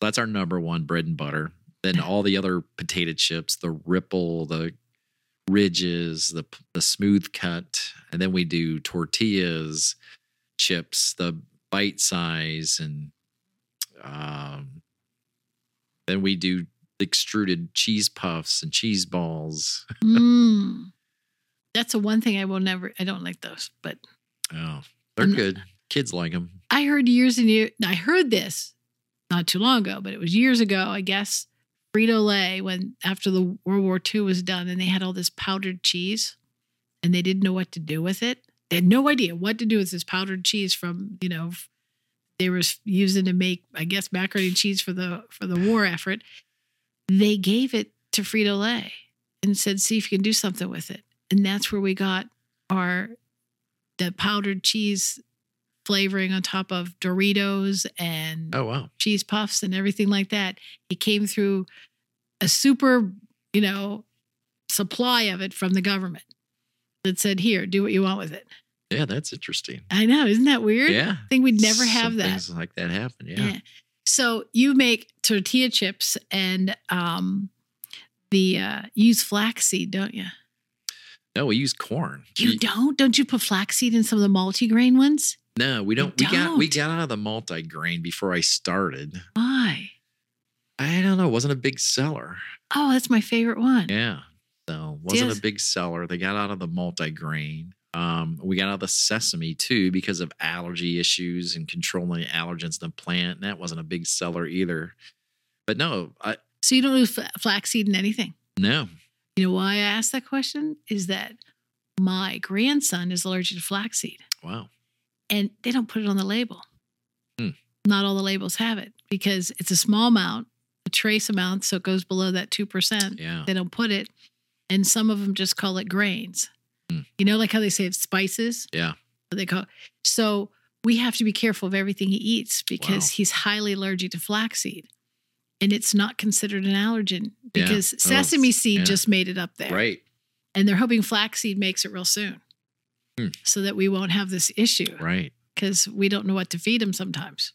that's our number one bread and butter. Then all the other potato chips, the ripple, the ridges, the the smooth cut, and then we do tortillas, chips, the bite size, and um, then we do extruded cheese puffs and cheese balls. Mm. That's the one thing I will never I don't like those, but Oh, they're I'm not- good. Kids like them. I heard years and years. I heard this not too long ago, but it was years ago, I guess. Frito Lay, when after the World War II was done, and they had all this powdered cheese, and they didn't know what to do with it. They had no idea what to do with this powdered cheese from you know they were using to make, I guess, macaroni and cheese for the for the war effort. They gave it to Frito Lay and said, "See if you can do something with it." And that's where we got our the powdered cheese flavoring on top of Doritos and Oh wow. cheese puffs and everything like that. It came through a super, you know, supply of it from the government that said, "Here, do what you want with it." Yeah, that's interesting. I know, isn't that weird? Yeah. I think we'd never have Some that. Things like that happen. Yeah. So you make tortilla chips and um the uh use flaxseed, don't you? No, we use corn. You We- don't? Don't you put flaxseed in some of the multigrain ones? No, we don't. We got we don't. got out of the multi grain before I started. Why? I don't know, It wasn't a big seller. Oh, that's my favorite one. Yeah. So wasn't Yes. a big seller. They got out of the multigrain. Um, we got out the sesame too because of allergy issues and controlling allergens in the plant. And that wasn't a big seller either. But no, I So you don't use fla- flaxseed in anything. no. You know why I asked that question? Is that my grandson is allergic to flaxseed Wow. and they don't put it on the label. Hmm. Not all the labels have it because it's a small amount, a trace amount, so it goes below that 2%. Yeah. They don't put it. And some of them just call it grains. Hmm. You know, like how they say it's spices? Yeah. They call So we have to be careful of everything he eats because Wow. he's highly allergic to flaxseed. And it's not considered an allergen Yeah. because Oh, sesame seed yeah. just made it up there. Right. And they're hoping flaxseed makes it real soon Hmm. so that we won't have this issue Right. because we don't know what to feed him sometimes.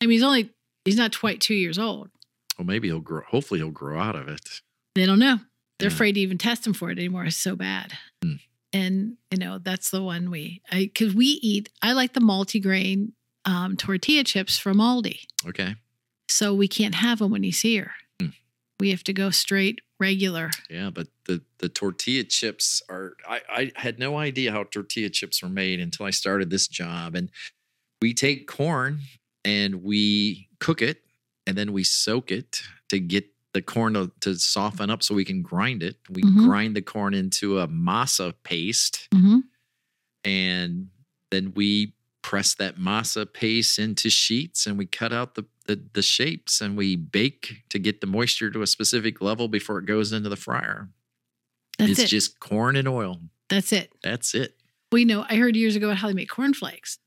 I mean, he's only, he's not quite two years old. Well, maybe he'll grow. Hopefully, he'll grow out of it. They don't know. They're Yeah. afraid to even test him for it anymore. It's so bad. Hmm. And, you know, that's the one we, I, cause we eat, I like the multigrain um, tortilla chips from Aldi. Okay. So we can't have them when he's here. Hmm. We have to go straight regular. Yeah, but the the tortilla chips are. I I had no idea how tortilla chips were made until I started this job, and we take corn and we cook it, and then we soak it to get the corn to, to soften up so we can grind it. We Mhm. grind the corn into a masa paste, Mm-hmm. and then we press that masa paste into sheets and we cut out the, the the shapes and we bake to get the moisture to a specific level before it goes into the fryer. That's it's it. just corn and oil. that's it. That's it. We know. I heard years ago about how they make cornflakes,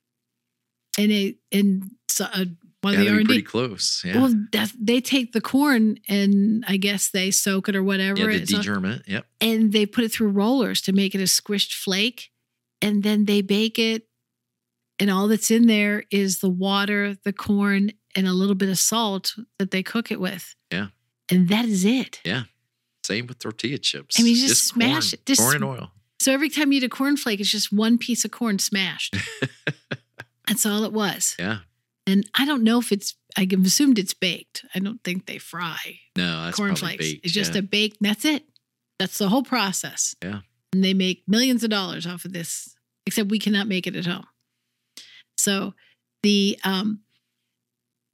and it and so, uh, one of the R and pretty close. Yeah. Well, they take the corn and I guess they soak it or whatever, yeah, the It's all- degerment. Yep. and they put it through rollers to make it a squished flake, and then they bake it, and all that's in there is the water, the corn, and a little bit of salt that they cook it with. Yeah. and that is it. Yeah. Same with tortilla chips. I mean, you just corn, smash it. Just corn and oil. So every time you eat a cornflake, it's just one piece of corn smashed. That's all it was. Yeah. And I don't know if it's, I assumed it's baked. I don't think they fry No, that's probably cornflakes. baked. It's just yeah. a baked, that's it. That's the whole process. Yeah. And they make millions of dollars off of this, except we cannot make it at home. So the, um,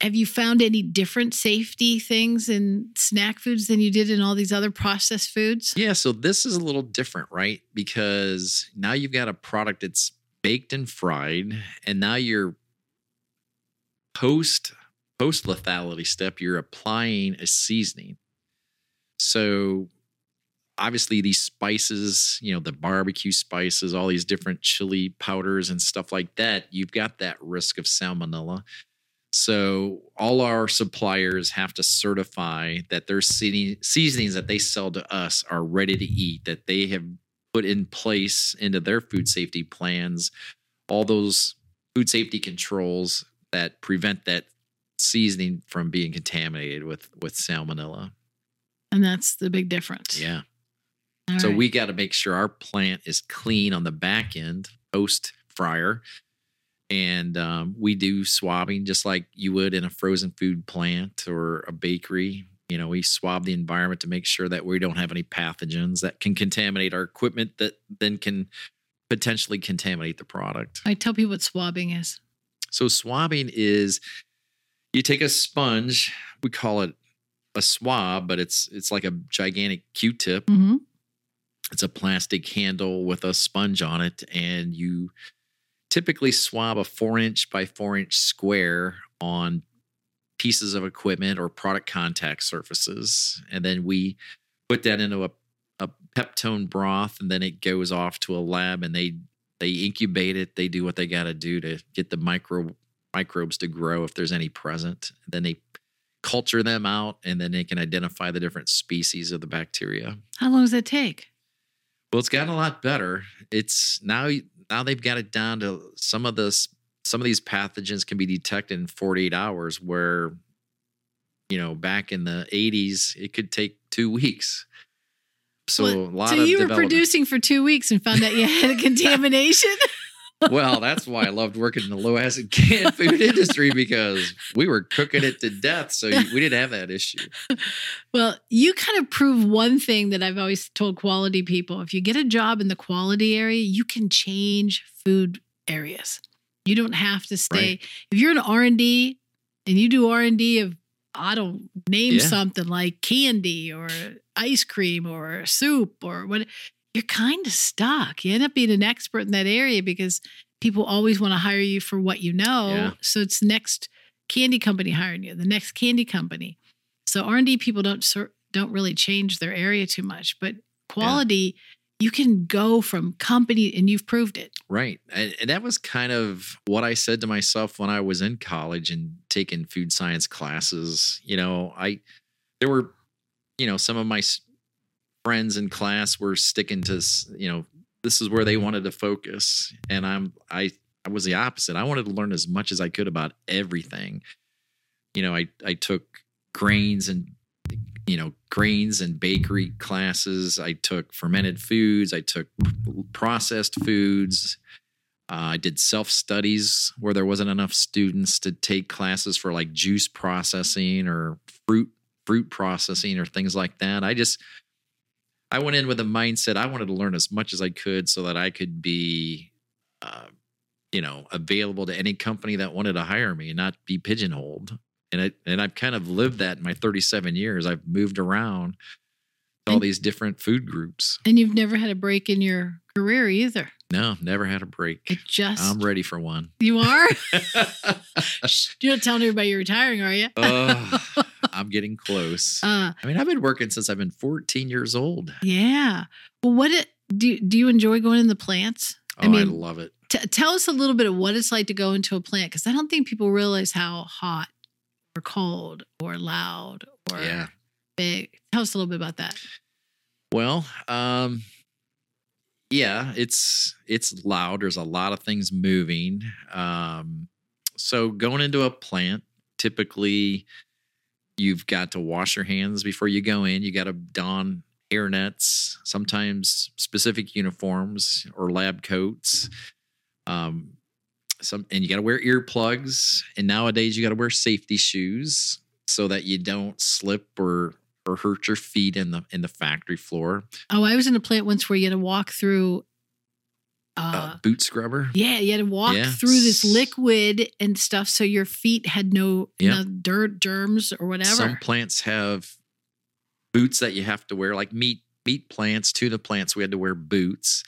have you found any different safety things in snack foods than you did in all these other processed foods? Yeah, so this is a little different, right? Because now you've got a product that's baked and fried, and now you're post post lethality step, you're applying a seasoning. So obviously these spices, you know, the barbecue spices, all these different chili powders and stuff like that, you've got that risk of salmonella. So all our suppliers have to certify that their seasonings that they sell to us are ready to eat, that they have put in place into their food safety plans all those food safety controls that prevent that seasoning from being contaminated with with salmonella. And that's the big difference. Yeah. All so right. we got to make sure our plant is clean on the back end post fryer. And um, we do swabbing just like you would in a frozen food plant or a bakery. You know, we swab the environment to make sure that we don't have any pathogens that can contaminate our equipment that then can potentially contaminate the product. I tell people what swabbing is. So swabbing is you take a sponge, we call it a swab, but it's it's like a gigantic Q-tip Mm-hmm. it's a plastic handle with a sponge on it and you typically swab a four inch by four inch square on pieces of equipment or product contact surfaces and then we put that into a, a peptone broth and then it goes off to a lab and they they incubate it they do what they got to do to get the micro microbes to grow if there's any present then they culture them out and then they can identify the different species of the bacteria How long does that take? well, it's gotten a lot better. It's now now they've got it down to some of this some of these pathogens can be detected in 48 hours where you know, back in the 80s it could take 2 weeks. So lot So of you were producing for two weeks and found out you had a contamination? well, that's why I loved working in the low acid canned food industry because we were cooking it to death. So we didn't have that issue. Well, you kind of prove one thing that I've always told quality people. If you get a job in the quality area, you can change food areas. You don't have to stay. Right. If you're an R&D and you do R&D of I don't name Yeah. something like candy or ice cream or soup or what you're kind of stuck. You end up being an expert in that area because people always want to hire you for what you know. Yeah. So it's the next candy company hiring you, the next candy company. So R and D people don't don't really change their area too much, but quality you can go from company and you've proved it. Right. And, that was kind of what I said to myself when I was in college and taking food science classes. You know, I, there were, you know, some of my friends in class were sticking to, you know, this is where they mm-hmm. wanted to focus. And I'm, I, I was the opposite. I wanted to learn as much as I could about everything. You know, I, I took grains and you know grains and bakery classes. I took fermented foods. I took processed foods. Uh, i did self studies where there wasn't enough students to take classes for like juice processing or fruit fruit processing or things like that. I just i went in with a mindset i wanted to learn as much as i could so that i could be uh, you know available to any company that wanted to hire me and not be pigeonholed and I and I've kind of lived that in my 37 years. I've moved around to all And- these different food groups. And you've never had a break in your career either. No, never had a break. It just I'm ready for one. you are. You're not telling everybody you're retiring, are you? oh, I'm getting close. Uh, I mean, I've been working since I've been 14 years old. yeah. Well, what it, do do you enjoy going in the plants? Oh, I, I mean- love it. T- tell us a little bit of what it's like to go into a plant because I don't think people realize how hot or cold or loud or Yeah. big. Tell us a little bit about that. Well, um, yeah, it's it's loud. There's a lot of things moving. Um, so going into a plant, typically you've got to wash your hands before you go in. You got to don hair nets, sometimes specific uniforms or lab coats. Um, some and you got to wear earplugs. And nowadays you got to wear safety shoes so that you don't slip or or hurt your feet in the in the factory floor. Oh, I was in a plant once where you had to walk through. Uh, Uh, boot scrubber. yeah, you had to walk yeah. through this liquid and stuff, so your feet had no, Yeah. no dirt, germs, or whatever. Some plants have boots that you have to wear, like meat meat plants, tuna plants. We had to wear boots.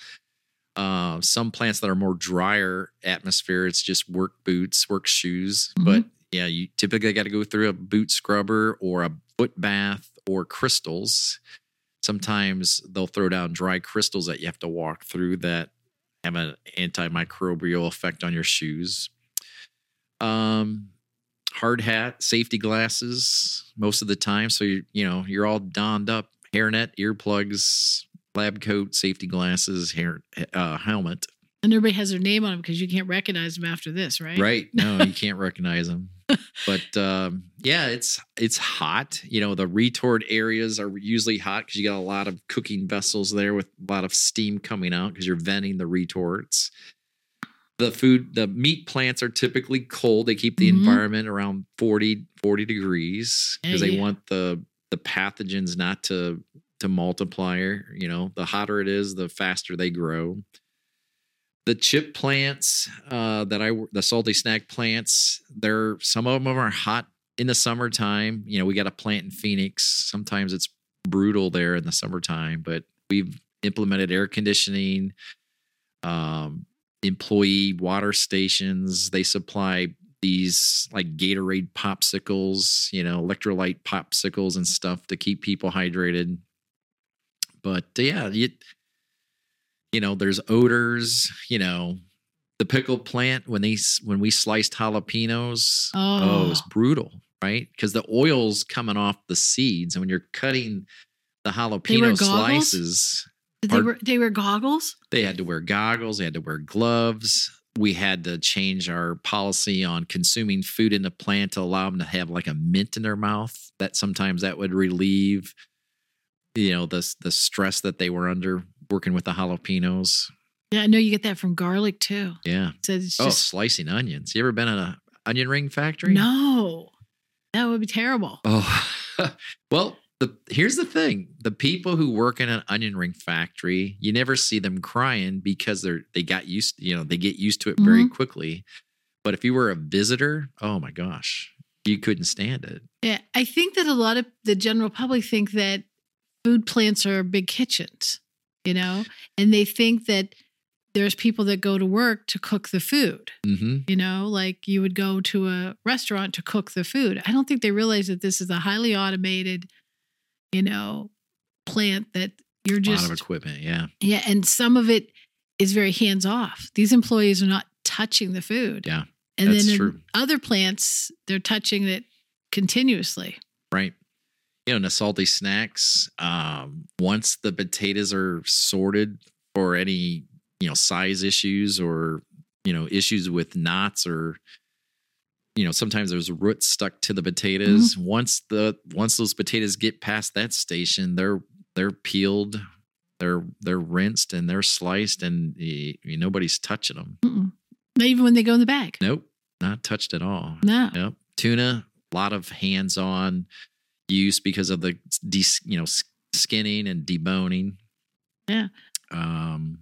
Uh, some plants that are more drier atmosphere, it's just work boots, work shoes. Mhm. But yeah, you typically got to go through a boot scrubber or a foot bath or crystals. Sometimes they'll throw down dry crystals that you have to walk through that have an antimicrobial effect on your shoes. Um, hard hat, safety glasses most of the time. So you you know you're all donned up, hairnet, earplugs, lab coat, safety glasses, hair uh, helmet. and everybody has their name on them because you can't recognize them after this, right? Right? No, you can't recognize them. But um, yeah, it's it's hot. You know, the retort areas are usually hot because you got a lot of cooking vessels there with a lot of steam coming out because you're venting the retorts. The food, the meat plants are typically cold. They keep the Mhm. environment around 40, 40 degrees because Yeah, they yeah. want the the pathogens not to to multiply. You know, the hotter it is, the faster they grow the chip plants uh, that I the salty snack plants, they're some of them are hot in the summertime. You know, we got a plant in Phoenix. Sometimes it's brutal there in the summertime, but we've implemented air conditioning, um, employee water stations. They supply these like Gatorade popsicles, you know, electrolyte popsicles and stuff to keep people hydrated. But uh, yeah, you, you know, there's odors, you know, the pickle plant when they when we sliced jalapenos, oh, it's Oh. brutal, right? Because the oil's coming off the seeds, and when you're cutting the jalapeno slices, they wear they wear goggles? they had to wear goggles, they had to wear gloves. We had to change our policy on consuming food in the plant to allow them to have like a mint in their mouth. That sometimes that would relieve, you know, the the stress that they were under working with the jalapenos. Yeah, I know you get that from garlic too. Yeah. So it's Oh, just slicing onions. You ever been in a onion ring factory? no, that would be terrible. Oh, well, the here's the thing: the people who work in an onion ring factory, you never see them crying because they're they got used. You know, they get used to it very mm-hmm. quickly. But if you were a visitor, oh my gosh, you couldn't stand it. Yeah, I think that a lot of the general public think that food plants are big kitchens, you know, and they think that there's people that go to work to cook the food, hmm you know, like you would go to a restaurant to cook the food. I don't think they realize that this is a highly automated, you know, plant that you're A lot just of equipment. Yeah, yeah, and some of it is very hands off. These employees are not touching the food. Yeah, and then other plants, they're touching it continuously. right. You know, in the salty snacks, um, once the potatoes are sorted for any you know size issues or you know issues with knots or you know sometimes there's roots stuck to the potatoes once the once those potatoes get past that station they're they're peeled they're they're rinsed and they're sliced and y- y- nobody's touching them Mm-mm. Not even when they go in the bag. nope not touched at all No. Yep. Tuna, a lot of hands-on use because of the de- you know skinning and deboning. Yeah. Um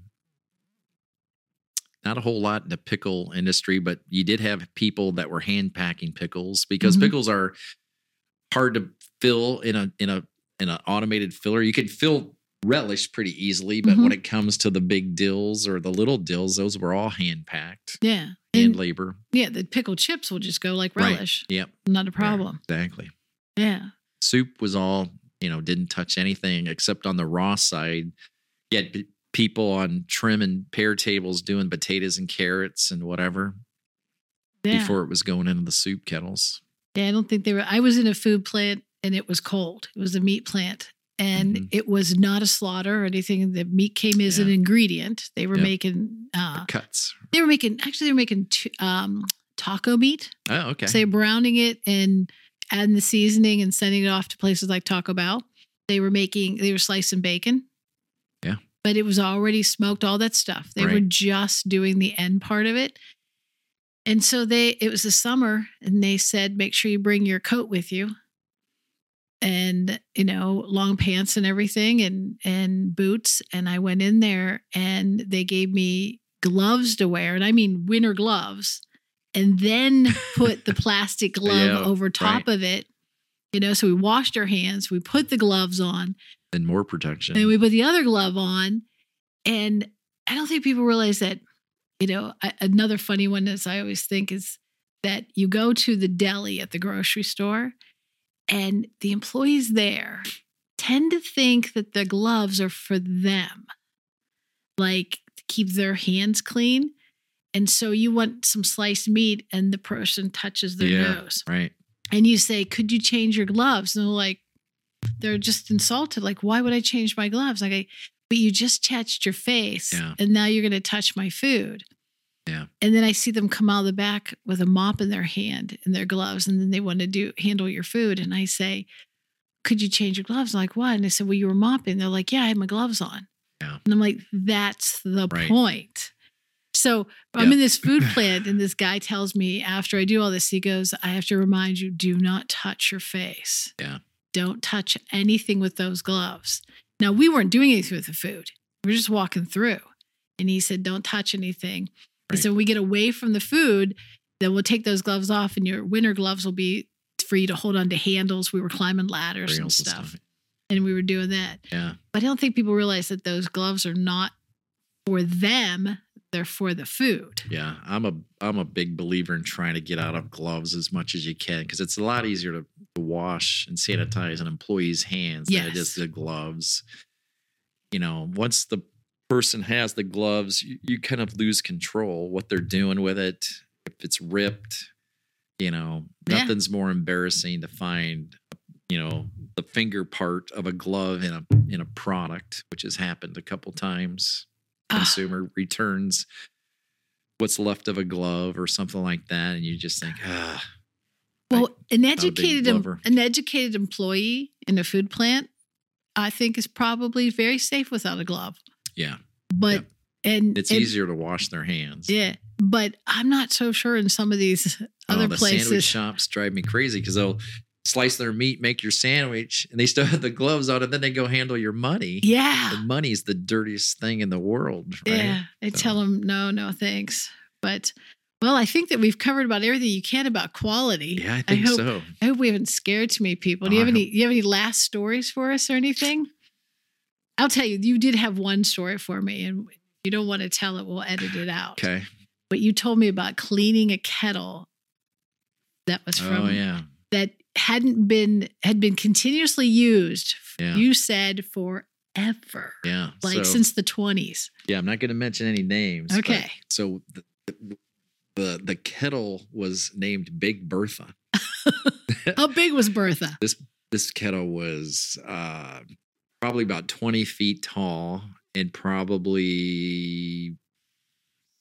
not a whole lot in the pickle industry, but you did have people that were hand packing pickles because Mhm. pickles are hard to fill in a in a in an automated filler. You can fill relish pretty easily, but Mhm. when it comes to the big dills or the little dills, those were all hand packed, Yeah. hand And labor. yeah, the pickled chips will just go like Right. relish. Yep. Not a problem. Exactly. Yeah. Soup was all you know didn't touch anything except on the raw side p- people on trim and pear tables doing potatoes and carrots and whatever Yeah. before it was going into the soup kettles Yeah, I don't think they were. I was in a food plant and it was cold. It was a meat plant. And Mhm. it was not a slaughter or anything. The meat came as an ingredient. They were Yep. making, uh, cuts they were making, actually, they were making t- um, taco meat. oh okay So they were browning it and adding the seasoning and sending it off to places like Taco Bell. They were making, they were slicing bacon. Yeah. But it was already smoked, all that stuff. They were just doing the end part of it. And so they, it was the summer and they said, make sure you bring your coat with you and, you know, long pants and everything and, and boots. And I went in there and they gave me gloves to wear. And I mean, winter gloves and then put the plastic glove Yeah, over top right. of it. You know, so we washed our hands, we put the gloves on, and more protection and we put the other glove on. And I don't think people realize that, you know, I, another funny one is I always think is that you go to the deli at the grocery store and the employees there tend to think that the gloves are for them, like to keep their hands clean. And so you want some sliced meat and the person touches their yeah nose right and you say, "Could you change your gloves?" And they're like, they're just insulted. Like, why would I change my gloves? Like, I, but you just touched your face, Yeah. and now you're going to touch my food. Yeah. And then I see them come out of the back with a mop in their hand and their gloves, and then they want to do handle your food. And I say, "Could you change your gloves?" I'm like, what? And I said, "Well, you were mopping." They're like, "Yeah, I had my gloves on." Yeah. And I'm like, "That's the Right. point." So I'm Yeah. in this food plant, and this guy tells me after I do all this, he goes, I have to remind you, do not touch your face. Yeah. Don't touch anything with those gloves. Now, we weren't doing anything with the food, we were just walking through. And he said, Don't touch anything. Right. And so when we get away from the food, then we'll take those gloves off, and your winter gloves will be for you to hold on to handles. We were climbing ladders and and stuff, and we were doing that. yeah But I don't think people realize that those gloves are not for them, they're for the food. Yeah, I'm a I'm a big believer in trying to get out of gloves as much as you can because it's a lot easier to, wash and sanitize an employee's hands than it is the gloves. You know, once the person has the gloves, you, you kind of lose control what they're doing with it. If it's ripped, you know, Yeah. nothing's more embarrassing to find, you know, the finger part of a glove in a in a product, which has happened a couple times consumer returns what's left of a glove or something like that, and you just think, ah, well, an educated em- an educated employee in a food plant, I think, is probably very safe without a glove. yeah, But Yep. and It's and- easier to wash their hands. Yeah, but I'm not so sure in some of these other oh, the sandwich shops drive me crazy because they'll slice their meat, make your sandwich, and they still have the gloves on, and then they go handle your money. Yeah, And money's the dirtiest thing in the world, right? yeah. I So- tell them no, no, thanks. But well, I think that we've covered about everything you can about quality. Yeah, I think hope, so. I hope we haven't scared too many people. Do Oh, you have I any? Do you have any last stories for us or anything? I'll tell you. You did have one story for me, and you don't want to tell it. We'll edit it out. Okay. But you told me about cleaning a kettle that was oh, from Oh yeah. that hadn't been had been continuously used. Yeah. You said forever, Yeah. like so, since the twenties. yeah, I'm not going to mention any names. Okay. so the, the the kettle was named Big Bertha. How big was Bertha? This this kettle was uh, probably about 20 feet tall and probably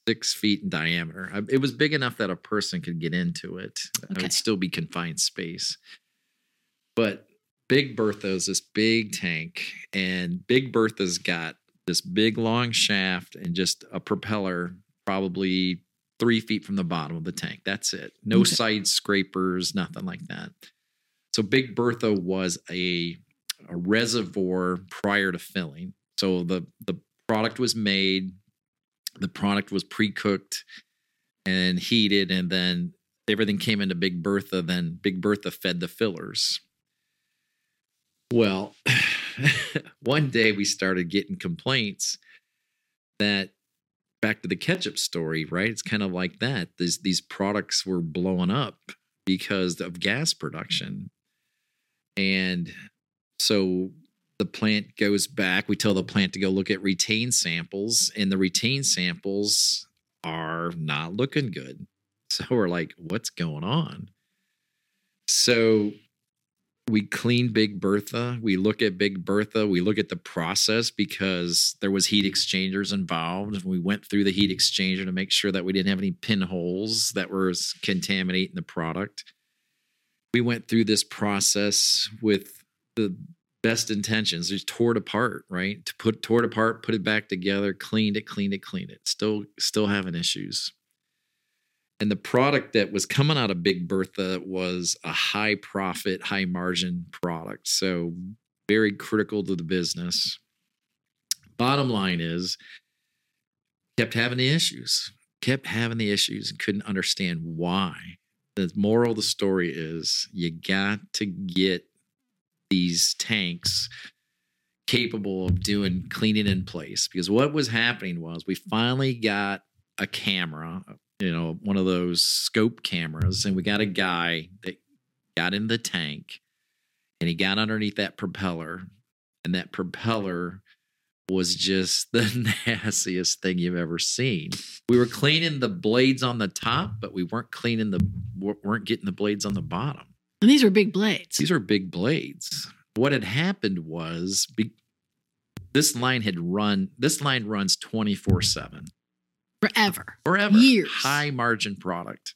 six feet in diameter. I- It was big enough that a person could get into it. It Okay. would still be confined space. But Big Bertha is this big tank, and Big Bertha's got this big long shaft and just a propeller, probably three feet from the bottom of the tank. That's it. No Okay. side scrapers, nothing like that. So Big Bertha was a, a reservoir prior to filling. So the the product was made, the product was pre-cooked and heated, and then everything came into Big Bertha. Then Big Bertha fed the fillers. Well, one day we started getting complaints that back to the ketchup story, right? It's kind of like that. These these products were blowing up because of gas production. And so the plant goes back. We tell the plant to go look at retain samples, and the retain samples are not looking good. So we're like, what's going on? So we clean Big Bertha. We look at Big Bertha. We look at the process because there was heat exchangers involved. We went through the heat exchanger to make sure that we didn't have any pinholes that were contaminating the product. We went through this process with the best intentions. Just tore it apart, right? To put tore it apart, put it back together, cleaned it, cleaned it, cleaned it. Still, still having issues. And the product that was coming out of Big Bertha was a high profit, high margin product. So very critical to the business. Bottom line is, kept having the issues, kept having the issues, and couldn't understand why. The moral of the story is you got to get these tanks capable of doing cleaning in place. Because what was happening was we finally got a camera you know one of those scope cameras and we got a guy that got in the tank and he got underneath that propeller and that propeller was just the nastiest thing you've ever seen. We were cleaning the blades on the top but we weren't cleaning the weren't getting the blades on the bottom And these were big blades. these are big blades. What had happened was be, this line had run, this line runs 24 7 forever. forever. Years. High margin product.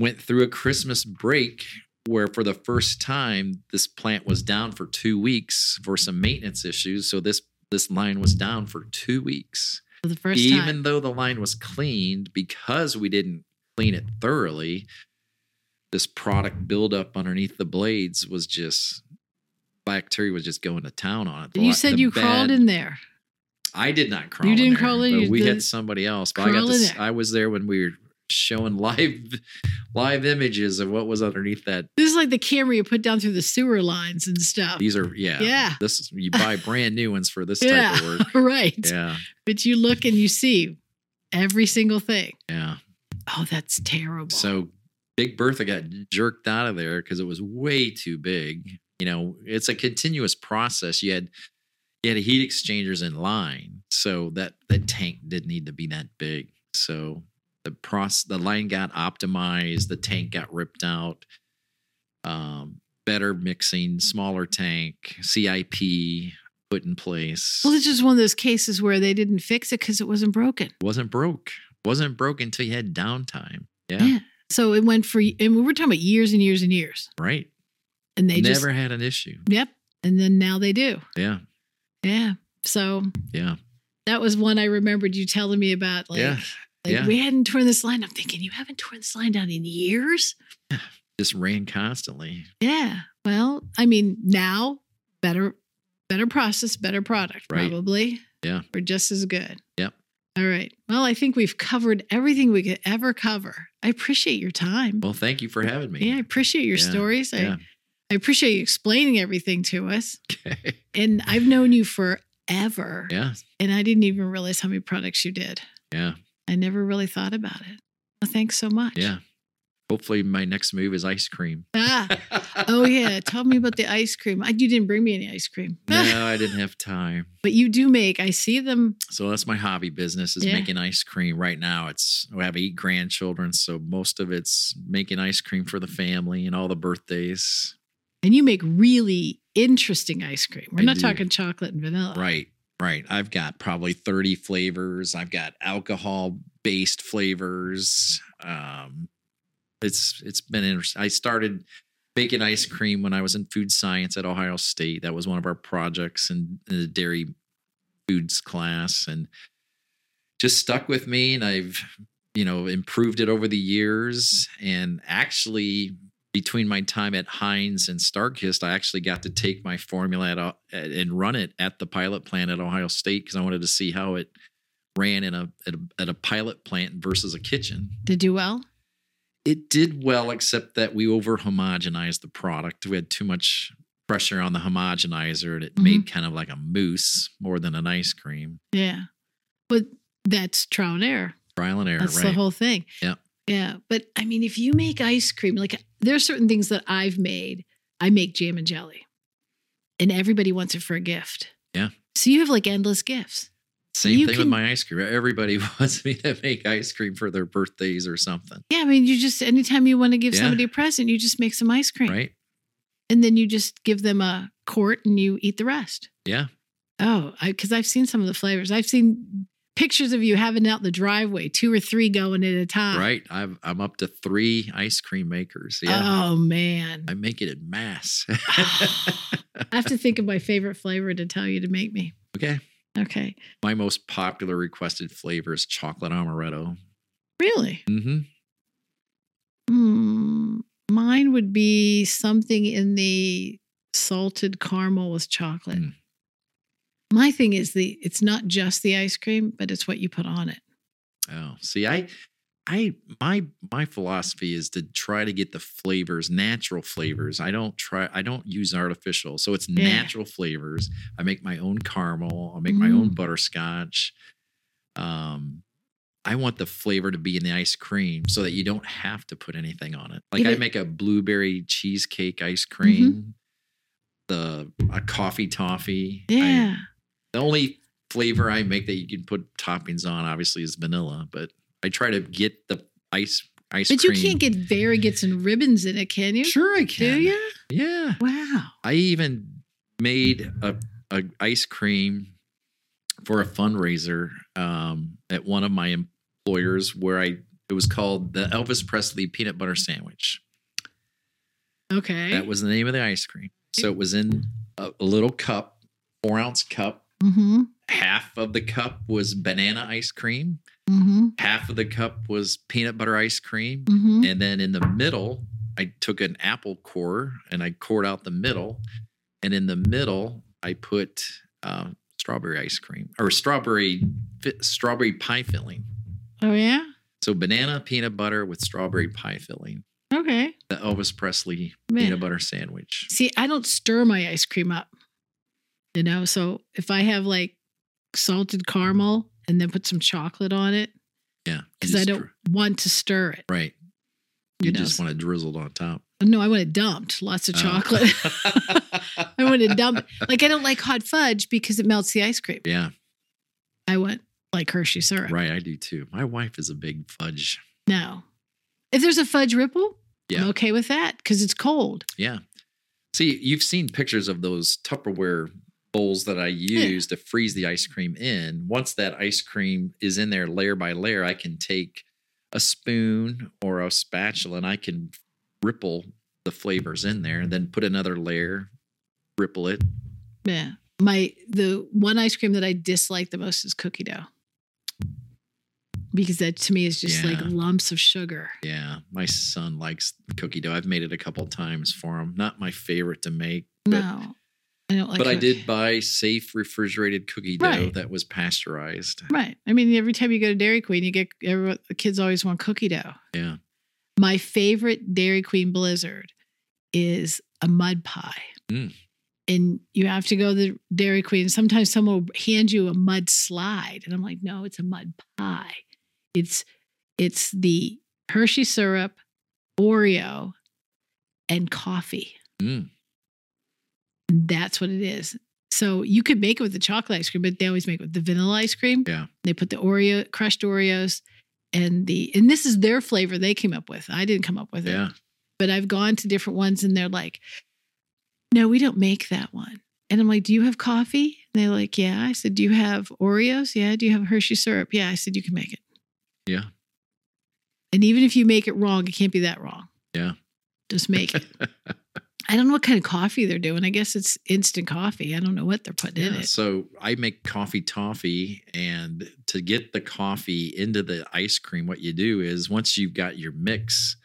Went through a Christmas break where, for the first time, this plant was down for two weeks for some maintenance issues. So this this line was down for two weeks. For the first Even time. though the line was cleaned, because we didn't clean it thoroughly, this product buildup underneath the blades was just bacteria was just going to town on it. The you said you crawled in there. I did not crawl. You didn't in there, crawl in, we had somebody else. But I got there. I was there when we were showing live live images of what was underneath that. This is like the camera you put down through the sewer lines and stuff. These are yeah. Yeah. This is you buy brand new ones for this yeah, type of work. right. Yeah. But you look and you see every single thing. Yeah. Oh, that's terrible. So Big Bertha got jerked out of there because it was way too big. You know, it's a continuous process. You had you had heat exchangers in line, so that that tank didn't need to be that big. So the process, the line got optimized. The tank got ripped out. Um, better mixing, smaller tank, CIP put in place. well, it's just one of those cases where they didn't fix it because it wasn't broken. wasn't broke. Wasn't broke until you had downtime. Yeah, Yeah. So it went for, and we were talking about years and years and years. right. And they Never just, had an issue. yep. And then now they do. Yeah, Yeah. So yeah. That was one I remembered you telling me about. Like, yeah. like yeah. we hadn't torn this line. I'm thinking, you haven't torn this line down in years? Just ran constantly. Yeah. Well, I mean, now better, better process, better product, Right. probably. Yeah. Or just as good. Yep. All right. Well, I think we've covered everything we could ever cover. I appreciate your time. Well, thank you for having me. yeah, I appreciate your Yeah, stories. yeah. I, I appreciate you explaining everything to us. Okay. And I've known you forever. Yeah. And I didn't even realize how many products you did. Yeah. I never really thought about it. Well, thanks so much. Yeah. Hopefully, my next move is ice cream. Ah, oh yeah. Tell me about the ice cream. I, you didn't bring me any ice cream, no, I didn't have time. but you do make. I see them. So that's my hobby business is Yeah. making ice cream. Right now, it's I have eight grandchildren, so most of it's making ice cream for the family and all the birthdays. And you make really interesting ice cream. We're I not do. talking chocolate and vanilla. Right, right. I've got probably thirty flavors. I've got alcohol based flavors. Um, it's it's been interesting. I started baking ice cream when I was in food science at Ohio State. That was one of our projects in, in the dairy foods class, and just stuck with me. And I've you know improved it over the years. And actually, between my time at Heinz and Starkist, I actually got to take my formula at, uh, and run it at the pilot plant at Ohio State because I wanted to see how it ran in a at, a at a pilot plant versus a kitchen. Did do well? It did well, except that we over homogenized the product. We had too much pressure on the homogenizer, and it Mhm. made kind of like a mousse more than an ice cream. Yeah. But that's trial and error. Trial and error, That's right? the whole thing. Yeah. Yeah. But I mean, if you make ice cream, like there are certain things that I've made. I make jam and jelly, and everybody wants it for a gift. Yeah. So you have like endless gifts. Same you thing can- with my ice cream. Everybody wants me to make ice cream for their birthdays or something, Yeah. I mean, you just, anytime you want to give Yeah. somebody a present, you just make some ice cream. right? And then you just give them a quart and you eat the rest. Yeah. Oh, because I've seen some of the flavors. I've seen pictures of you having out the driveway, two or three going at a time. Right. I've, I'm up to three ice cream makers. Yeah. Oh, man. I make it in mass. I have to think of my favorite flavor to tell you to make me. okay. Okay. My most popular requested flavor is chocolate amaretto. Really? Mm-hmm. Hmm. Mine would be something in the salted caramel with chocolate. Mm. My thing is the it's not just the ice cream, but it's what you put on it. Oh, see, I, I, my, my philosophy is to try to get the flavors, natural flavors. I don't try, I don't use artificial. So it's Yeah. natural flavors. I make my own caramel. I make my own Mm. butterscotch. Um, I want the flavor to be in the ice cream so that you don't have to put anything on it. Like I make a blueberry cheesecake ice Mm-hmm. cream, the a coffee toffee. I- Yeah. the only flavor I make that you can put toppings on, obviously, is vanilla. But I try to get the ice ice cream. but cream. you can't get variegates and ribbons in it, can you? Sure, I can. Do you? Yeah, Wow. I even made a, a ice cream for a fundraiser um, at one of my employers where I it was called the Elvis Presley peanut butter sandwich. Okay. That was the name of the ice cream. So it was in a, a little cup, four ounce cup. mm-hmm. Half of the cup was banana ice cream. Mm-hmm. half of the cup was peanut butter ice cream Mm-hmm. and then in the middle i took an apple core and i cored out the middle and in the middle i put uh, strawberry ice cream or strawberry strawberry pie filling Oh yeah. so banana peanut butter with strawberry pie filling Okay. the elvis presley Man. peanut butter sandwich See, I don't stir my ice cream up. You know, so if I have like salted caramel and then put some chocolate on it, yeah because I don't want to stir it. right You you just want it drizzled on top No, I want it dumped. Lots of Oh. chocolate. I want it dumped. Like I don't like hot fudge because it melts the ice cream. yeah I want like Hershey syrup. right i do too my wife is a big fudge No. If there's a fudge ripple, Yeah. I'm okay with that because it's cold. Yeah. See, you've seen pictures of those Tupperware bowls that I hmm. use to freeze the ice cream in. Once that ice cream is in there layer by layer, I can take a spoon or a spatula and I can ripple the flavors in there and then put another layer, ripple it. Yeah. My the one ice cream that I dislike the most is cookie dough. Because that to me is just like lumps of sugar. Yeah, my son likes cookie dough. I've made it a couple times for him. Not my favorite to make, no. I don't like but I did buy safe refrigerated cookie dough Right. that was pasteurized. Right. I mean, every time you go to Dairy Queen, you get everyone, the kids always want cookie dough. Yeah. My favorite Dairy Queen Blizzard is a mud pie. Mm. And you have to go to the Dairy Queen. Sometimes someone will hand you a mud slide. And I'm like, no, it's a mud pie. It's it's the Hershey syrup, Oreo, and coffee. Mm. And that's what it is. So you could make it with the chocolate ice cream, but they always make it with the vanilla ice cream. Yeah. They put the Oreo crushed Oreos and the and this is their flavor they came up with. I didn't come up with it. Yeah. But I've gone to different ones and they're like, "No, we don't make that one." And I'm like, "Do you have coffee?" And they're like, "Yeah." I said, "Do you have Oreos?" "Yeah." "Do you have Hershey syrup?" "Yeah." I said, "You can make it." Yeah. And even if you make it wrong, it can't be that wrong. Yeah. Just make it. I don't know what kind of coffee they're doing. I guess it's instant coffee. I don't know what they're putting in it. so I make coffee toffee, and to get the coffee into the ice cream, what you do is once you've got your mix,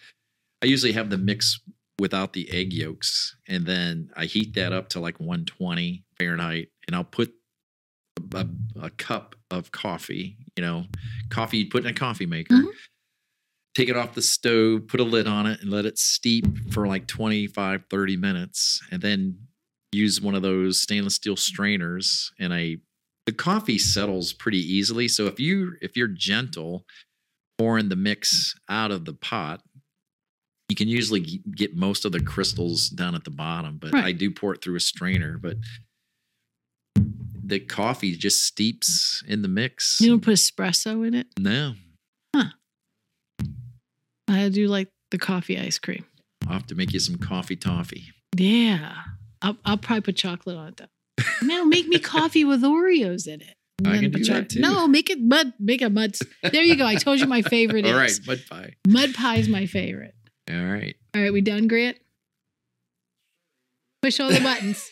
I usually have the mix without the egg yolks, and then I heat that up to like 120 Fahrenheit, and I'll put a, a cup of coffee, you know, coffee you'd put in a coffee maker. Mhm. Take it off the stove, put a lid on it, and let it steep for like 25, 30 minutes. And then use one of those stainless steel strainers and I the coffee settles pretty easily. So if you if you're gentle pouring the mix out of the pot, you can usually get most of the crystals down at the bottom. But Right. I do pour it through a strainer. But the coffee just steeps in the mix. You don't put espresso in it. no, I do like the coffee ice cream. I'll have to make you some coffee toffee. Yeah. I'll, I'll probably put chocolate on it though. No, make me coffee with Oreos in it. I can do that, too. No, make it mud. Make a mud. There you go. I told you my favorite All right, is mud pie. mud pie is my favorite. All right. All right, we done, Grant? Push all the buttons.